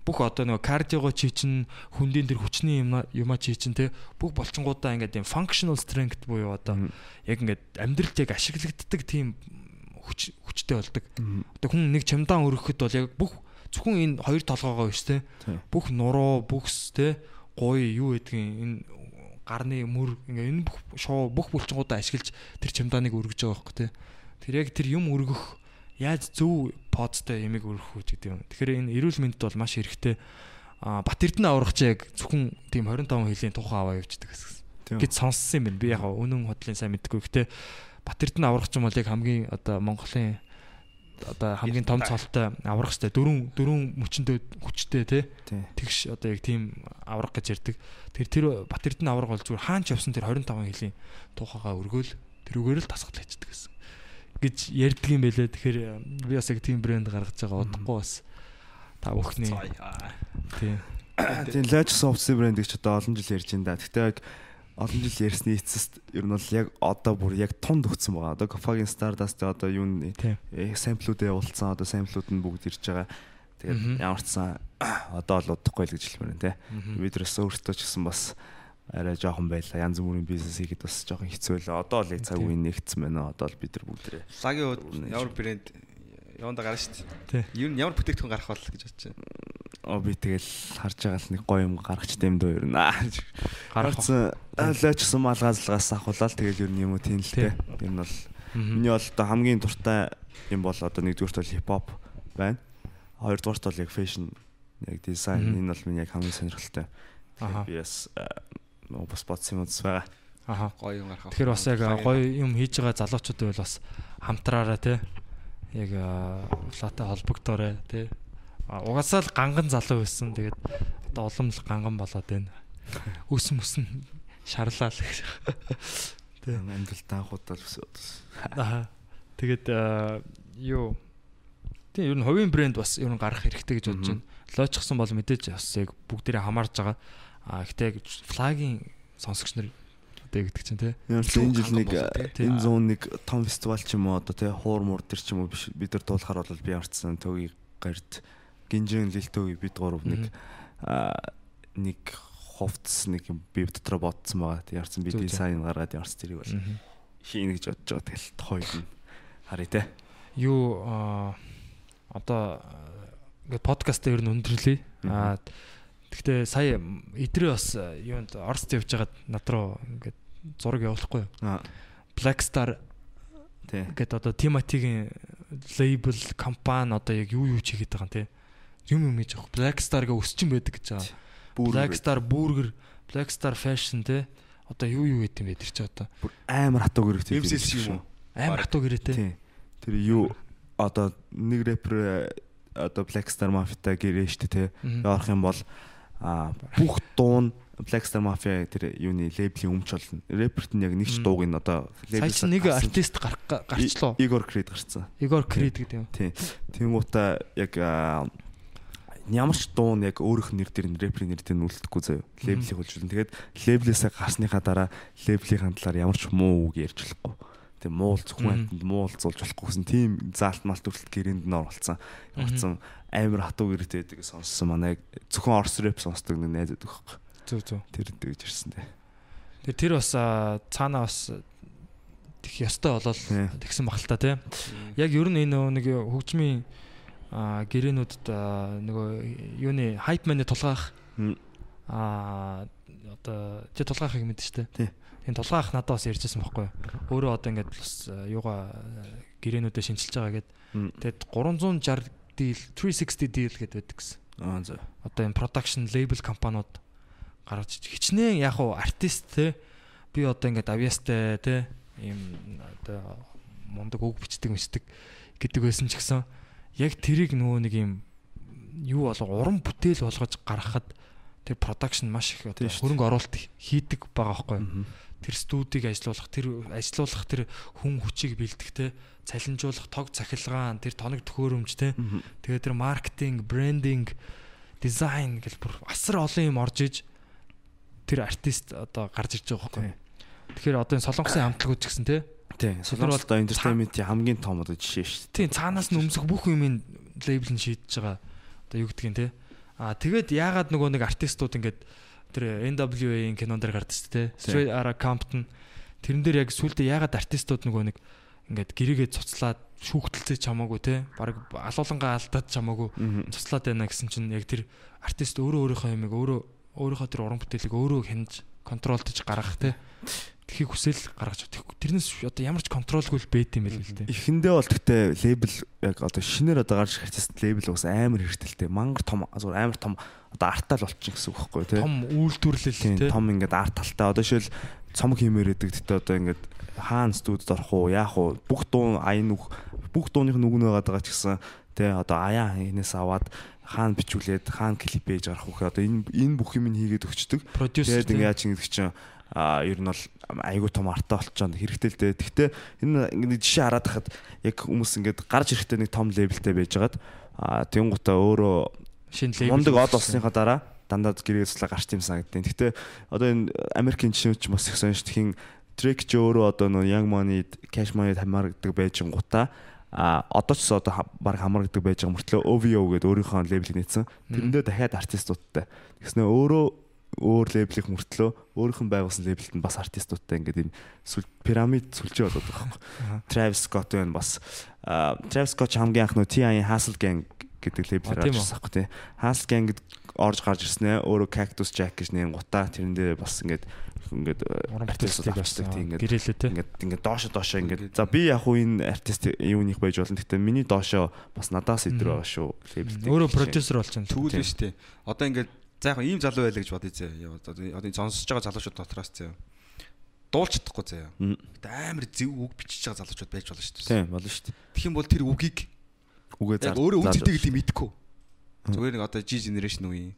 Бүх одоо нөгөө кардиого чи чин хүндийн тэр хүчний юм юма чи чин те бүх болчингуудаа ингээд юм functional strength буюу одоо яг ингээд амьдралд яг ашиглагддаг тийм хүч хүчтэй болдог. Одоо хүн нэг чамдаан өргөхөд бол яг бүх зөвхөн энэ хоёр толгоогоо биш те бүх нуруу бүхс те гоё юу гэдгийг энэ гарны мөр ингээ энэ бүх шоу бүх булчингуудаа ашиглаж тэр чамдааныг өргөж байгаа байхгүй те тэр яг тэр юм өргөх яаж зөв подтой ямиг өргөх үү гэдэг юм. Тэгэхээр энэ эрүүл мэндэд бол маш хэрэгтэй. А бат эрдэнэ аврах чи яг зөвхөн тийм 25 хэлийн тухайн аваа явждаг гэсэн. Гэт сонссон юм байна. Би яг үнэн хотлын сайн мэдгүй. Гэтэ бат эрдэнэ аврах ч юм бол яг хамгийн одоо Монголын одоо хамгийн том цолтой аврах штэ дөрөв дөрөв мөчөндөө хүчтэй тий. Тэгш одоо яг тийм аврах гэж ярддаг тэр тэр бат эрдэнэ аврах бол зүгээр хаанч явсан тэр 25 хэлийн тухайгаа өргөөл тэрүүгээр л тасгал хийдэг гэсэн. гэж ярьдаг юм байлээ. Тэгэхээр би бас яг тийм брэнд гаргаж байгаа удахгүй бас та бүхний тийм. Тийм Lodge Soft брэнд гэж одоо олон жил ярьж байна да. Гэхдээ олон жил ярьсны эцэст ер нь бол яг одоо бүр яг тунд өгсөн байгаа. Одоо Cofagen Stardust одоо юу нэ самплуудаа явуулсан. Одоо самплууд нь бүгд ирж байгаа. Тэгээд ямар ч сан одоо л удахгүй л гэж хэлмээр байна те. Бид өсөө өөртөө ч гэсэн бас арай жоохон байлаа. Янз бүрийн бизнес хийгээд бас жоохон хэцүү л. Одоо л яг цаг үеийн нэгдсэн байна. Одоо л бид нар бүгдээ. Лагийн хувьд ямар брэнд яванда гарна шүү дээ. Юу ямар бүтээгдэхүүн гарах бол гэж бодож байна. Оо би тэгэл харж байгаа л нэг гоё юм гаргач дэм дөө ер нь. Гаргацсан лоочсон малгазлагаас ахуулаад тэгэл ер нь юм уу тийм л те. Ер нь бол миний бол одоо хамгийн дуртай юм бол одоо нэгдүгürt бол хипхоп байна. Хоёрдугаарт бол яг фэшн яг дизайн энэ бол миний яг хамгийн сонирхолтой. Би бас бас бодсон юм уу байгаа. Аха гоё юм гарах. Тэгэхээр бас яг гоё юм хийж байгаа залуучууд байвал бас хамтраараа те. Яг улаатай холбогдоорой те. Угаасаа л ганган залуу байсан. Тэгээд одоо улам л ганган болоод байна. Өс мөс нь шарлаа л гэж. Тэ амьдралтаа худал өсөд. Аа. Тэгээд юу Тийм ер нь хувийн брэнд бас ер нь гарах хэрэгтэй гэж бодож байна. Лоочсон бол мэдээж бас яг бүгдээрээ хамаарж байгаа. А гэтээ флагийн сонсогч нар одоо гэдэг чинь тий. Энэ жил нэг энэ зүүн нэг том фестивал ч юм уу одоо тий хуур муур төр ч юм уу биш бид нар дуулахаар бол би харцсан төгий гард гинжин лилтөг бид гурав нэг нэг хувцс нэг юм би дотроо бодсон байгаа. Тэг ярцсан би дизайн гаргаад ярц тэрийг бол хийнэ гэж бодож байгаа. Тэгэл нь харъя те. Юу одоо ингээд подкаст дээр нь өндөрлөе. Аа Гэхдээ сая эдрээ бас юунд Оросд явж байгаад над руу ингээд зураг явуулахгүй юу? Аа. Black Star. Ингээд одоо Timothy-гийн лейбл компани одоо яг юу юу чигээд байгаа юм те. Юм юм хийж байгаа. Black Star-га өсчин байдаг гэж байгаа. Black Star Burger, Black Star Fashion те. Одоо юу юу гэдэг юм бэ тэр чи одоо. Амар хатуу гэрэг тийм. MCS юм уу? Амар хатуу гэрээ те. Тэр юу одоо нэг рэпер одоо Black Star Mafia-та гэрээ штэ те. Явах юм бол а бүх дуун Blackstar Mafia тэр юуны лейблийн өмч болно. Рэперт нь яг нэг ч дууг нь одоо лейблээс нэг артист гарчлаа. Игор Крид гарцсан. Игор Крид гэдэг юм. Тийм. Тэнгуута яг ямар ч дуу нь яг өөрөх нэр дээр нь рэперийн нэр дээр нь үлдэхгүй заяа. Лейблийг хөлжүүлнэ. Тэгээд лейблээсээ гарсныхаа дараа лейблийн талаар ямар ч муу үг ярьж болохгүй. Тэг муул зөвхөн амтнд муул зулж болохгүй гэсэн тийм заалт малт хүртэл гэрээнд нь оруулсан. Явцсан амар хатуу гэрээтэй байдаг сонссон манай зөвхөн орс рэп сонсдог нэг найз байдаг байхгүй. Зүг зүг. Тэр дэгж ирсэн дээ. Тэр тэр бас цаанаа бас тех ёстой болол тэгсэн багтал та тий. Яг ер нь энэ нэг хөгжмийн гэрээнүүдэд нөгөө юуны хайп мэний тулгаах. Аа одоо чи тулгаахыг мэдэн штэ. Тий. Энэ тулгаан ах надад бас ярьжсэн байхгүй өөрөө одоо ингээд бас юугаа гэрээнүүдэд шинжилж байгаа гэд. Тэгэд 360 deal 360 deal гэдэг байдаг гэсэн. Аа за. Одоо энэ production label компаниуд гаргаж хичнээн яг уу артист те би одоо ингээд авьяастай те ийм одоо мундаг үг бичдэг мичдэг гэдэг байсан ч гэсэн яг тэрийг нөгөө нэг юм юу болго уран бүтээл болгож гаргахад тэр production маш их одоо хөрөнгө оруулалт хийдэг байгаа байхгүй. Тэр студийг ажилуулах, тэр ажилуулах тэр хүн хүчийг бэлдэх те, цалинжуулах, тог цахилгаан, тэр тоног төхөөрөмж те. Тэгээ тэр маркетинг, брендинг, дизайн гэл бүр асар олон юм орж иж тэр артист одоо гарч ирж байгаа байхгүй. Тэгэхээр одоо энэ солонгосын хамтлагууд ч гэсэн те. Тий. Тэр бол Солонгос одоо entertainment-ийн хамгийн том одоо жишээ шүү дээ. Тийм цаанаас нь өмсөх бүх юмын лейбл нь шийдэж байгаа. Одоо юу гэдгийг те. Аа тэгээд яагаад нөгөө нэг артистууд ингээд тэр NWA-ийн кинон дээр гардаг шүү дээ. Straight Outta Compton тэрэн дээр яг сүултээ яагаад артистууд нөгөө нэг ингээд гэрээгээ цуцлаад шүүхтэлцээ чамаагүй те. Бараг алуулангаа алдаад чамаагүй цуцлаад байна гэсэн чинь яг тэр артист өөрөө өөрийнхөө юмыг өөрөө өөрийнхөө тэр уран бүтээлийг өөрөө хянаж контролдож гаргах те. Тхийг хүсэл гаргаж. Тэрнээс одоо ямар ч контролгүй л бэт юм байл л те. Эхэндээ бол гэхдээ лейбл яг одоо шинээр одоо гарч артист лейбл бас амар хэрэгтэй. Мангар том зүгээр амар том одоо артал болчих гэсэн үг байхгүй тий. Том үйлдвэрлэл Тийм том ингээд арт талтай. Одоо жишээл цомог хиймээр байдаг. Тэгтээ одоо ингээд хаана студид орох уу, яах уу? Бүх дуу аян нүх бүх дууных нүг нэгээд байгаа ч гэсэн тий одоо аяа энэс аваад хаана бичүүлээд хаана клип ээж гарах вэ? Одоо энэ энэ бүх юм хийгээд өгчдөг. Тэгээд ингээд яаж ингэдэг чинь а ер нь бол айгүй том артаа болчиход хэрэгтэй л дээ. Гэхдээ энэ ингээд жишээ хараад хахад яг хүмүүс ингээд гарч ирэхдээ нэг том левелтэй байжгаад а тэнгуутаа өөрөө шинэ лейбл мундаг од болсныхаа дараа дандаа гэрээ цэцлээ гарч юмсан гэдэг. Гэхдээ одоо энэ Америкийн жишээ ч бас их сонирч тхийн Drake ч өөрөө одоо нөө Young Money, Cash Money хамаардаг байж гутаа а одоо ч одоо баг хамаардаг байж байгаа мөртлөө OVO гэдэг өөрийнхөө лейблийг нээсэн. Тэрэндээ дахиад артистуудтай. Тэгснэ өөрөө өөр лейблийг мөртлөө өөрийнх нь байгуулсан лейблд нь бас артистуудтай ингээд энэ пирамид сүлжээ болоод байгаа юм. Travis Scott байна бас Travis Scott хамгийн анх нөө T.I. Hustle Gang гэдэг лейблээр тийм үү? ирсэн байхгүй тий. Hustle Gang гэд орж гарч ирсэн ээ. Өөрөө Cactus Jack гэж нэм гутаа тэрэндээ бас ингээд ингээд уран артистууд авчдаг тийм ингээд гэрээлээ те. ингээд ингээд доошо доошо ингээд за би яг хуу энэ артист юуных байж болно гэхдээ миний доошо бас надаас идэр байгаа шүү лейблтэй. Өөрөө продюсер болж байна. Тэгвэл биш тий. Одоо ингээд за яг ийм залуу байлаа гэж бодъё зэ. Одоо сонсож байгаа залуучууд дотроос чадахгүй зэ. Мм. Гэтэ амар зөв үг бичиж байгаа залуучууд байж болно шүү дээ. Тийм болно шүү дээ. Тэгэх юм бол тэр үгийг Үгээ зар. өөрөө өгч. гэдгийг мэдэхгүй. Зүгээр нэг одоо G generation үеийн.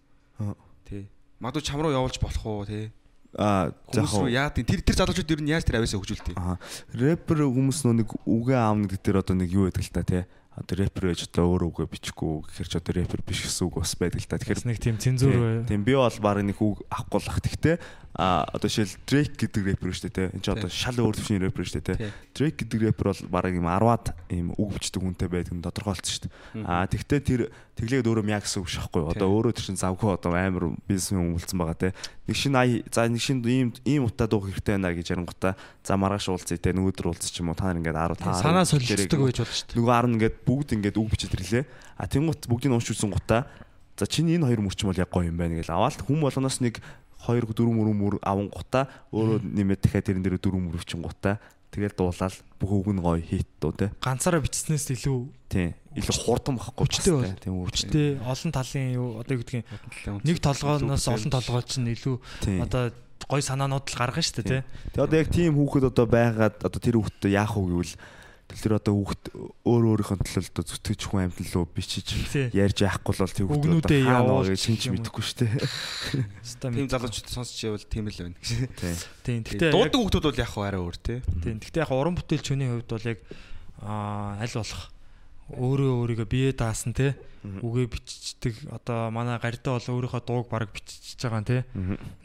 Тий. Магадгүй чам руу явуулж болох уу тий. За Хүмүүс рүү яа тийм тэр тэр залуучууд ер нь яаж тэр авьяасаа хөгжүүлдэг. Аа. Рэпер хүмүүс нөө нэг үгээ аавна гэдэг дээр одоо нэг юу байдаг л та тий. Одоо рэпер гэж одоо өөр үгээ бичихгүй гэхэр ч одоо рэпер биш гэсэн үг бас байдаг л та. Тэгэхээр нэг тийм цензур бай. Тийм би бол баг нэг үг авахгүй л ах. Тэгтээ а одоо жишээл Drake гэдэг рэпер шүү дээ те. Энд чи одоо шал өөр төвшний рэпер шүү дээ те. Drake гэдэг рэпер бол баг юм 10-аад юм үг бичдэг хүнтэй байдаг нь тодорхойлцсон шүү дээ. А тэгтээ тэр тэглээд өөрөө мяа гэсэн үг шахгүй. Одоо өөрөө тэр чин завгүй одоо амар бизнесмен өмөлцсөн байгаа те. Нэг шин ай за нэг шин ийм ийм утаа дуух хэрэгтэй байна гэж ярингуудаа за маргааш уулзъя те. Нөгөөдөр уулзчих юм уу та нар ингээд 10 та Санаа солилцдог байж болно шүү дээ. нөгөө 10 ингээд бүгд ингээд үг бичиж ирлээ. А тэнгуут бүгдийг уншиж үзсэн гутаа за чиний энэ хоёр мөрчм бол яг гоё юм байна гэж аваад хүм болгоноос нэг 2 4 мөр мөр аван гутаа өөрөө нэмээд дахиад тэрэн дээр 4 мөр өвчин гутаа тэгэл дуулаад бүх үг нь гоё хийт дөө те. Ганцаараа бичснээс илүү Тийм. Илүү хурдан багхгүй. Хүчтэй бол. Тийм үү. хүчтэй олон талын юу одоо юу гэдгийг нэг толгооноос олон толгой чинь илүү одоо гой санаанууд л гаргана шүү дээ те. Тэгээ одоо яг тийм хүүхэд одоо байгаад одоо тэр хүүхдтэй яах вэ гэвэл тэр одоо хүүхд өөр өөрийнхөө төлөө одоо зүтгэж хүн амьдлуу бичиж Тий. ярьж яахгүй бол тэр хүүхд Үгнүүдээ явуулж гэж шинж мэдэхгүй шүү дээ. Тийм залуучууд сонсч явал тийм л байна. Тийм. Тий. Яг- Дуудаг хүмүүс бол яг арай өөр тий. Тийм. Гэхдээ яг уран бүтээлч хүний хувьд бол яг аа аль болох өөрөө өөрийгөө бие даасан те үгээ бичдэг одоо манай гарьдаа бол өөрийнхөө дууг баг бичиж байгаа те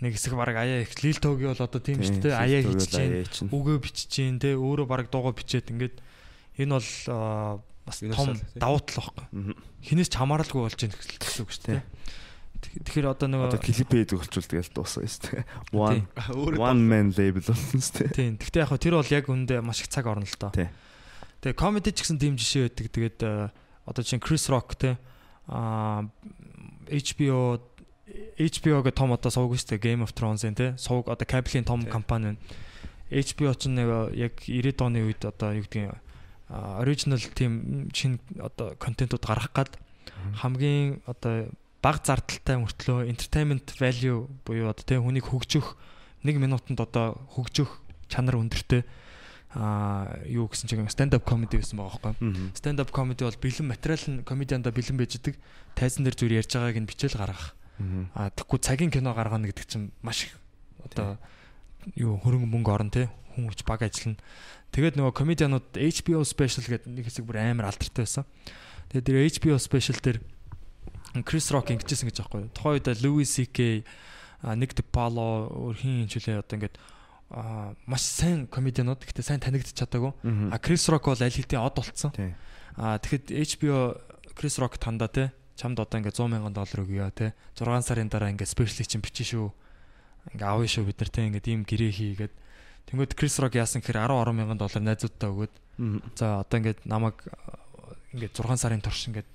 нэг хэсэг баг аяа их лил тоги бол одоо тийм шүү дээ аяа хийж чинь үгээ бичиж чинь те өөрөө баг дуугаа бичээд ингээд Энэ бол бас том давуу тал байхгүй. Хинээс ч хамааралгүй болж ийн гэсэн үг шүү дээ. Тэгэхээр одоо нөгөө одоо клипэд өгөлчүүл тэгэл дуусна шүү дээ. One one man label болсон шүү дээ. Тийм. Гэхдээ яг хөө тэр бол яг үндэ маш их цаг орно л доо. Тэгээ comedy ч гэсэн тийм жишээ байдаг. Тэгээд одоо чинь Chris Rock те а HBO HBO-г том одоо сувг шүү дээ Game of Thrones-ын те сувг одоо кабелийн том компани байна. HBO ч нэг яг 90-ад оны үед одоо юу гэдэг нь original team шинэ одоо контентууд гаргах гад хамгийн одоо баг зардалтай мөртлөө entertainment value буюу одоо тийм хүнийг хөгжих 1 минутанд одоо хөгжих чанар өндөртэй а юу гэсэн чинь stand up comedy гэсэн байгаа байхгүй stand up comedy бол бэлэн материал нь комедианда бэлэн байж идэг. Тайзан дээр зүгээр ярьж байгааг нь бичээл гаргах. А тэгэхгүй цагийн кино гаргана гэдэг чинь маш их одоо юу хөрөнгө мөнгө орно те хүн хүч баг ажиллана. Тэгээд нөгөө комедианууд HBO special гэдэг нэг хэсэг бүр амар алдартай байсан. Тэгээд тэр HBO special дээр Крис Рок ингэжсэн гэж аахгүй. Тухайн үед Louis CK Nick DiPaolo өрхийн хинчүүлээ одоо ингээд а маш сайн комедианууд гэхдээ сайн танигдчих чадаагүй. А Крис Рок бол аль хэдийн од болцсон. А тэгэхэд HBO Крис Рок тандаа те чамд одоо ингээд 100 сая доллар өгье те 6 сарын дараа ингээд спешиалик чинь бичиж шүү. Ингээ авъя шүү бид нар те ингээд ийм гэрээ хийгээд Тэнгүүд Крис Рок яасан гэхээр 10 10 мянган доллар найзуудтай өгөөд за одоо ингээд намайг ингээд 6 сарын турш ингээд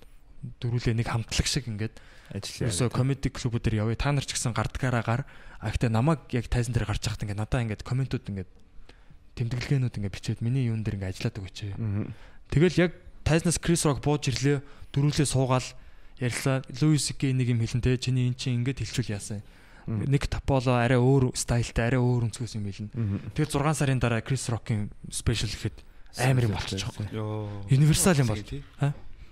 дөрүүлээ нэг хамтлаг шиг ингээд Ажил Ерөөсө комеди клубүүдээр явъя. Та нар ч гэсэн гардгаараа гар. А гэхдээ намайг яг тайзан дээр гарч байхад ингээд надаа ингээд комментууд ингээд тэмдэглэгээнүүд ингээд бичээд миний юун дээр ингээд ажиллаад өгөөч. Тэгэл яг тайзнаас Крис Рок бууж ирлээ. Дөрүүлээ суугаал ярьлаа. Луис Г нэг юм хэлэн те чиний эн чинь ингээд хэлчихвэл яасан. Нэг Таполо арай өөр стайлтай, арай өөр өнцгөөс юм хэлнэ. Тэгээд 6 сарын дараа Крис Рокийн спешиал гэхэд амар юм болчих жоох. Йоо. Универсал юм бол.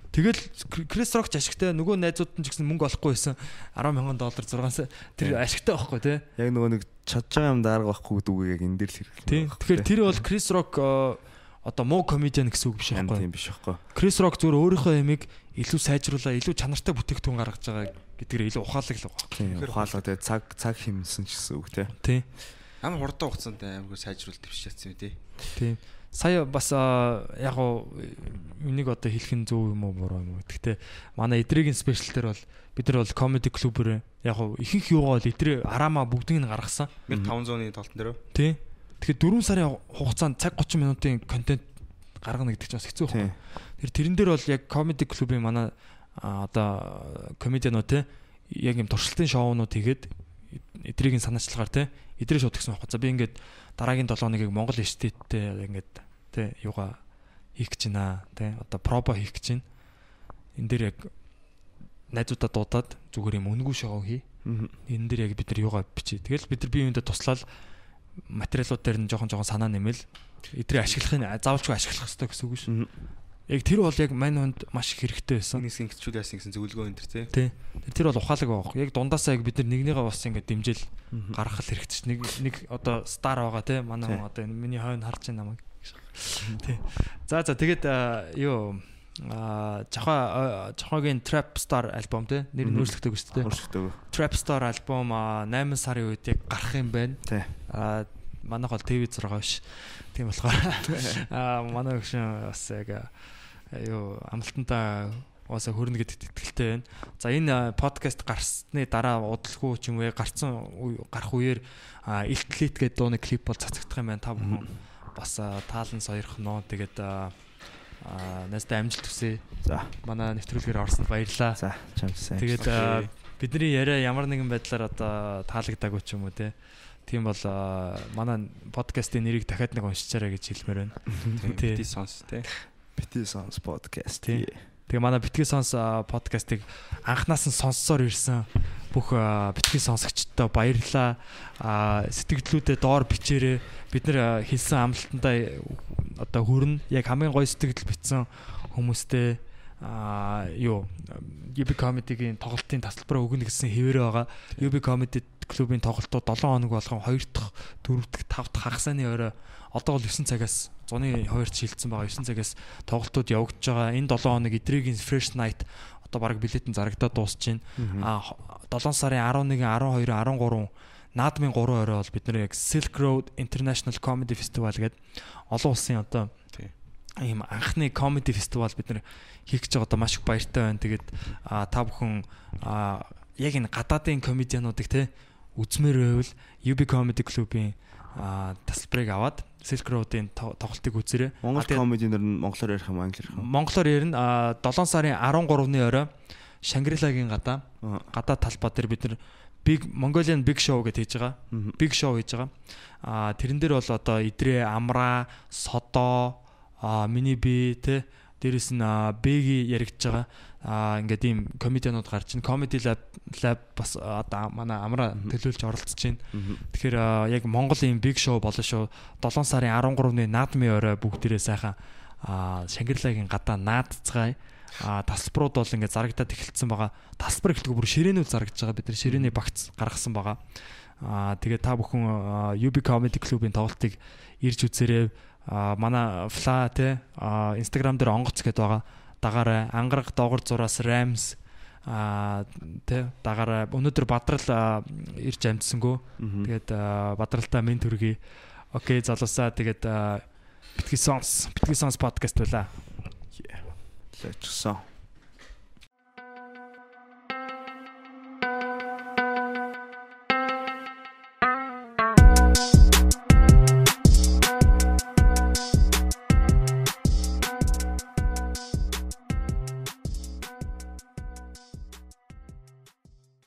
Тэгэл Крис Рок ч ашигтай нөгөө найзууд нь ч гэсэн мөнгө олохгүй байсан 10 мянган доллар 6-аас тэр ашигтай байхгүй тий. Яг нөгөө нэг чадж байгаа юм дарга байхгүй гэдэг үг яг энэ дээр л хэрэг. Тий. Тэгэхээр тэр бол Крис Рок одоо муу комедиан гэсэн үг биш байхгүй. Тийм биш байхгүй. Крис Рок зүгээр өөрийнхөө ямиг илүү сайжруулаа, илүү чанартай бүтээгдэхүүн гаргаж байгаа гэдгээр илүү ухаалаг л байгаа. Тийм ухаалаг тэгээ цаг цаг хэмсэн ч гэсэн үг тий. Тий. Амар хурдан хугацаанд амар сайжруулалт дэвшчихсэн юм тий. Тийм. Сая бас яг уу энийг одоо хэлэх нь зөв юм уу буруу юм уу. Гэхдээ манай эдрэгийн спешиал дээр бол бид нар бол комеди клубээр яг уу ихэнх юугаа бол эдрээ араама бүгдийг нь гаргасан. 1500-ны толтон дээр. Тий. Тэгэхээр 4 сарын хугацаанд цаг 30 минутын контент гаргана гэдэг чинь бас хэцүү байна. Тэр тэрэн дээр бол яг comedy club-ийн манай одоо комедианууд те яг юм туршилтын шоунууд хийгээд эдрийн санаачлагаар те эдрээ шууд гисэн байхгүй. За би ингээд дараагийн 7 хоногийг Монгол эстеттэй ингээд те юугаа хийх гэж байна те одоо пробо хийх гэж байна. Энд дээр яг найзуудаа дуудаад зүгээр юм үнгүй шоу хий. Энэ дээр яг бид нар юугаа бичээ. Тэгэл бид нар бие биендээ туслаад материалууд дээр нь жоохон жоохон санаа нэмэл эдрийг ашиглахын заавалчгүй ашиглах хэрэгтэй гэсэн үг шүү. Яг тэр бол яг мань хүнд маш их хэрэгтэй байсан. Нэг сингчүүд яасан гэсэн зөвлөгөө энэ төр тий. Тий. Тэр бол ухаалаг байгаа. Яг дундаасаа яг бид нар нэгнийгээ бас ингэ дэмжил гаргах хэрэгтэй ш. Нэг нэг одоо стар байгаа тий. Манай хүн одоо миний хойно харж байна намайг. Тий. За за тэгээд юу а жахаа жахагийн Trap Star альбом те нэр нь өөрчлөгдөг шүү дээ. Өөрчлөгдөг. Trap Star альбом 8 сарын үед яг гарах юм байна. Тий. А манайх бол TV6 биш. Тийм болохоор а манай гүшин бас яг юу амлалтандаа уусаа хөрнө гэдэгт итгэлтэй байна. За энэ подкаст гарсны дараа удалгүй ч юм уу гарцсан гарах үеэр илтлит гэдэг дууны клип бол цацагдах юм байна. Та бүхэн бас таалан сойрхно. Тэгээд аа настаа амжилт хүсье. За манай нэвтрүүлгээр орсонд баярлалаа. за чамсаа. Тэгээд бидний яриа ямар нэгэн байдлаар одоо таалагдаагүй ч юм уу те. Тийм бол манай подкастын нэрийг дахиад нэг уншичаарай гэж хэлмээр байна. Тий. Тий сонс тий. Бити Sons podcast. Тий. Тэгээ манай Битгий сонс подкастыг анханаас нь сонссоор ирсэн бүх битгий сонсогчдод баярлалаа. Сэтгэлдлүүдэд доор бичээрэй. Бид нар хэлсэн амлалтандаа одоо хүрнэ. Яг хамгийн гоё сэтгэл битсэн хүмүүстэй а юу UB comedy-гийн тоглолтын тасалбараа өгнө гэсэн хэвээрээ байгаа. UB comedy клубын тоглолтууд 7 хоног болгон 2 дахь, 4 дахь, 5 дахь хагасны орой одоо бол 9 цагаас зуны 2-т шилжсэн байгаа 9 цагаас тоглолтууд явагдаж байгаа. Энэ 7 хоног эдрийн Fresh Night одоо баг билетэн зарагдаад байна. А 7 сарын 11, 12, 13 наадмын 3 орой бол бид нэр яг Silk Road International Comedy Festival гэдэг олон улсын одоо ийм анхны comedy festival бид нар хийх гэж байгаа одоо маш их баяртай байна. Тэгээд та бүхэн яг энэ гадаадын комедиануудыг те үзмээр байвал UB Comedy Club-ийн тасалбарыг аваад Silk Road-ийн тоглолтыг үзээрэй. Монгол комединер нь монголоор ярих юм англиар ярих юм. Монголоор ярина 7 сарын 13-ны орой Шангрилагийн гадаа гадаа талбай дээр бид нар Big Mongolian Big Show гэж хийж байгаа. Big Show хийж байгаа. А тэрэн дээр бол одоо идрээ амра, содоо, а миний би те дээрэс нь бэги яригдж байгаа. А ингээд ийм комедианууд гарч ин comedy lab lab бас одоо манай амра төлөөлж оролцож байна. Тэгэхээр яг Монголын big show болно шүү. 7 сарын 13-ны наадмын орой бүгдээрээ сайхан а Шангирлагийн гадаа наадцгаая. а тасалбарууд бол ингээд зарагдаад эхэлсэн байгаа. Тасалбар эхлэхгүй бүр ширээнүүл зарагдж байгаа. Бид нар ширээний багц гаргасан байгаа. Аа тэгээ та бүхэн UB Comedy Club-ийн тоглолтыг ирж үзээрэй. Аа манай Fla те Instagram дээр онгоц гэдээ байгаа. Дагаараа ангараг доогор зураас Rams а тэ дагаараа өнөөдөр бадрал ирж амжсангөө тэгээд бадралтаа мен төргий. Окей залуусаа. Тэгээд битгий сонс. Битгий сонс подкаст байла. Лечсон.